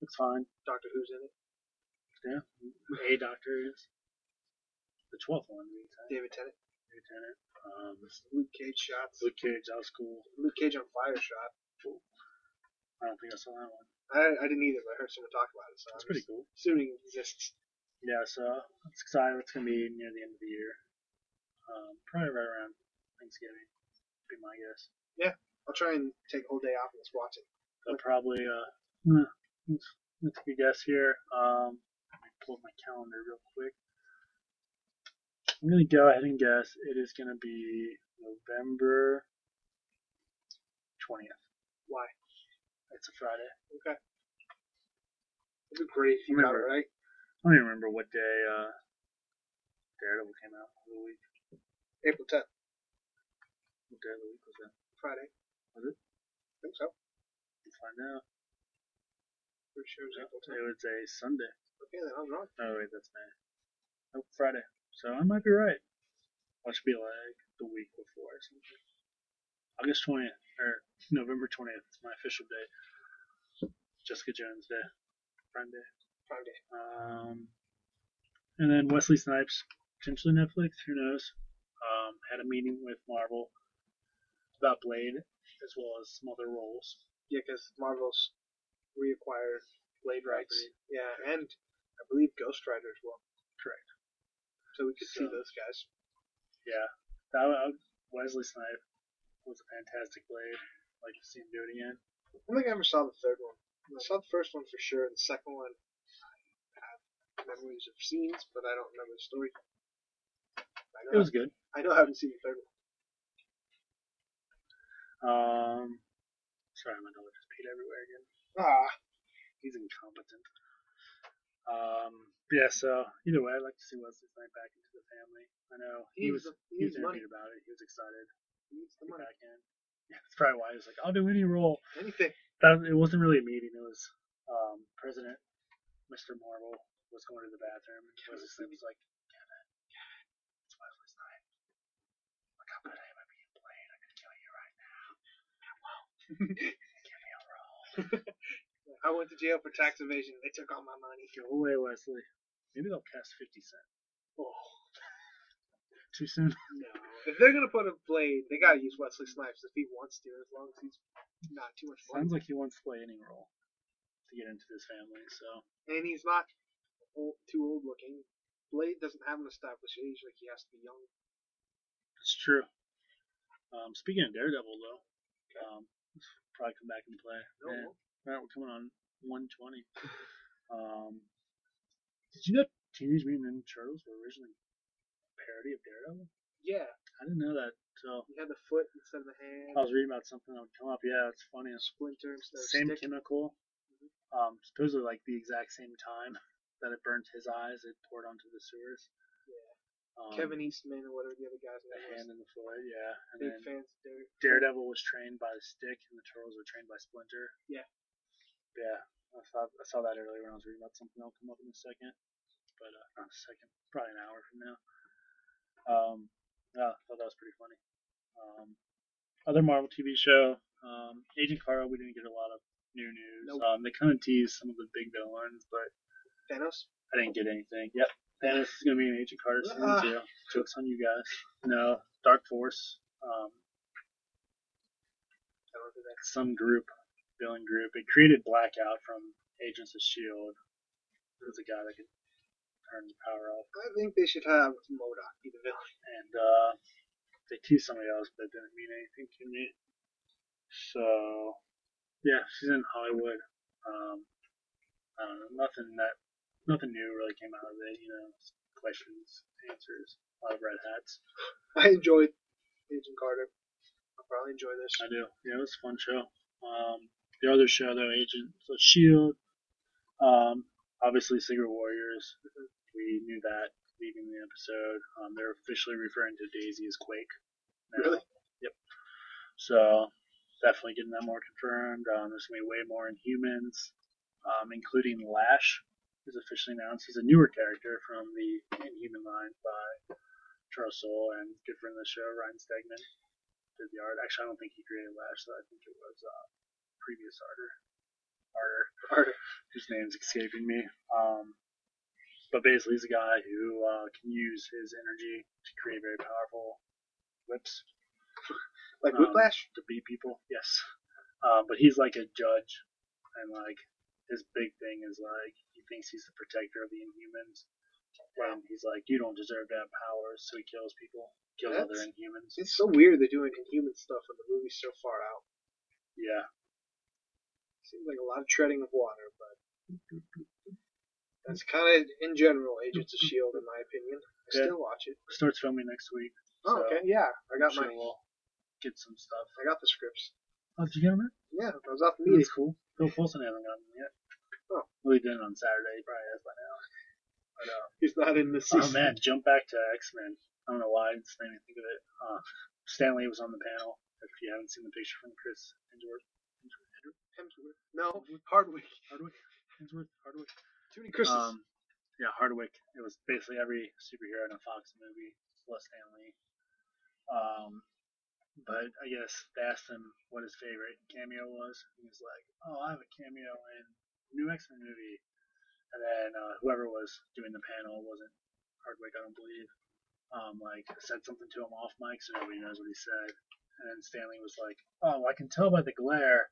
Looks fine. Doctor Who's in it. Yeah, a doctor is the twelfth one. we said. David Tennant. Um, Luke Cage shots. Luke Cage, that was cool. Luke Cage on fire shot. Cool. I don't think I saw that one. I, I didn't either, but I heard someone talk about it, so That's pretty cool. assuming it exists. Yeah, so it's excited. It's gonna be near the end of the year. Um, probably right around Thanksgiving. Be my guess. Yeah, I'll try and take a whole day off and just watch it. I'll probably uh, let's, let's take a guess here. Um, let me pull up my calendar real quick. I'm gonna go ahead and guess it is gonna be November twentieth. Why? It's a Friday. Okay. It'd be great if you got it right. I don't even remember what day uh, Daredevil came out of the week. April 10th, What day of the week was that? Friday. Was it? I think so. Let's find out. Pretty sure it was April 10th. It was a Sunday. Okay, then I was wrong. Oh wait, that's May. Nope, Friday. So I might be right. Should be like the week before or something. August twentieth or November twentieth is my official date. Jessica Jones Day, Friend Day. Friday. Um, and then Wesley Snipes, potentially Netflix. Who knows? Um, had a meeting with Marvel about Blade as well as some other roles. Yeah, because Marvel's reacquired Blade rights. Property. Yeah, and I believe Ghost Rider as well. Correct. So we could see those guys. Yeah, that uh, Wesley Snipes was a fantastic Blade. Like to see him do it again. I don't think I ever saw the third one. I saw the first one for sure. And the second one, I have memories of scenes, but I don't remember the story. I know, It was good. I know I haven't seen the third one. Um, sorry, my dog just peed everywhere again. Ah, He's incompetent. Um, yeah. So either way, I'd like to see Wesley Snipes back into the family. I know he he was the, he he was needs money. about it. He was excited He needs the money. back in. Yeah, that's probably why he was like, "I'll do any role." Anything. That it wasn't really a meeting. It was um, President Mr. Marvel was going to the bathroom, and Wesley Snipes was like, "Kevin, Kevin, it's Wesley Snipes. Look how good I am at being Blade. I can kill you right now. Give me a role." I went to jail for tax evasion. And they took all my money. Go away, Wesley. Maybe they'll cast 50 Cent. Oh, Too soon? no. If they're gonna put a blade, they gotta use Wesley Snipes if he wants to, as long as he's not too much Sounds like he wants to play any role to get into this family, so. And he's not old, too old looking. Blade doesn't have an established age, like he has to be young. It's true. Um, speaking of Daredevil, though, um, probably come back into play. No, Man, Alright, we're coming on 120. Um, did you know Teenage Mutant Ninja Turtles were originally a parody of Daredevil? yeah, I didn't know that until he had the foot instead of the hand. I was reading about something that would come up. Yeah, it's funny. It's Splinter instead of same stick. chemical. Um, supposedly like the exact same time that it burnt his eyes, it poured onto the sewers. Yeah. Um, Kevin Eastman or whatever the other guy's the name hand in the foot, yeah. And Big fans of Dare- Daredevil was trained by the stick, and the turtles were trained by Splinter. Yeah. Yeah, I thought I saw that earlier when I was reading about something. That'll come up in a second, but uh, not a second, probably an hour from now. Um, yeah, I thought that was pretty funny. Um, other Marvel TV show, Um, Agent Carter, we didn't get a lot of new news. Nope. Um, they kind of teased some of the big villains, but Thanos. I didn't get anything. Yep. Thanos is gonna be an Agent Carter season Ah. two. Jokes on you guys. No, Dark Force. Um, I don't think that. some group, villain group. It created Blackout from Agents of Shield. It was a guy that could turn the power off, I think they should have MODOK be the villain. and uh, they teased somebody else, but it didn't mean anything to me. So, yeah, she's in Hollywood. Um, I don't know, nothing that, nothing new really came out of it. You know, questions, answers, a lot of red hats. I enjoyed Agent Carter. I'll probably enjoy this. I do. Yeah, it was a fun show. Um, the other show though, Agents of Shield. Um, obviously Secret Warriors. We knew that leaving the episode. Um, they're officially referring to Daisy as Quake. now. Really? Yep. So definitely getting that more confirmed. Um, there's gonna be way more Inhumans, um, including Lash, who's officially announced. He's a newer character from the Inhuman line by Charles Soule and good friend of the show, Ryan Stegman did the art. Actually, I don't think he created Lash, though. I think it was uh, previous arter, arter, Carter. whose name's escaping me. Um, but basically, he's a guy who uh, can use his energy to create very powerful whips Like Um, Whiplash? to beat people. Yes, uh, but he's like a judge, and like his big thing is like he thinks he's the protector of the Inhumans. And he's like, you don't deserve to have powers, so he kills people, kills other Inhumans. It's so weird they're doing Inhuman stuff when the movie's so far out. Yeah, Seems like a lot of treading of water, but that's kind of in general Agents of Shield, in my opinion. I Yeah. still watch it. starts filming next week. Oh, so okay, yeah. I got I'm my, we'll get some stuff. I got the scripts. Oh, did you get them? yet? Yeah, I was out the meeting. That's cool. Phil Coulson hasn't gotten them yet. Oh. Well, he did it on Saturday. He probably has by now. But, uh, He's not in the season. oh man, jump back to X Men. I don't know why. It just made me think of it. Uh, Stan Lee was on the panel. If you haven't seen the picture from Chris Hemsworth, Hemsworth, Hemsworth. No, Hardwick. Hardwick, Hemsworth, Hardwick. Too many Chris's. Um, yeah, Hardwick. It was basically every superhero in a Fox movie plus Stan Lee. Um, but I guess they asked him what his favorite cameo was. He was like, "Oh, I have a cameo in new X Men movie." And then uh, whoever was doing the panel wasn't Hardwick, I don't believe. Um, like said something to him off mic, so nobody knows what he said. And then Stan Lee was like, "Oh, I can tell by the glare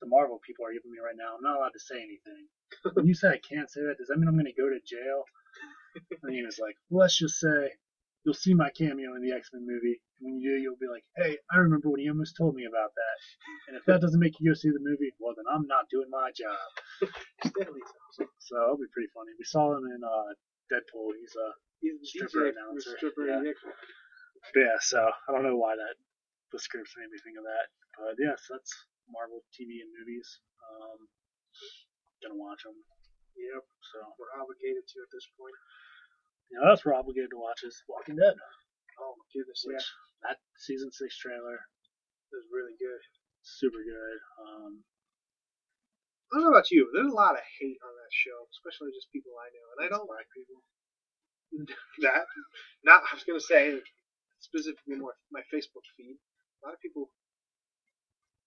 the Marvel people are giving me right now. I'm not allowed to say anything." when you say I can't say that, does that mean I'm going to go to jail? and he was like, well, let's just say you'll see my cameo in the X Men movie. And when you do, you'll be like, hey, I remember when he almost told me about that. And if that doesn't make you go see the movie, well, then I'm not doing my job. So it'll be pretty funny. We saw him in uh, Deadpool. He's a He's Stripper DJ, announcer, Stripper yeah. Yeah. So I don't know why that the scripts made me think of that, but yes, that's Marvel TV and movies. Um, gonna watch them. Yep, So we're obligated to at this point. you know, that's we're obligated to watch is Walking Dead. Oh my goodness, yeah, that season six trailer it was really good. super good. Um, I don't know about you, but there's a lot of hate on that show, especially just people I know, and I don't like people. that. Not, I was gonna say specifically more my Facebook feed. A lot of people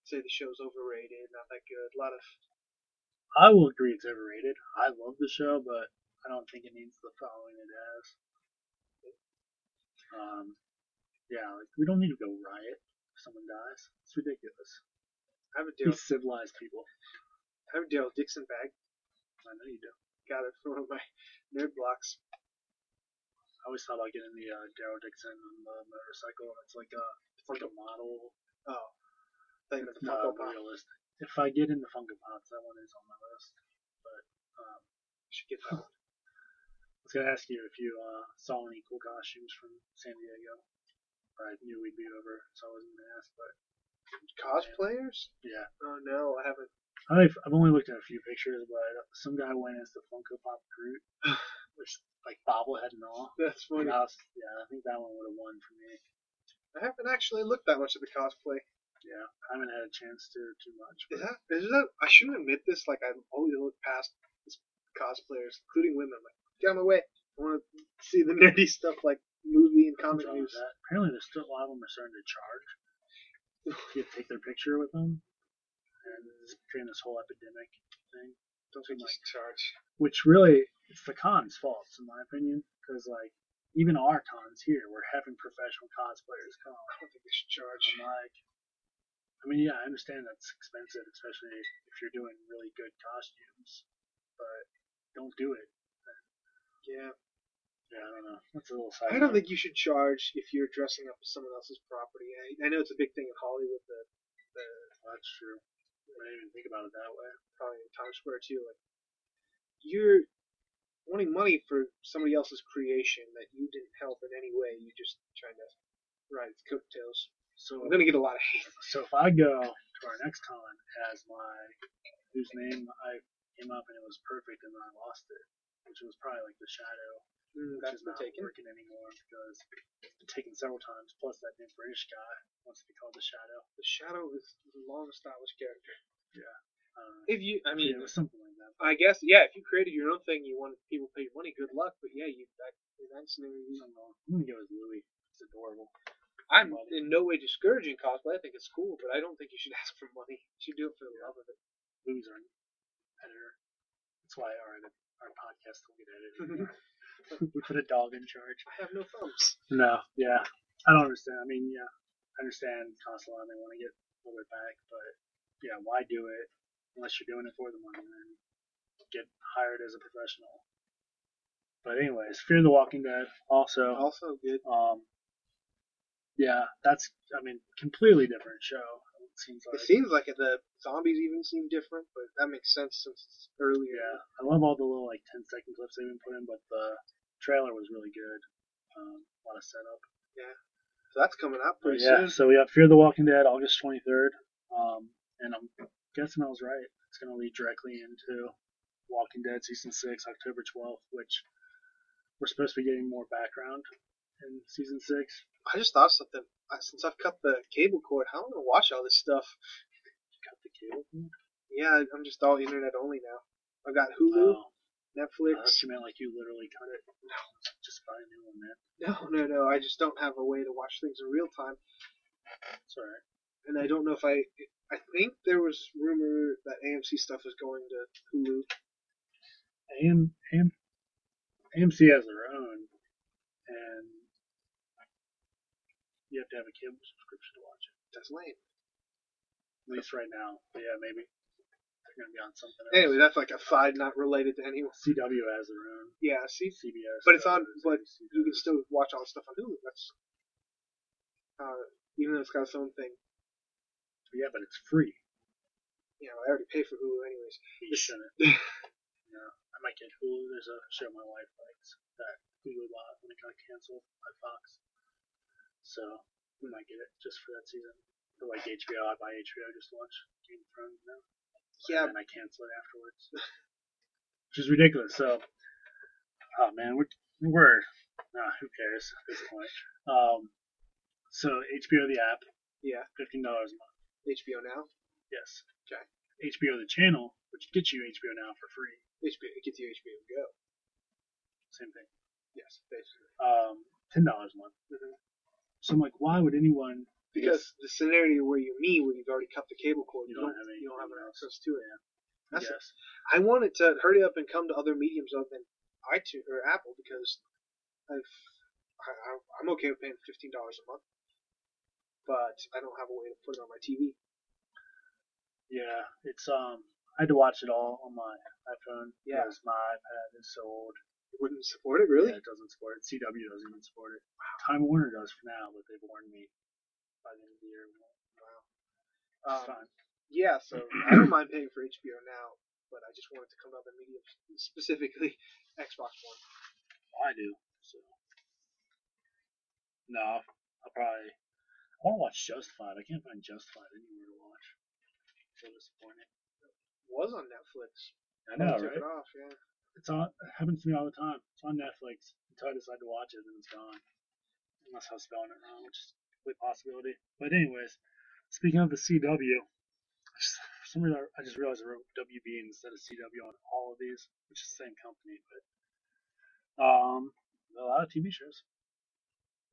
say the show's overrated, not that good. A lot of I will agree it's overrated. I love the show, but I don't think it needs the following it has. Um, yeah, like we don't need to go riot if someone dies. It's ridiculous. I have a Daryl, These civilized people. I have a Daryl Dixon bag. I know you do. Got it from one of my nerd blocks. I always thought about getting the uh, Daryl Dixon on the motorcycle. It's like a it's like a model. Oh, thing It's the Funko Pop. realistic. If I get into Funko Pops, that one is on my list. But um, Should get that one. I was gonna ask you if you uh, saw any cool costumes from San Diego. I knew we'd be over, so I wasn't gonna ask. But Cosplayers? yeah, Oh no, I haven't. I've I've only looked at a few pictures, but some guy went as the Funko Pop Groot, which like bobblehead and all. That's funny. I was, yeah, I think that one would have won for me. I haven't actually looked that much at the cosplay. Yeah, I haven't had a chance to too much. Is that is that? I shouldn't admit this. Like I've always look past this cosplayers, including women. I'm like, get out of my way. I want to see the nerdy stuff like movie and comic news. Apparently, there's still a lot of them are starting to charge. You take their picture with them, and it's creating this whole epidemic thing. Don't think you like- charge. Which really, it's the con's fault, in my opinion, because like even our cons here, we're having professional cosplayers come. I don't think you should charge. I'm like, I mean, yeah, I understand that's expensive, especially if you're doing really good costumes, but don't do it. Yeah. Yeah, I don't know. That's a little side. I don't think you should charge if you're dressing up as someone else's property. I, I know it's a big thing in Hollywood, the, the that's true. I didn't even think about it that way. probably in Times Square too. Like you're wanting money for somebody else's creation that you didn't help in any way. You're just trying to ride its coattails. So, I'm gonna get a lot of hate. so if I go to our next con as my whose name I came up and it was perfect and then I lost it, which was probably like the shadow, Mm, which that's is been not taken. working anymore because it's been taken several times. Plus that new British guy wants to be called the shadow. The Shadow is a long established character. Um, If you, I mean, yeah, it was something like that. I guess yeah. If you created your own thing, you wanted people to pay you money. Good luck, but yeah, you that in that scenario, I you- don't know. I'm gonna go with Louis. It's adorable. I'm Money. in no way discouraging cosplay. I think it's cool, but I don't think you should ask for money. You should do it for the love of it. Our editor. That's why our our podcast will get edited. we put a dog in charge. I have no thumbs. No, yeah, I don't understand. I mean, yeah, I understand Constellon. They want to get a little bit back, but yeah, why do it unless you're doing it for the money? Then get hired as a professional. But anyways, Fear the Walking Dead also. Also good. Um, yeah, that's I mean completely different show. It seems like. It seems like it, the zombies even seem different, but that makes sense since it's earlier. Yeah, I love all the little like 10 second clips they've been putting, but the trailer was really good. Um, a lot of setup. Yeah, so that's coming out pretty yeah, soon. so we have Fear the Walking Dead August 23rd. Um, and I'm guessing I was right. It's going to lead directly into Walking Dead Season 6, October 12th, which we're supposed to be getting more background in Season 6. I just thought of something. I, since I've cut the cable cord, how am I gonna watch all this stuff? You cut the cable. cord? Yeah, I'm just all internet only now. I've got Hulu, Oh, I Netflix. thought you meant like you literally cut it. No. Just buy a new one, man. No, no, no. I just don't have a way to watch things in real time, It's alright. and I don't know if I. I think there was rumor that AMC stuff is going to Hulu. AM, AM, AMC has their own, and you have to have a cable subscription to watch it. That's lame. At least right now. But yeah, maybe they're gonna be on something else. Anyway, that's like a side not related to anyone. CW has their own. Yeah, see, CBS. but it's on. But you can still watch all the stuff on Hulu. That's uh, even though it's got its own thing. Yeah, but it's free. You know, I already pay for Hulu anyways. You shouldn't. no, I might get Hulu. There's a show my wife likes that Hulu bought when it got canceled by Fox. So we might get it just for that season. Or like HBO, I buy HBO just to watch Game of Thrones now. Yeah, and I cancel it afterwards, which is ridiculous. So, oh man, we're we're nah, who cares at this point? Um, so HBO the app, yeah. fifteen dollars a month. HBO Now. Yes. Okay. HBO the channel, which gets you HBO now for free. HBO it gets you HBO Go. Same thing. Yes, basically. Um, ten dollars a month. Mhm. So I'm like, why would anyone? Because the scenario where you me, where you've already cut the cable cord, You you, don't don't, have any- you don't have anything else. access to it. That's yes. I wanted to hurry up and come to other mediums other than iTunes or Apple because I've I, I- I'm okay with paying fifteen dollars a month, but I don't have a way to put it on my TV. Yeah, it's um. I had to watch it all on my iPhone Yeah. because my iPad is so old. It wouldn't support it really. Yeah, it doesn't support it. CW doesn't even support it. Time Warner does for now, but they've warned me by the end of the year. won't. Um, It's fine. yeah, so I don't mind paying for HBO now, but I just want it to come to other media, specifically Xbox One. I do. So no, I'll probably. I want to watch Justified. I can't find Justified anywhere to watch. So disappointing. It was on Netflix. I know, They took it off. Yeah. It's on. It happens to me all the time. It's on Netflix until I decide to watch it, and it's gone. Unless I'm spelling it wrong, which is a complete possibility. But anyways, speaking of the CW, I just, for some reason I just realized I wrote WB instead of CW on all of these, which is the same company, but um, a lot of TV shows.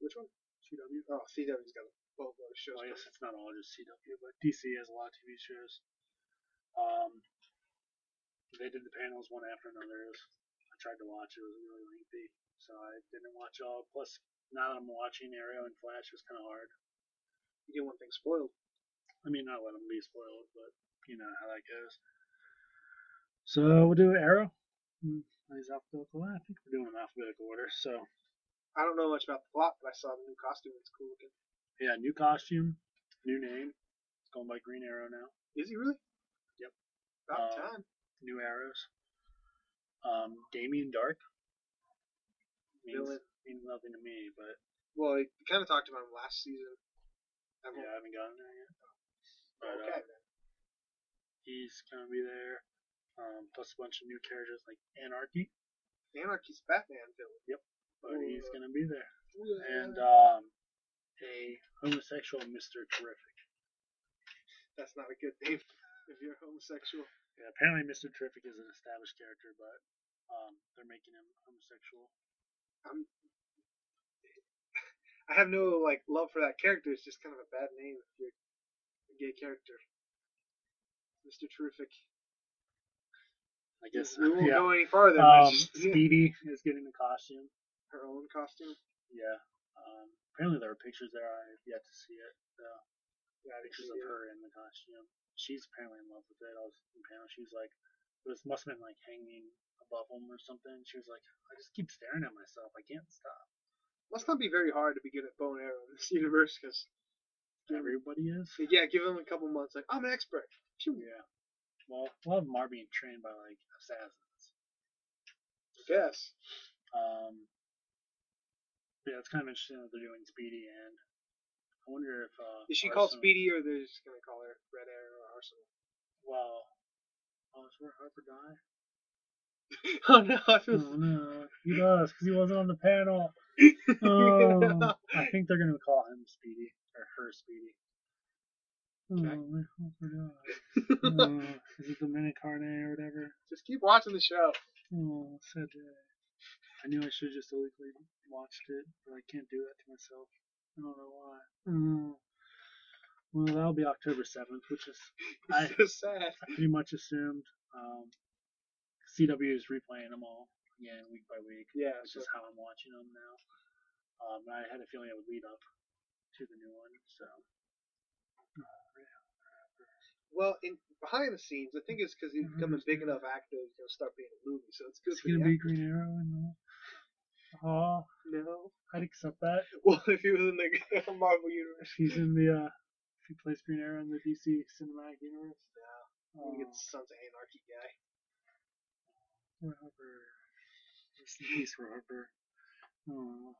Which one? CW. Oh, CW's got a both those shows. Well, I guess it's not all just CW, but DC has a lot of TV shows. Um, they did the panels one after another. Was, I tried to watch it. It was really lengthy, so I didn't watch all. Plus, now that I'm watching Arrow and Flash, it's kind of hard. You get one thing spoiled. I mean, not let them be spoiled, but you know how that goes. So we'll do Arrow. Hmm, Is alphabetical? I think we're doing alphabetical order. So I don't know much about the plot, but I saw the new costume. It's cool looking. yeah, new costume, new name. It's going by Green Arrow now. Is he really? Yep. About Uh, time. New arrows. Um, Damien Darhk. Means, Villain. means nothing to me, but Well, we kind of talked about him last season. I yeah, I haven't gotten there yet. But okay. uh, he's gonna be there. Um, plus a bunch of new characters like Anarchy, Anarchy's Batman villain. Yep, but Ooh. he's gonna be there. And uh, um, a homosexual Mr. Terrific. that's not a good name if you're homosexual. Yeah, apparently Mr. Terrific is an established character, but um, they're making him homosexual. I'm. I have no like love for that character. It's just kind of a bad name if you're a gay character. Mr. Terrific. I guess. we won't yeah. go any farther. Um, just- Speedy is getting a costume. her own costume. Yeah. Um, apparently there are pictures there. I have yet to see it. So, Yeah, pictures of her in the costume. She's apparently in love with it. I was in panel. She was like, it was must have been like hanging above him or something. She was like, I just keep staring at myself. I can't stop. Must not be very hard to be good at bow and arrow in this universe, because Everybody is. yeah, give them a couple months. Like I'm an expert. Phew. Yeah. Well, a lot of them are being trained by like assassins. I Guess. Um, yeah, it's kind of interesting that they're doing Speedy, and I wonder if uh, Is she called Arsenal- Speedy, or they're just gonna call her Red Arrow or Arsenal? Well, oh, is where Harper died? oh no, I feel. Oh no, he does because he wasn't on the panel. Oh, I think they're gonna call him Speedy or her Speedy. Oh, Okay. my Harper died. Oh, is it the Minute Carne or whatever? Just keep watching the show. Oh, sad day. I knew I should have just illegally watched it, but I can't do that to myself. I don't know why. Oh. Well, that'll be October 7th, which is I so sad. pretty much assumed. Um, CW is replaying them all again week by week, Yeah. which So is how I'm watching them now. Um, I had a feeling it would lead up to the new one, so. Well, in behind the scenes, I think it's because he's become a big enough actor. He's gonna start being a movie, so it's good Is the gonna be. Green Arrow in the? Oh, No. I'd accept that. Well, if he was in the Marvel universe, If he's in the, uh, if he plays Green Arrow in the DC cinematic universe. yeah, Oh, we get the Sons of Anarchy guy. Harper. Rest in peace for Harper. Oh.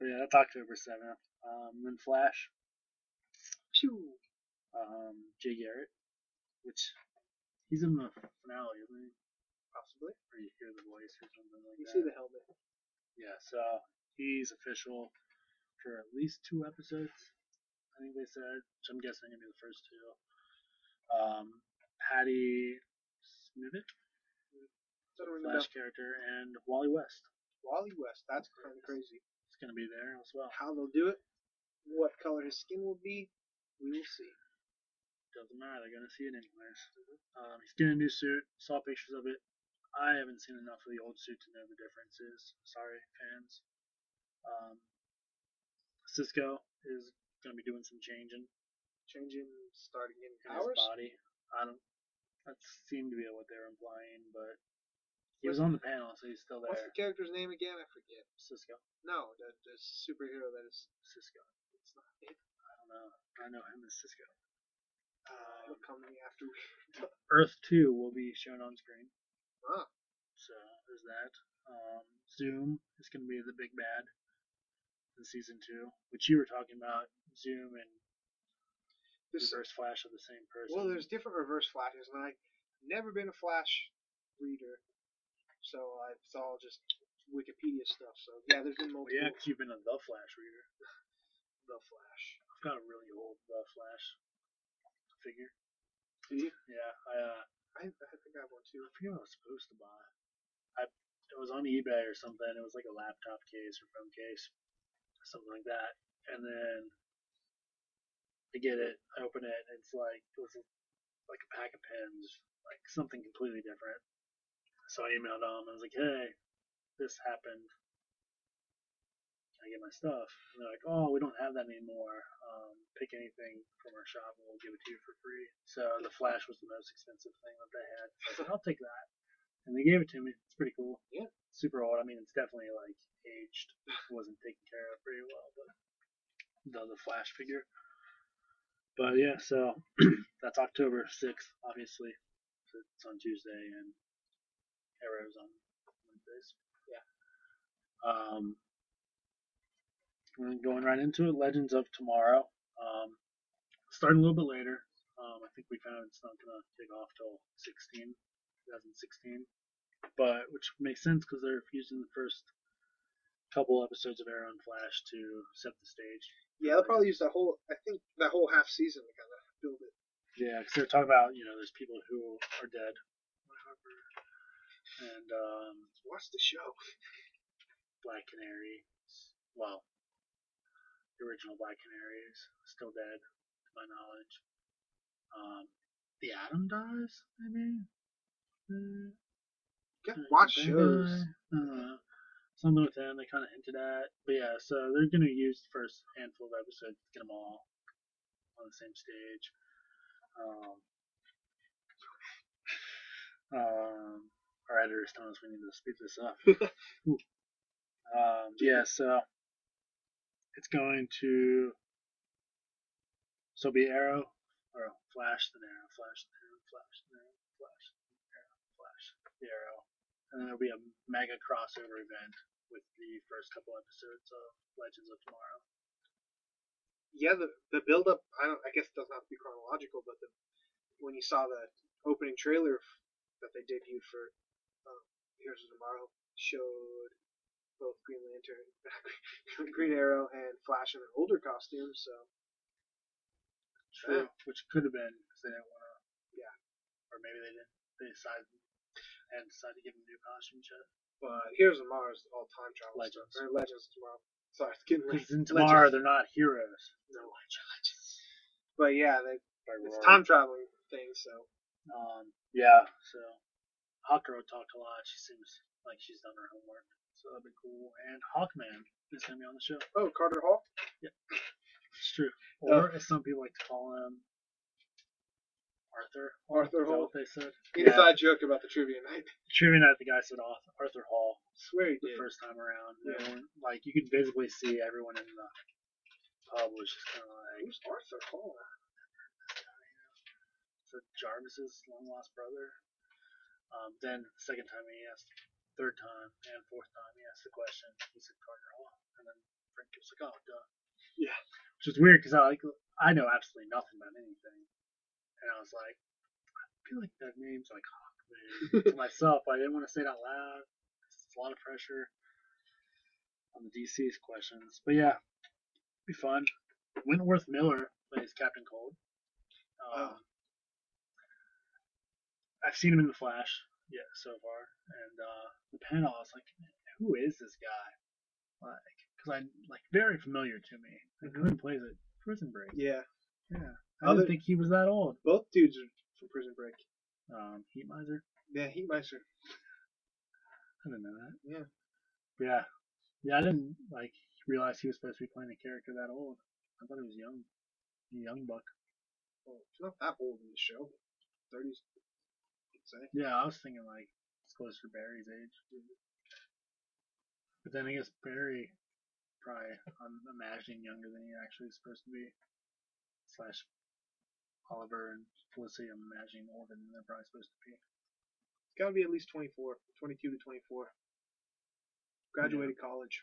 But yeah, that's October 7th. Um, then Flash, Phew. um, Jay Garrick, which he's in the finale, isn't he? Possibly. Or you hear the voice or something like You that. see the helmet. Yeah, so he's official for at least two episodes. I think they said, which I'm guessing gonna be the first two. Um, Patty Spivot, Doesn't ring a bell. Flash character, and Wally West Wally West. That's kind of crazy. It's gonna be there as well. How they'll do it, what color his skin will be, we will see. Doesn't matter, they're gonna see it anyways. Um, he's getting a new suit. Saw pictures of it. I haven't seen enough of the old suit to know the differences. Sorry, fans. Um, Cisco is gonna be doing some changing. Changing, starting in his body. I don't. That seemed to be what they're implying, but he was on the panel, so he's still there. What's the character's name again? I forget. Cisco. No, the, the superhero that is. Cisco. It's not it. I don't know. I know him as Cisco. Uh, it'll come to me after we. Earth Two will be shown on screen, So there's that. Um, Zoom is going to be the big bad in season two, which you were talking about. Zoom and this, Reverse Flash are the same person. well, there's different reverse flashes, and I've never been a Flash reader, so I, it's all just Wikipedia stuff. So yeah, there's been Well, multiple. yeah, 'cause you've been a The Flash reader. The Flash. I've got a really old The Flash figure. Do you? Yeah, I uh, I, I think I have one too. I forget what I was supposed to buy. I it was on eBay or something. It was like a laptop case or phone case, something like that. And then I get it. I open it. It's like it was like a pack of pens, like something completely different. So I emailed them. I was like, "Hey, this happened. I get my stuff?" And they're like, "Oh, we don't have that anymore. Um, pick anything from our shop and we'll give it to you for free." So the Flash was the most expensive thing that they had. So I said, "I'll take that," and they gave it to me. It's pretty cool. Yeah. Super old. I mean, it's definitely like aged. It wasn't taken care of very well, but the the Flash figure. But yeah, so that's October sixth, obviously. So it's on Tuesday and Arrow's on Wednesdays. Yeah. Um, going right into it, Legends of Tomorrow. Um, starting a little bit later. Um, I think we found it's not gonna take off till 16, 2016, but which makes sense because they're using the first couple episodes of Arrow and Flash to set the stage. Yeah, they'll probably use that whole. I think that whole half season to kind of build it. Yeah, because they're talking about you know there's people who are dead, and um, Watch the show. Black Canary, well, the original Black Canary is still dead, to my knowledge. Um, the Atom dies, maybe. Uh, Uh, watch shows. don't. Something with them they kind of hinted at. But yeah, so they're going to use the first handful of episodes to get them all on the same stage. Um, um, our editor is telling us we need to speed this up. Um, yeah, so it's going to so be Arrow or Flash, the Arrow, Flash, the Arrow, Flash, the Arrow, Flash, the Arrow, Flash, the Arrow, and then there'll be a mega crossover event with the first couple episodes of Legends of Tomorrow. Yeah, the the build up. I don't. I guess it doesn't have to be chronological, but the when you saw the opening trailer that they debuted for um, Heroes of Tomorrow showed both Green Lantern, Green Arrow, and Flash in an older costume. So True. Which could have been because they didn't want to. Yeah. Or maybe they didn't. They decided and decided to give them new costumes yet. But Heroes of Mars all time travel Legends. stuff. Or Legends Tomorrow. Sorry, it's getting late. Because in tomorrow Legends. they're not heroes. No Legends. But yeah, they, it's time traveling thing. So Um, yeah, so Hawkgirl talked a lot. She seems like she's done her homework, so that'd be cool. And Hawkman is gonna be on the show. oh, Carter Hall. Yeah. It's true. Or as some people like to call him, Arthur. Arthur Is that Hall. what they said? Inside joke about the trivia night. Trivia night, the guy said Arthur, Arthur Hall swear he the did. first time around. Yeah. Like you could visibly see everyone in the pub was just kind of like, Who's Arthur Hall? so Jarvis's long lost brother. Um, then the second time he asked, third time and fourth time he asked the question, he said Carter Hall, and then Frank was like, oh, duh. Yeah. Which is weird because I like I know absolutely nothing about anything, and I was like, I feel like that name's like Hawkman to myself. I didn't want to say it out loud. It's a lot of pressure on the DC's questions, but yeah, be fun. Wentworth Miller plays Captain Cold. Um, Oh. I've seen him in the Flash, yeah, so far, and uh, the panel, I was like, who is this guy? Like, because I like very familiar to me. Like, who plays it? Prison Break. Yeah, Yeah, I Other- didn't think he was that old. both dudes are from Prison Break. Um, Heat Miser. Yeah, Heatmeister. I didn't know that. Yeah. Yeah, yeah, I didn't like realize he was supposed to be playing a character that old. I thought he was young, a young buck. Well, he's not that old in the show. Thirties, say. Yeah, I was thinking like it's close to Barry's age. But then I guess Barry probably I'm imagining younger than he actually is supposed to be. Slash Oliver and Felicity I'm imagining older than they're probably supposed to be. It's got to be at least 24, 22 to 24. Graduated college.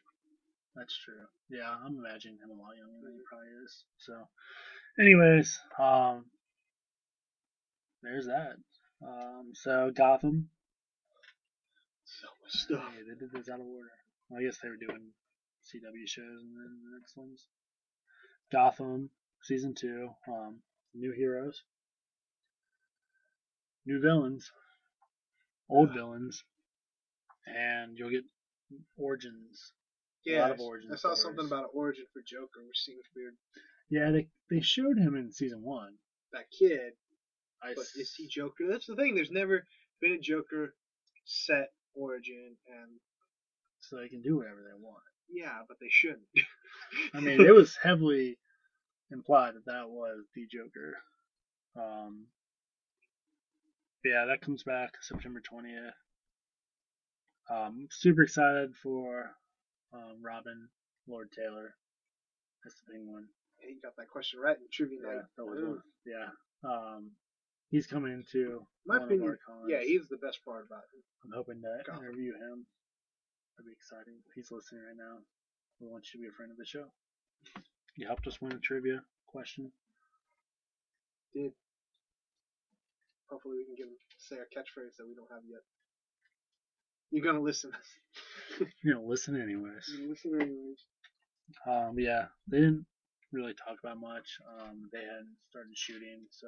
That's true. Yeah, I'm imagining him a lot younger than he probably is. So anyways, um there's that. Um so Gotham. So much stuff. Yeah, they did this out of order. Well, I guess they were doing CW shows and then the next ones. Gotham, season two. Um, new heroes, new villains, old villains, and you'll get origins. Yeah, lot of I- I saw something about an origin for Joker, which seems weird. Yeah, they they showed him in season one. That kid, I but is he Joker? That's the thing. There's never been a Joker set origin, and so they can do whatever they want. yeah, but they shouldn't. I mean, it was heavily implied that that was the Joker. Um, yeah, that comes back September 20th. Um, super excited for um, Robin Lord Taylor. That's the big one. he got that question right in trivia Yeah, night. that was one. Yeah. Um, he's coming into My one opinion, of our cons. yeah, he's the best part about it. I'm hoping to Gotham. interview him. That'd be exciting. He's listening right now. We want you to be a friend of the show. You helped us win a trivia question. Did. Hopefully, we can get him say a catchphrase that we don't have yet. You're gonna listen. You're gonna listen anyways. You're gonna listen anyways. Um, yeah, they didn't really talk about much. Um, they hadn't started shooting, so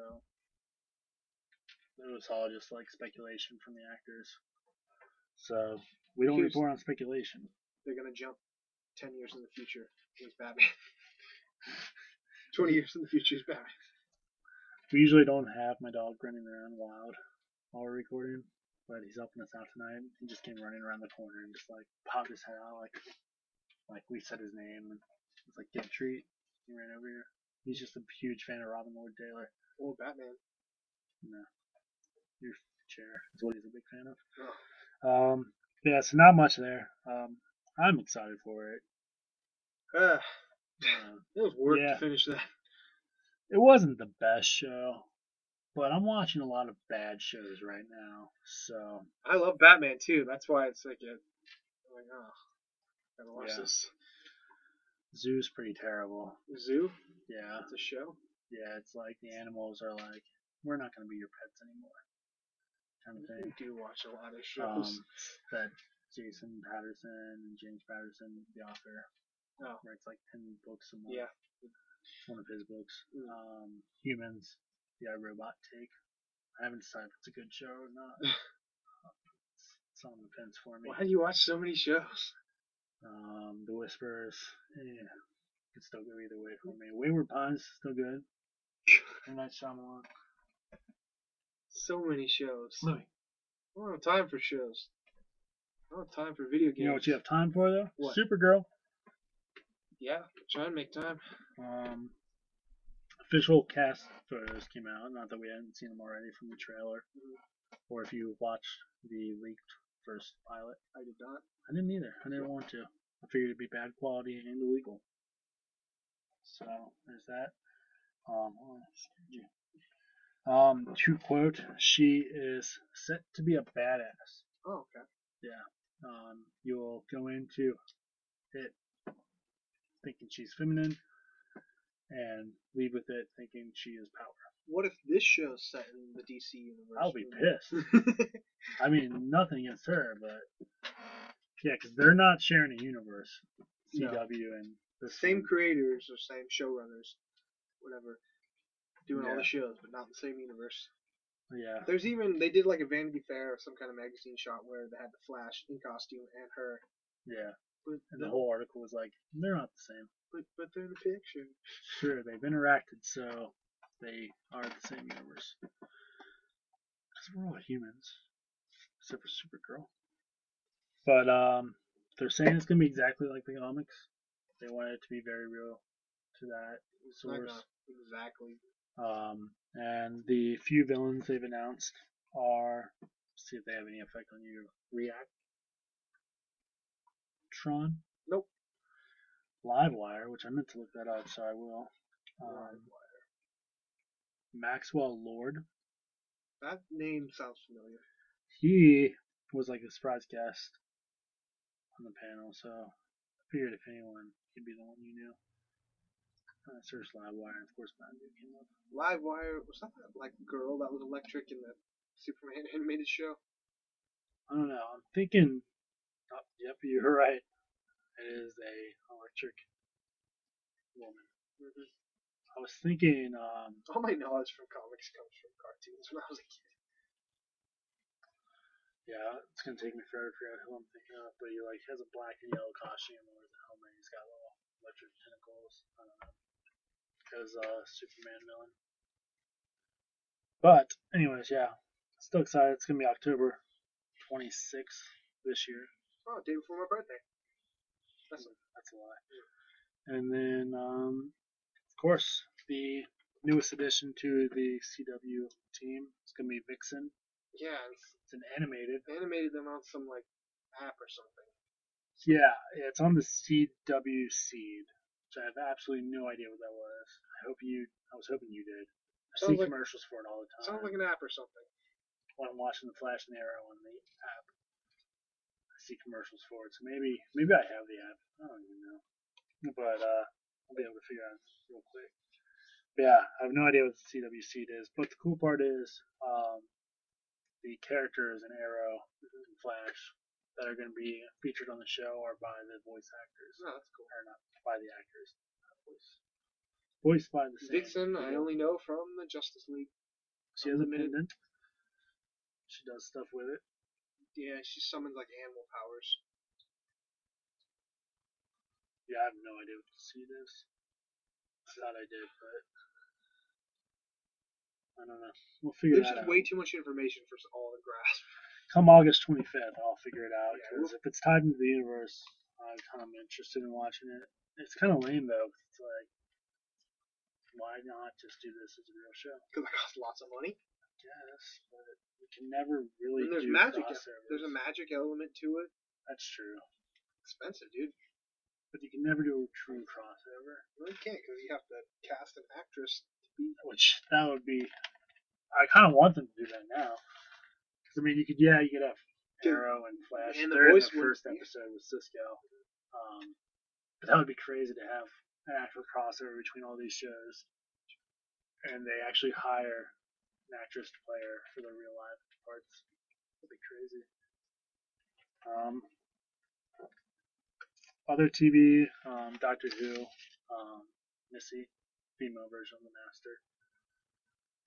it was all just like speculation from the actors. So we don't Here's- report on speculation. They're gonna jump ten years in the future. He's Batman. Twenty years in the future, is Batman. We usually don't have my dog running around wild while we're recording, but he's helping us out tonight. He just came running around the corner and just like popped his head out like like we said his name and was like get a treat. He ran over here. He's just a huge fan of Robin Lord Taylor. Or Batman. No. Your chair is what he's a big fan of. Oh. Um yeah, so not much there. Um I'm excited for it. Uh, it was work Yeah. to finish that. it wasn't the best show, but I'm watching a lot of bad shows right now. So I love Batman too. That's why it's like a, I'm like oh, gotta watch Yeah. this. Zoo's pretty terrible. Zoo. Yeah. It's a show. Yeah, it's like the animals are like, we're not gonna be your pets anymore. Kind of I thing. do watch a lot of Um, shows. that Jason Patterson and James Patterson, the author, Oh. writes like ten books a month. yeah. One of his books. Mm. Um, Humans, the iRobot take. I haven't decided if it's a good show or not. it's, it's on the fence for me. Why do you watch so many shows? Um, The Whispers, yeah, could still go either way for me. Wayward Pines, still good. M. Night Shyamalan. So many shows. Louis. I don't have time for shows. I don't have time for video games. You know what you have time for though? What? Supergirl. Yeah, try and make time. Um, official cast photos came out. Not that we hadn't seen them already from the trailer, or if you watched the leaked first pilot. I did not. I didn't either. I didn't want to. I figured it'd be bad quality and illegal. So there's that. Um, hold on, excuse you. Um, to quote, she is set to be a badass. Oh, okay. Yeah. Um, you'll go into it thinking she's feminine, and leave with it thinking she is power. What if this show's set in the DC universe? I'll be pissed. I mean, nothing against her, but yeah, because they're not sharing a universe. No. CW and the same creators or same showrunners, whatever, doing all the shows, but not in the same universe. Yeah, There's even they did like a Vanity Fair or some kind of magazine shot where they had the Flash in costume and her, yeah. but And the whole article was like, they're not the same. but, but they're in the picture. Sure, they've interacted, so they are the same universe. Because we're all humans, except for Supergirl. But um, they're saying it's gonna be exactly like the comics. They want it to be very real to that It's not source. exactly. Um, and the few villains they've announced are see if they have any effect on you. React. Tron. Nope. Livewire, which I meant to look that up, so I will. Um, Livewire. Maxwell Lord. That name sounds familiar. He was like a surprise guest on the panel, so I figured if anyone, he'd be the one you knew. Uh, search Livewire, and of course, Mountain Dew came up. Livewire was that that like girl that was electric in the Superman animated show? I don't know. I'm thinking. Oh, yep, you're right. It is a electric woman. Mm-hmm. I was thinking. Um, All my knowledge from comics comes from cartoons when I was a kid. yeah, it's gonna take me forever to figure out who I'm thinking of, but he like has a black and yellow costume and wears a helmet. He's got little electric tentacles. I don't know. Because uh, Superman villain. But anyways, yeah, still excited. It's gonna be October 26th this year. Oh, day before my birthday. That's That's a lie. And then, um, of course, the newest addition to the CW team is gonna be Vixen. yeah, it's It's an animated. animated them on some like app or something. Yeah, it's on the CW Seed, I have absolutely no idea what that was. I hope you. I was hoping you did. I see like- commercials for it all the time. Sounds like an app or something. when I'm watching the Flash and Arrow on the app. I see commercials for it, so maybe maybe I have the app. I don't even know, but uh, I'll be able to figure out real quick. But yeah, I have no idea what the CW seed is, but the cool part is um, the characters in Arrow and Flash that are going to be featured on the show are by the voice actors, Oh, that's cool. or not by the actors, voice. Voiced by the same. Vixen, I only know from the Justice League. She has a um, pendant. She does stuff with it. Yeah, she summons like animal powers. Yeah, I have no idea what the seed is. I thought I did, but I don't know. We'll figure There's just out. way too much information for us all to grasp. Come August 25th, I'll figure it out. Because if it's tied into the universe, I'm kind of interested in watching it. It's kind of lame though. It's like, why not just do this as a real show? Because it costs lots of money. Yes, but we can never really And there's do magic. crossovers. There's a magic element to it. That's true, Expensive, dude. but you can never do a true crossover. No, you can't because you have to cast an actress. To be. Which that would be. I kind of want them to do that now. 'Cause, I mean, you could, yeah, you could have Arrow and Flash. and the They're in voice the would- first episode with Cisco. Um, but that would be crazy to have an actual crossover between all these shows, and they actually hire an actress to play her for the real life parts. That'd be crazy. Um, other TV, um, Doctor Who, um, Missy, female version of the Master,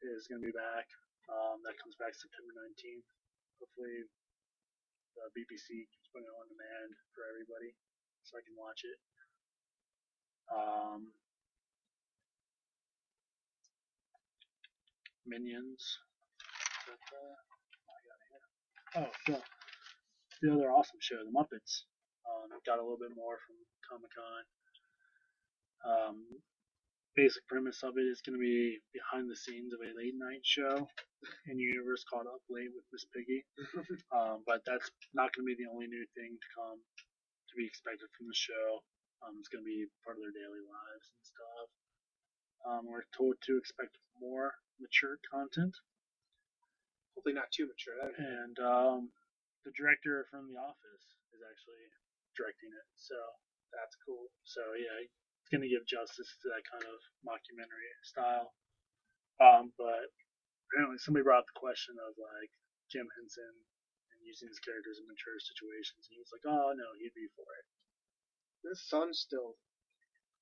is going to be back. Um, that comes back September 19th. Hopefully, the BBC keeps putting it on demand for everybody so I can watch it. Um, Minions. That, uh? Oh, the, the other awesome show, The Muppets. Um, got a little bit more from Comic Con. Um, basic premise of it is going to be behind the scenes of a late night show in universe called Up Late with Miss Piggy. um, but that's not going to be the only new thing to come to be expected from the show. Um, it's going to be part of their daily lives and stuff. Um, we're told to expect more mature content, Hopefully not too mature. And um, the director from The Office is actually directing it. So that's cool. So yeah, it's gonna give justice to that kind of mockumentary style. Um, but apparently somebody brought up the question of like Jim Henson and using his characters in mature situations, and he was like, "Oh no, he'd be for it." His son's still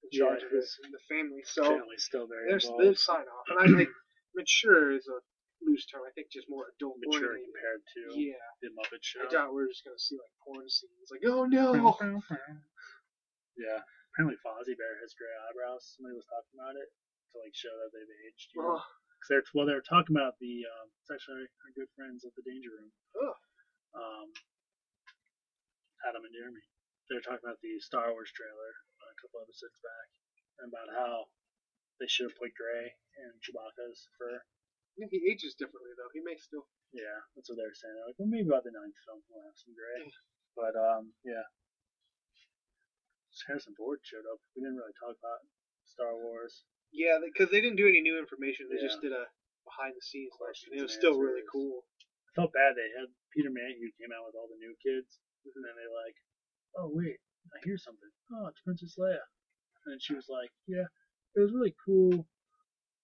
in Yeah, charge of it his in the family, so Family's still very there's involved. there's sign off. And I think mature is a loose term. I think just more adult mature oriented. compared to Yeah. the Muppet Show. I doubt we're just gonna see like porn scenes. Like, oh no. yeah, apparently Fozzie Bear has gray eyebrows. Somebody was talking about it to like show that they've aged. You know? Oh, 'Cause they're well, they're talking about the um, it's actually our good friends at the Danger Room, oh. um, Adam and Jeremy. They're talking about the Star Wars trailer a couple episodes back, and about how they should have put gray in Chewbacca's fur. I think he ages differently though. He may still. Yeah, that's what they're saying. They're like, well, maybe about the ninth film we'll have some gray. But um, yeah. Harrison Ford showed up. We didn't really talk about Star Wars. Yeah, because they didn't do any new information. They Yeah. just did a behind the scenes question. It was still really cool. I felt bad they had Peter Mayhew came out with all the new kids, and then they like, oh wait, I hear something. Oh, it's Princess Leia. And she was like, yeah, it was really cool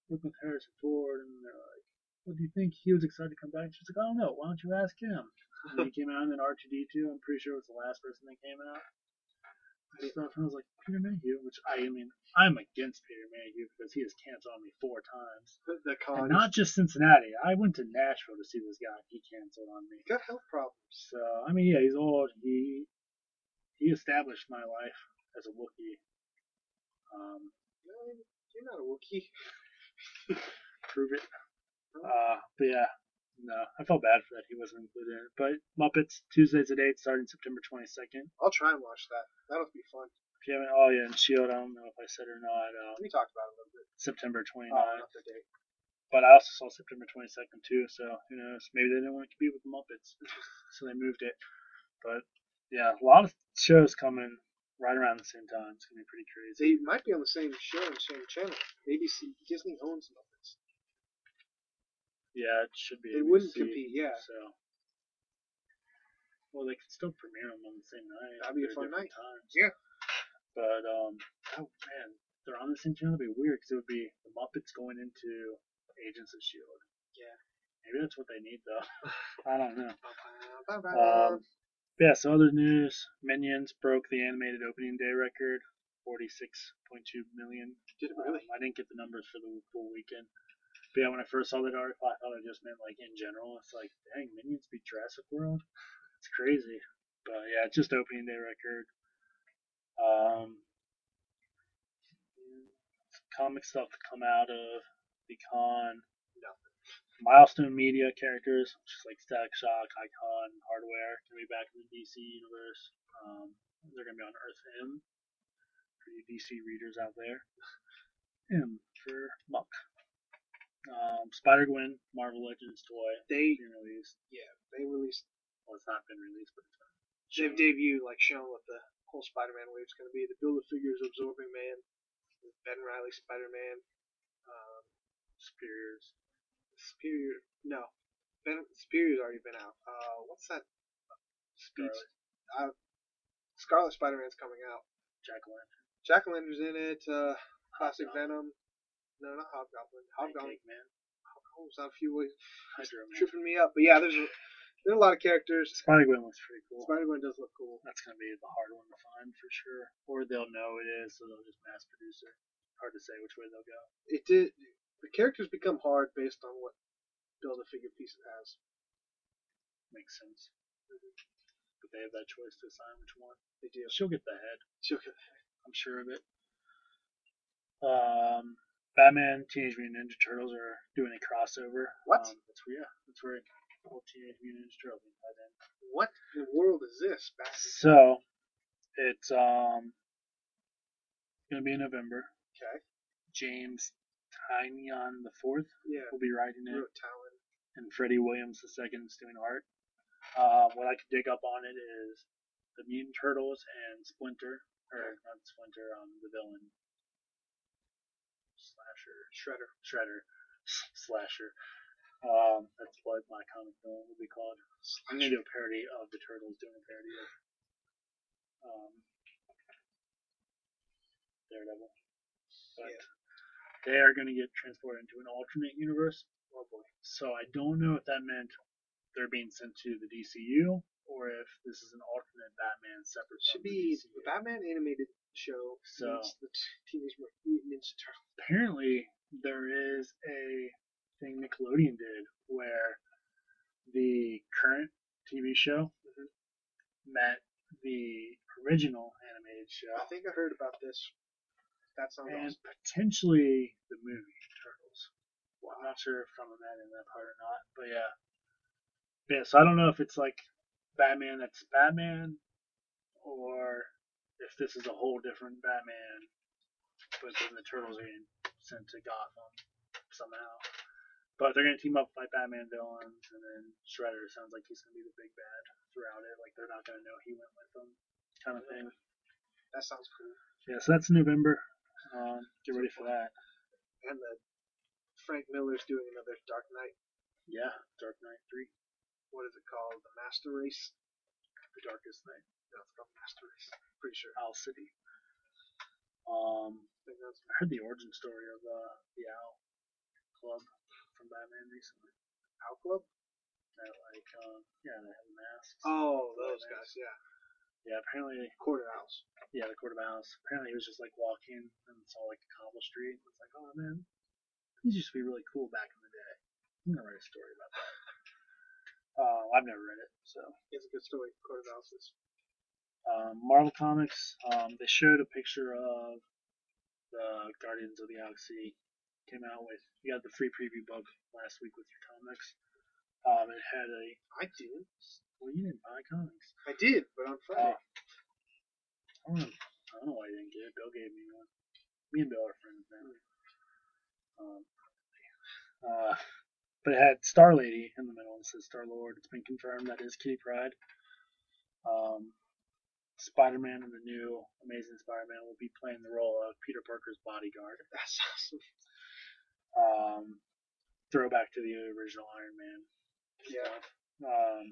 working with Harrison Ford, and they're like, what do you think? He was excited to come back. She's like, I don't know. Why don't you ask him? And he came out, and then R2D2. I'm pretty sure it was the last person that came out. Stuff, and I was like, Peter Mayhew, which I, I mean, I'm against Peter Mayhew because he has canceled on me four times. The con. And not just Cincinnati. I went to Nashville to see this guy. He canceled on me. got health problems. So I mean, yeah, he's old. He he established my life as a Wookiee. Um, No, You're not a Wookiee. Prove it. Uh, but yeah, no, I felt bad for that he wasn't included in it. But Muppets Tuesdays at eight, starting September twenty second. I'll try and watch that. That'll be fun. If you haven't, oh yeah, and Shield. I don't know if I said or not. Uh, We talked about it a little bit. September 29th. Oh, not the date. But I also saw September 22nd too, so who knows? Maybe they didn't want to compete with the Muppets, so they moved it. But yeah, a lot of shows coming right around the same time. It's gonna be pretty crazy. They might be on the same show and same channel. ABC Disney owns Muppets. Yeah, it should be. They wouldn't compete, yeah. So, well, they could still premiere them on the same night. That'd be a fun night. Times. Yeah. But um, oh man, they're on the same channel. It'd be weird because it would be the Muppets going into Agents of Shield. Yeah. Maybe that's what they need though. I don't know. Um, yeah, so other news Minions broke the animated opening day record 46.2 million. Did it really? Um, I didn't get the numbers for the full weekend. Yeah, when I first saw that article, I thought it just meant like in general. It's like, dang, Minions beat Jurassic World? It's crazy. But yeah, it's just opening day record. Um, comic stuff to come out of the con. Nothing. Milestone Media characters, which is like Static Shock, Icon, Hardware, gonna be back in the DC universe. Um, they're gonna be on Earth M for you DC readers out there. M for Muck. Um, Spider Gwen, Marvel Legends toy, They released. yeah they released Well, it's not been released, but it's been they've debuted like shown what the whole Spider-Man wave's going to be. The build of figures absorbing man, Ben Reilly Spider-Man, um, Superiors. Superior. No, Ben Superior's already been out. Uh, what's that? Scarlet, Uh, Scarlet Spider-Man's coming out. Jack Lantern, Jack o' Lantern's in it. Uh, Classic Venom. No, not Hobgoblin. Hobgoblin. Pancake Man, was that a few ways Hydro Man. tripping me up? But yeah, there's a, there are a lot of characters. Spider Gwen looks pretty cool. Spider-Man does look cool. That's gonna be the hard one to find for sure. Or they'll know it is, so they'll just mass produce it. Hard to say which way they'll go. It did. The characters become hard based on what build a figure piece it has. Makes sense. But they have that choice to assign which one. They do. She'll get the head. She'll get- I'm sure of it. Um, Batman, Teenage Mutant Ninja Turtles are doing a crossover. What? Um, that's where, yeah, that's where whole Teenage Mutant Ninja Turtles are tied in. What in the world is this? Batman? So, it's um gonna be in November. Okay. James Tynion the fourth Yeah. will be writing it, Talon. and Freddie Williams the second is doing art. Uh, what I could dig up on it is the Mutant Turtles and Splinter, or not Splinter, um, the villain, Slasher, Shredder. Shredder, Slasher. Um, that's what my comic villain will be called. I'm gonna do a parody of the Turtles doing a parody of um, Daredevil. But Yeah. they are gonna get transported into an alternate universe. Oh boy. So I don't know if that meant they're being sent to the DCU or if this is an alternate Batman separate Should be the Batman animated show. So- meets the Teenage Mutant Ninja Turtles. apparently there is a thing Nickelodeon did where the current TV show Mhm. met the original animated show I think I heard about this. That sounds and awesome. potentially the movie Turtles. I'm not sure if I'm mad in that part or not, but yeah. Yeah, so I don't know if it's like Batman that's Batman, or if this is a whole different Batman, but then the Turtles are getting sent to Gotham somehow. But they're gonna team up fight Batman villains, and then Shredder sounds like he's gonna be the big bad throughout it. Like they're not gonna know he went with them, kind of thing. That sounds cool. Yeah, so that's November. Um, get ready for that. And the Frank Miller's doing another Dark Knight. Yeah, Dark Knight Three, What is it called? The Master Race. The Darkest Night, No, it's called Master Race. Pretty sure. Owl City. Um, I think that's I heard the origin story of uh, the Owl Club from Batman recently. Owl Club. That like, um, yeah, they have masks. Oh, those guys. Yeah. Yeah, apparently, Court of Owls. yeah, the Court of Owls. Apparently, he was just like walking and saw like a cobble street. It's like, oh man, these used to be really cool back in the day. I'm gonna write a story about that. Uh, I've never read it, so It's a good story. Court of Owls um, Marvel Comics. Um, they showed a picture of the Guardians of the Galaxy came out with. You got the free preview book last week with your comics. Um, it had a. I did. Well, you didn't buy comics. I did, but on Friday. Oh. I don't know. I don't know why you didn't get it. Bill gave me one. Me and Bill are friends now. Um, uh, but it had Star Lady in the middle. It says Star Lord. It's been confirmed that is Kitty Pryde. Um, Spider Man and the new Amazing Spider Man will be playing the role of Peter Parker's bodyguard. That's awesome. Um, throwback to the original Iron Man. Yeah. Um,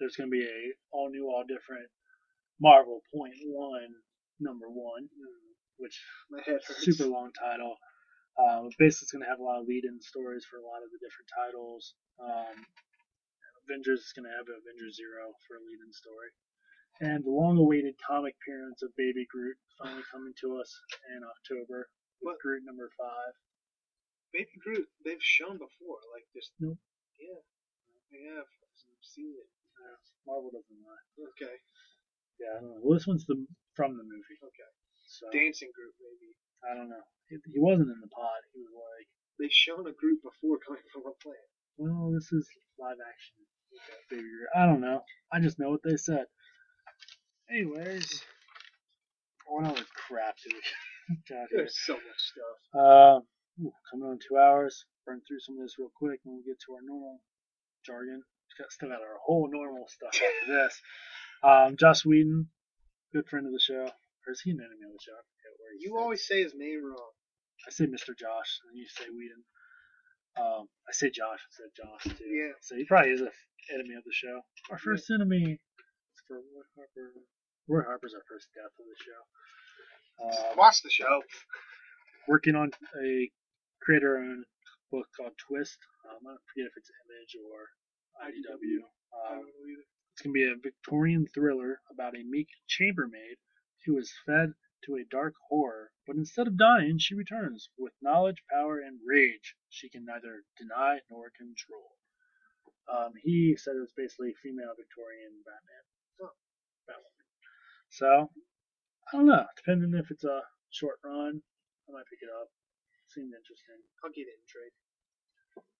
there's going to be a all new, all different Marvel Point One number one, which My head hurts. super long title. Um, basically, it's going to have a lot of lead-in stories for a lot of the different titles. Um, Avengers is going to have Avengers Zero for a lead-in story, and the long-awaited comic appearance of Baby Groot finally coming to us in October with What? Groot number five. Baby Groot, they've shown before. Like just. Nope. Yeah. They have. I've seen it. Uh, Marvel doesn't lie. Okay. Yeah, I don't know. Well, this one's the from the movie, Okay. so Dancing Groot, maybe. I don't know. He, he wasn't in the pod. He was like, They've shown a group before coming from a plant. well, this is live action. Baby Groot. I don't know. I just know what they said. Anyways, what other crap do we got here? There's so much stuff. Uh, ooh, coming on two hours. Burn through some of this real quick, and we'll get to our normal jargon. Got- Still got our whole normal stuff after this. Um, Joss Whedon, good friend of the show. Or is he an enemy of the show? Where You sits. always say his name wrong. I say Mr. Josh, and you say Whedon. Um, I say Josh instead of Josh too. Yeah. So he probably is an enemy of the show. Our first enemy is for Roy Harper. Roy Harper's our first death of the show. Um, Watch the show. working on a creator-owned book called Twist. Um, I forget if it's Image or IDW. I Um, it's going to be a Victorian thriller about a meek chambermaid who is fed to a dark horror, but instead of dying, she returns with knowledge, power, and rage she can neither deny nor control. Um, he said it was basically female Victorian Batman. Oh. Batwoman. So, I don't know. Depending if it's a short run, I might pick it up. Seemed interesting. I'll get it in trade.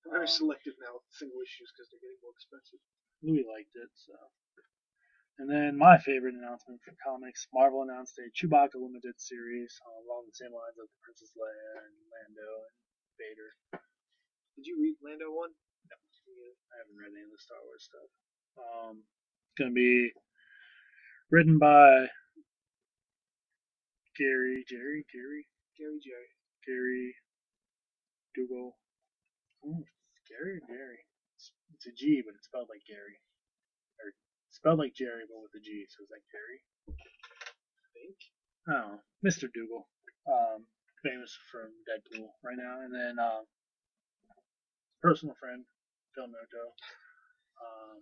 I'm very Um, selective now with single issues because they're getting more expensive. Louis liked it, so. And then my favorite announcement for comics, Marvel announced a Chewbacca limited series uh, along the same lines of the Princess Leia and Lando and Vader. Did you read Lando one? No. I haven't read any of the Star Wars stuff. Um, it's gonna be written by Gary, Jerry, Gary, Gary Jerry. Gary Duggan. Oh, it's Gary Gary? It's, it's a G, but it's spelled like Gary. Or spelled like Jerry, but with a G, so is that Gary? I think. I don't know. Mr. Duggan. Um, famous from Deadpool right now. And then, um, personal friend, Phil Noto. Um,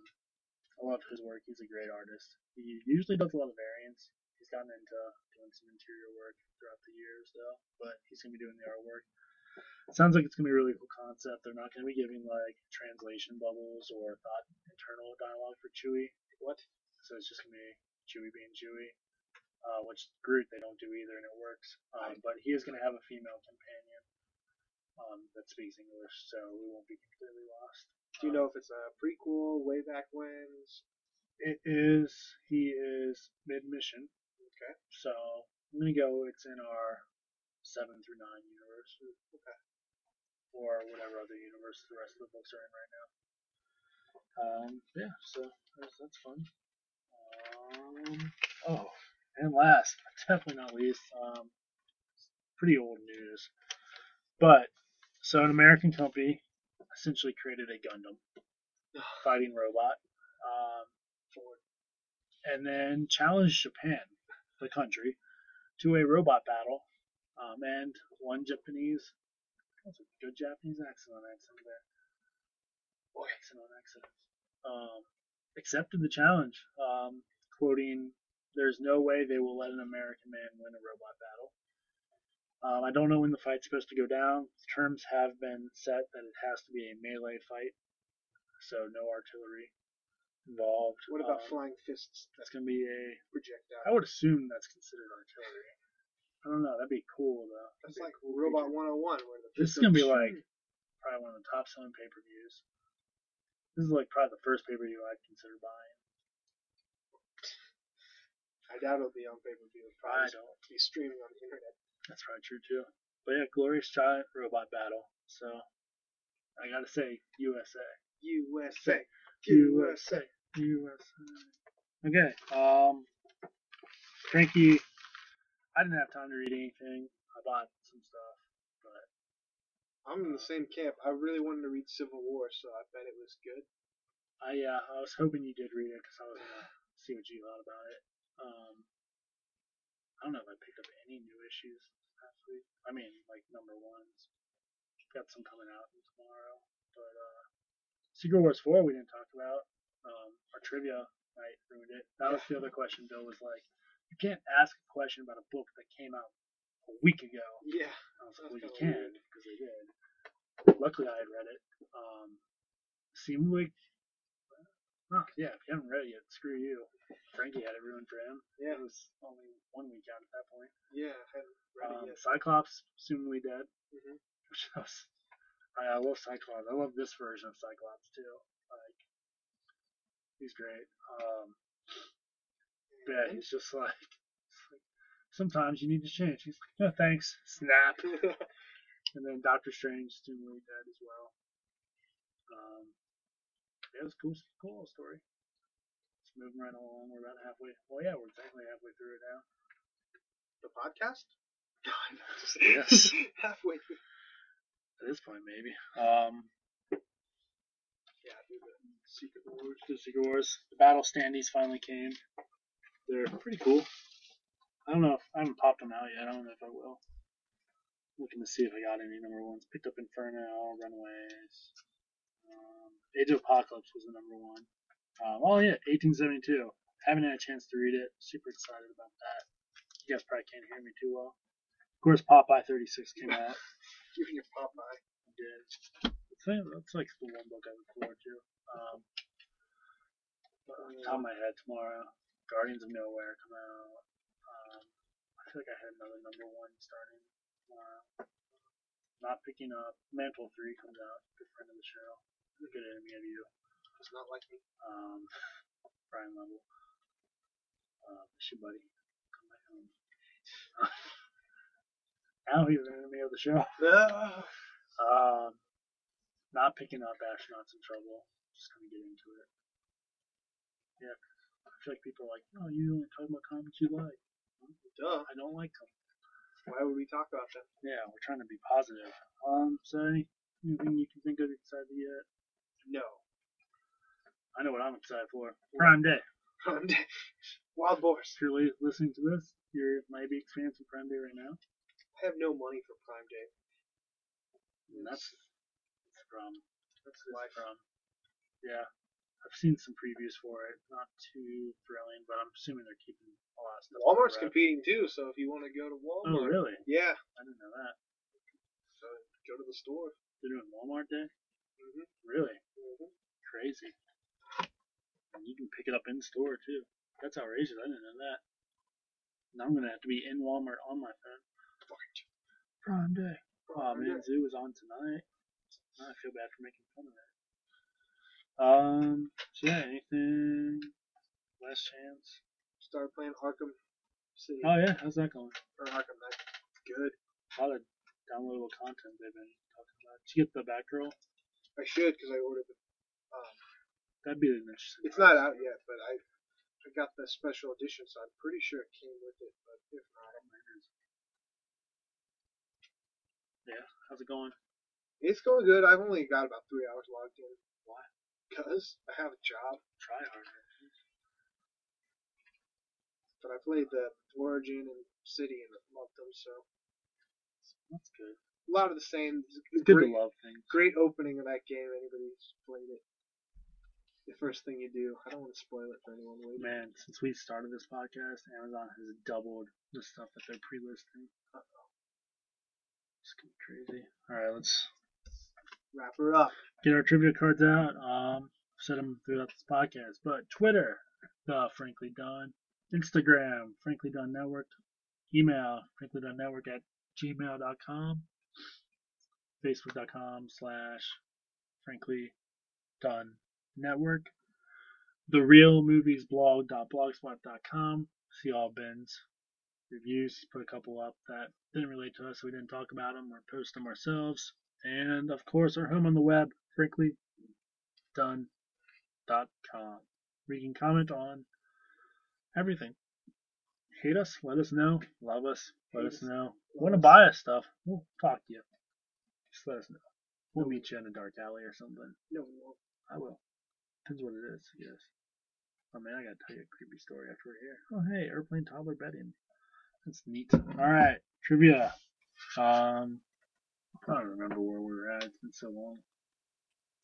I love his work. He's a great artist. He usually does a lot of variants. He's gotten into doing some interior work throughout the years, though. But he's going to be doing the artwork. Sounds like it's going to be a really cool concept. They're not going to be giving, like, translation bubbles or thought internal dialogue for Chewie. What? So it's just going to be Chewie being Chewie uh, which Groot they don't do either, and it works. Um, but he is going to have a female companion um, that speaks English, so we won't be completely lost. Do you Um, know if it's a prequel, way back when? It is. He is mid mission, Okay. so I'm going to go. It's in our seven through nine universe, Okay. or whatever other universe the rest of the books are in right now. Um, yeah, so that's, that's fun. Um, oh, and last, but definitely not least, um, pretty old news. But so an American company essentially created a Gundam fighting robot, um, for, and then challenged Japan, the country, to a robot battle. Um, and one Japanese, that's a good Japanese accent on accent there. Boy, accent on accent. Um, accepted the challenge, um, quoting, "There's no way they will let an American man win a robot battle." Um, I don't know when the fight's supposed to go down. Terms have been set that it has to be a melee fight, so no artillery involved. What about Um, flying fists That's going to be a. projectile? I would assume that's considered artillery. I don't know. That'd be cool though. That's That'd like cool Robot feature. 101, where the This is gonna be like probably one of the top selling pay per views. This is like probably the first pay per view I'd consider buying. I doubt it'll be on pay per view. I Probably don't. be streaming on the internet. That's probably true too. But yeah, glorious giant robot battle. So I gotta say, USA. USA. USA. USA. Okay. Um, Frankie, I didn't have time to read anything. I bought some stuff, I'm in the same camp. I really wanted to read Civil War, so I bet it was good. I uh, I was hoping you did read it because I was gonna see what you thought about it. Um, I don't know if I picked up any new issues last week. I mean, like number ones. Got some coming out tomorrow, but uh, Secret Wars four we didn't talk about. Um, our trivia night ruined it. That was the other question. Bill was like, "You can't ask a question about a book that came out a week ago." Yeah. I was like, well, you can because they did. Luckily, I had read it. Um, seemed like, oh yeah, if you haven't read it yet, screw you. Frankie had it ruined for him. Yeah. It was only one week out at that point. Yeah. I hadn't read Um, it yet. Cyclops, assumingly dead. Mhm. Which I was, I, I love Cyclops. I love this version of Cyclops too. Like, he's great. Um, but yeah, he's just like, sometimes you need to change. He's like, no thanks, snap. And then Doctor Strange assumingly dead as well. Um, yeah, it was a cool, cool little story. It's moving right along. We're about halfway. Well, yeah, we're technically halfway through it now. the podcast? Yes. Halfway through. At this point, maybe. Um, Yeah, do the Secret Wars. the Secret Wars, the battle standees finally came. They're pretty cool. I don't know if I haven't popped them out yet. I don't know if I will. Looking to see if I got any number ones. Picked up Inferno, Runaways. Um, Age of Apocalypse was the number one. Um, oh yeah, 1872. Haven't had a chance to read it. Super excited about that. You guys probably can't hear me too well. Of course, Popeye 36 came out. Giving your Popeye. I did. It's like, that's like the one book I look forward to. Um, but off the top of my head, tomorrow, Guardians of Knowhere come out. I feel like I had another number one starting tomorrow. Not picking up. Mantle 3 comes out. Good friend of the show. Good enemy of you. Does not like me. Um, Brian Level. Uh, miss you, buddy. Come back home. now he's an enemy of the show. Um, not picking up astronauts in trouble. Just gonna get into it. Yeah, I feel like people are like, "No, you only talk about comics you like." Duh. I don't like them. Why would we talk about them? Yeah, we're trying to be positive. Um, so any, anything you can think of excited yet? No. I know what I'm excited for. Prime Day. Prime Day. Wild Boars. If you're li- listening to this, you might be experiencing Prime Day right now. I have no money for Prime Day. And that's problem. That's the problem. Yeah, I've seen some previews for it. Not too thrilling, but I'm assuming they're keeping a lot of stuff. Walmart's competing too, so if you want to go to Walmart, Oh, really? yeah, I didn't know that. so go to the store. They're doing Walmart Day? Mhm. Really? Mhm. Crazy. And you can pick it up in store too. That's outrageous. I didn't know that. Now I'm gonna have to be in Walmart on my phone. Prime Day. Oh man, Zoo is on tonight. I feel bad for making fun of it. Um. So yeah, anything? Last chance. Started playing Arkham City Oh yeah, how's that going? or Arkham Knight. Good. A lot of downloadable content they've been talking about. Did you get the Batgirl? I should because I ordered the. Um, That'd be the next. it's not out yet, but I I got the special edition, so I'm pretty sure it came with it. But if not, Yeah, how's it going? it's going good. I've only got about three hours logged in. Why? Because I have a job, Try harder. but I played the Origin and City and loved them. So That's good. a lot of the same. It's good great, to love things. great opening of that game. Anybody who's played it. The first thing you do. I don't want to spoil it for anyone waiting. Man, since we started this podcast, Amazon has doubled the stuff that they're pre-listing. It's getting crazy. All right, let's Wrap her up. Get our trivia cards out. Um, said them throughout this podcast, but Twitter, the Frankly Done, Instagram, Frankly Done Network, email Frankly Done Network at gmail.com, facebook.com slash frankly done network, the real movies blog.blogspot.com. See all Ben's reviews. Put a couple up that didn't relate to us, so we didn't talk about them or post them ourselves. And of course, our home on the web, franklydone.com. We can comment on everything. Hate us? Let us know. Love us? Let Hate us know. Want to buy us stuff? We'll talk to you. Just let us know. We'll meet you in a dark alley or something. No, we won't. I will. Depends what it is, yes. Oh man, I gotta tell you a creepy story after we're here. Oh hey, airplane toddler bedding. That's neat. Alright, trivia. Um I don't remember where we were at. It's been so long.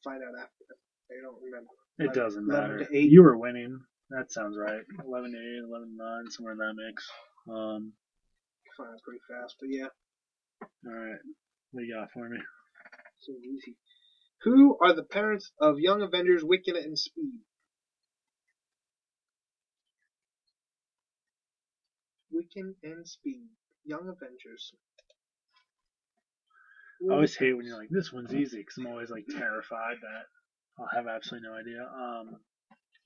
Find out after. I don't remember. It Eleven- doesn't matter. You were winning. That sounds right. 11 to 8, 11 to 9, somewhere in that mix. Um, Find out pretty fast, but yeah, alright. What do you got for me? so easy. Who are the parents of Young Avengers, Wiccan, and Speed? Wiccan and Speed. Young Avengers. I always hate when you're like, this one's easy, because I'm always like terrified that I'll have absolutely no idea. Um,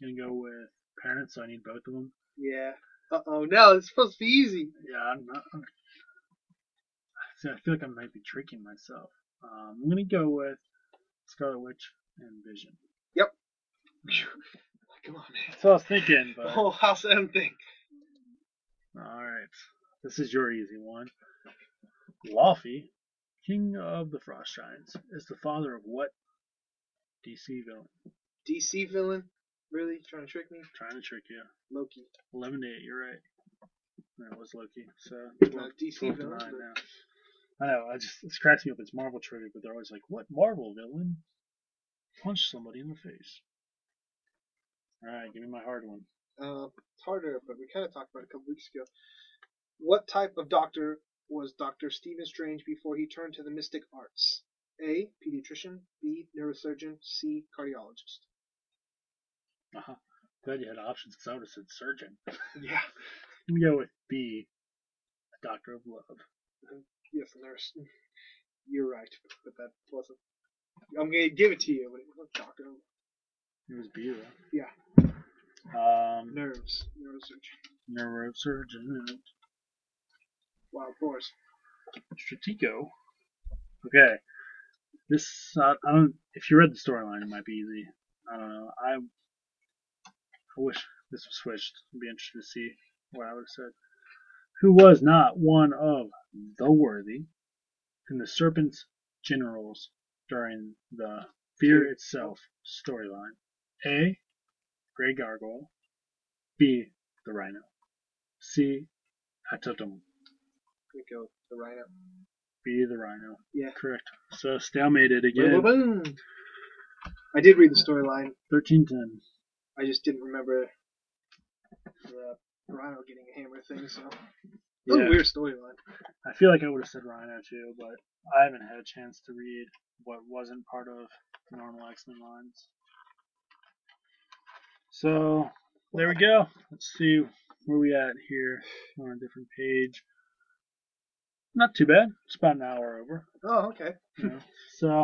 I'm gonna go with parents, so I need both of them. Yeah. Uh oh, no, it's supposed to be easy. Yeah, I'm not. See, I feel like I might be tricking myself. Um, I'm gonna go with Scarlet Witch and Vision. Yep. Come on, man. That's what I was thinking, but The whole House thing. all right, this is your easy one. Laufey, King of the Frost Giants, is the father of what DC villain? DC villain? Really? Trying to trick me? Trying to trick you. Loki. 11 to 8, you're right. That was Loki. So Not 12, DC 12 villain. 9 now. I know, I just, it cracks me up. It's Marvel trivia, but they're always like, what Marvel villain punched somebody in the face? Alright, give me my hard one. Uh, it's harder, but we kind of talked about it a couple weeks ago. What type of doctor was Dr. Stephen Strange before he turned to the mystic arts? A. Pediatrician. B. Neurosurgeon. C. Cardiologist. Uh huh. Glad you had options because I would have said surgeon. Yeah. Gonna go with B, a doctor of love. Yes, nurse. You're right, but that wasn't. I'm gonna give it to you, but it wasn't doctor. It was B, though. Yeah. Um, Nerves. Neurosurgeon. neurosurgeon. Wild boars. Stratego. Okay. This, uh, I don't, if you read the storyline, it might be easy. I don't know. I, I wish this was switched. I'd be interested to see what I would have said. Who was not one of the worthy and the Serpent's generals during the Fear Itself storyline? A. Grey Gargoyle. B. The Rhino. C. Attuma. We go the rhino. Be The Rhino. Yeah. Correct. So stalemated Boom, again. boom, boom. I did read the storyline. Thirteen ten. I just didn't remember the rhino getting a hammer thing. So Yeah. a weird storyline. I feel like I would have said Rhino too, but I haven't had a chance to read what wasn't part of the normal X Men lines. So there we go. Let's see where we at here on a different page. Not too bad. It's about an hour over. Oh, okay. you know. So,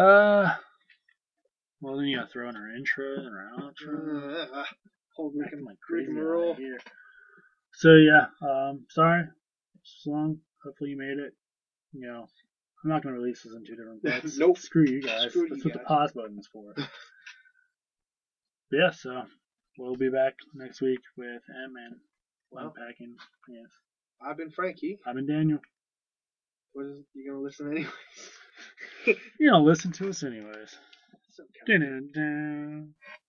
uh, well then you gotta throw in our intro and our outro. Uh, whole Rick like Rick and roll. here. So yeah, um, sorry, it's long. Hopefully you made it. You know, I'm not gonna release this in two different parts. Nope. Screw you guys. Screw That's you what the guys. pause button's for. yeah, so we'll be back next week with Ant Man Well. unpacking. Yes, I've been Frankie. I've been Daniel. What is you gonna listen anyways? You know, listen to us anyways.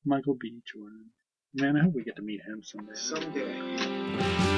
Michael B. Jordan. Man, I hope we get to meet him someday. Someday.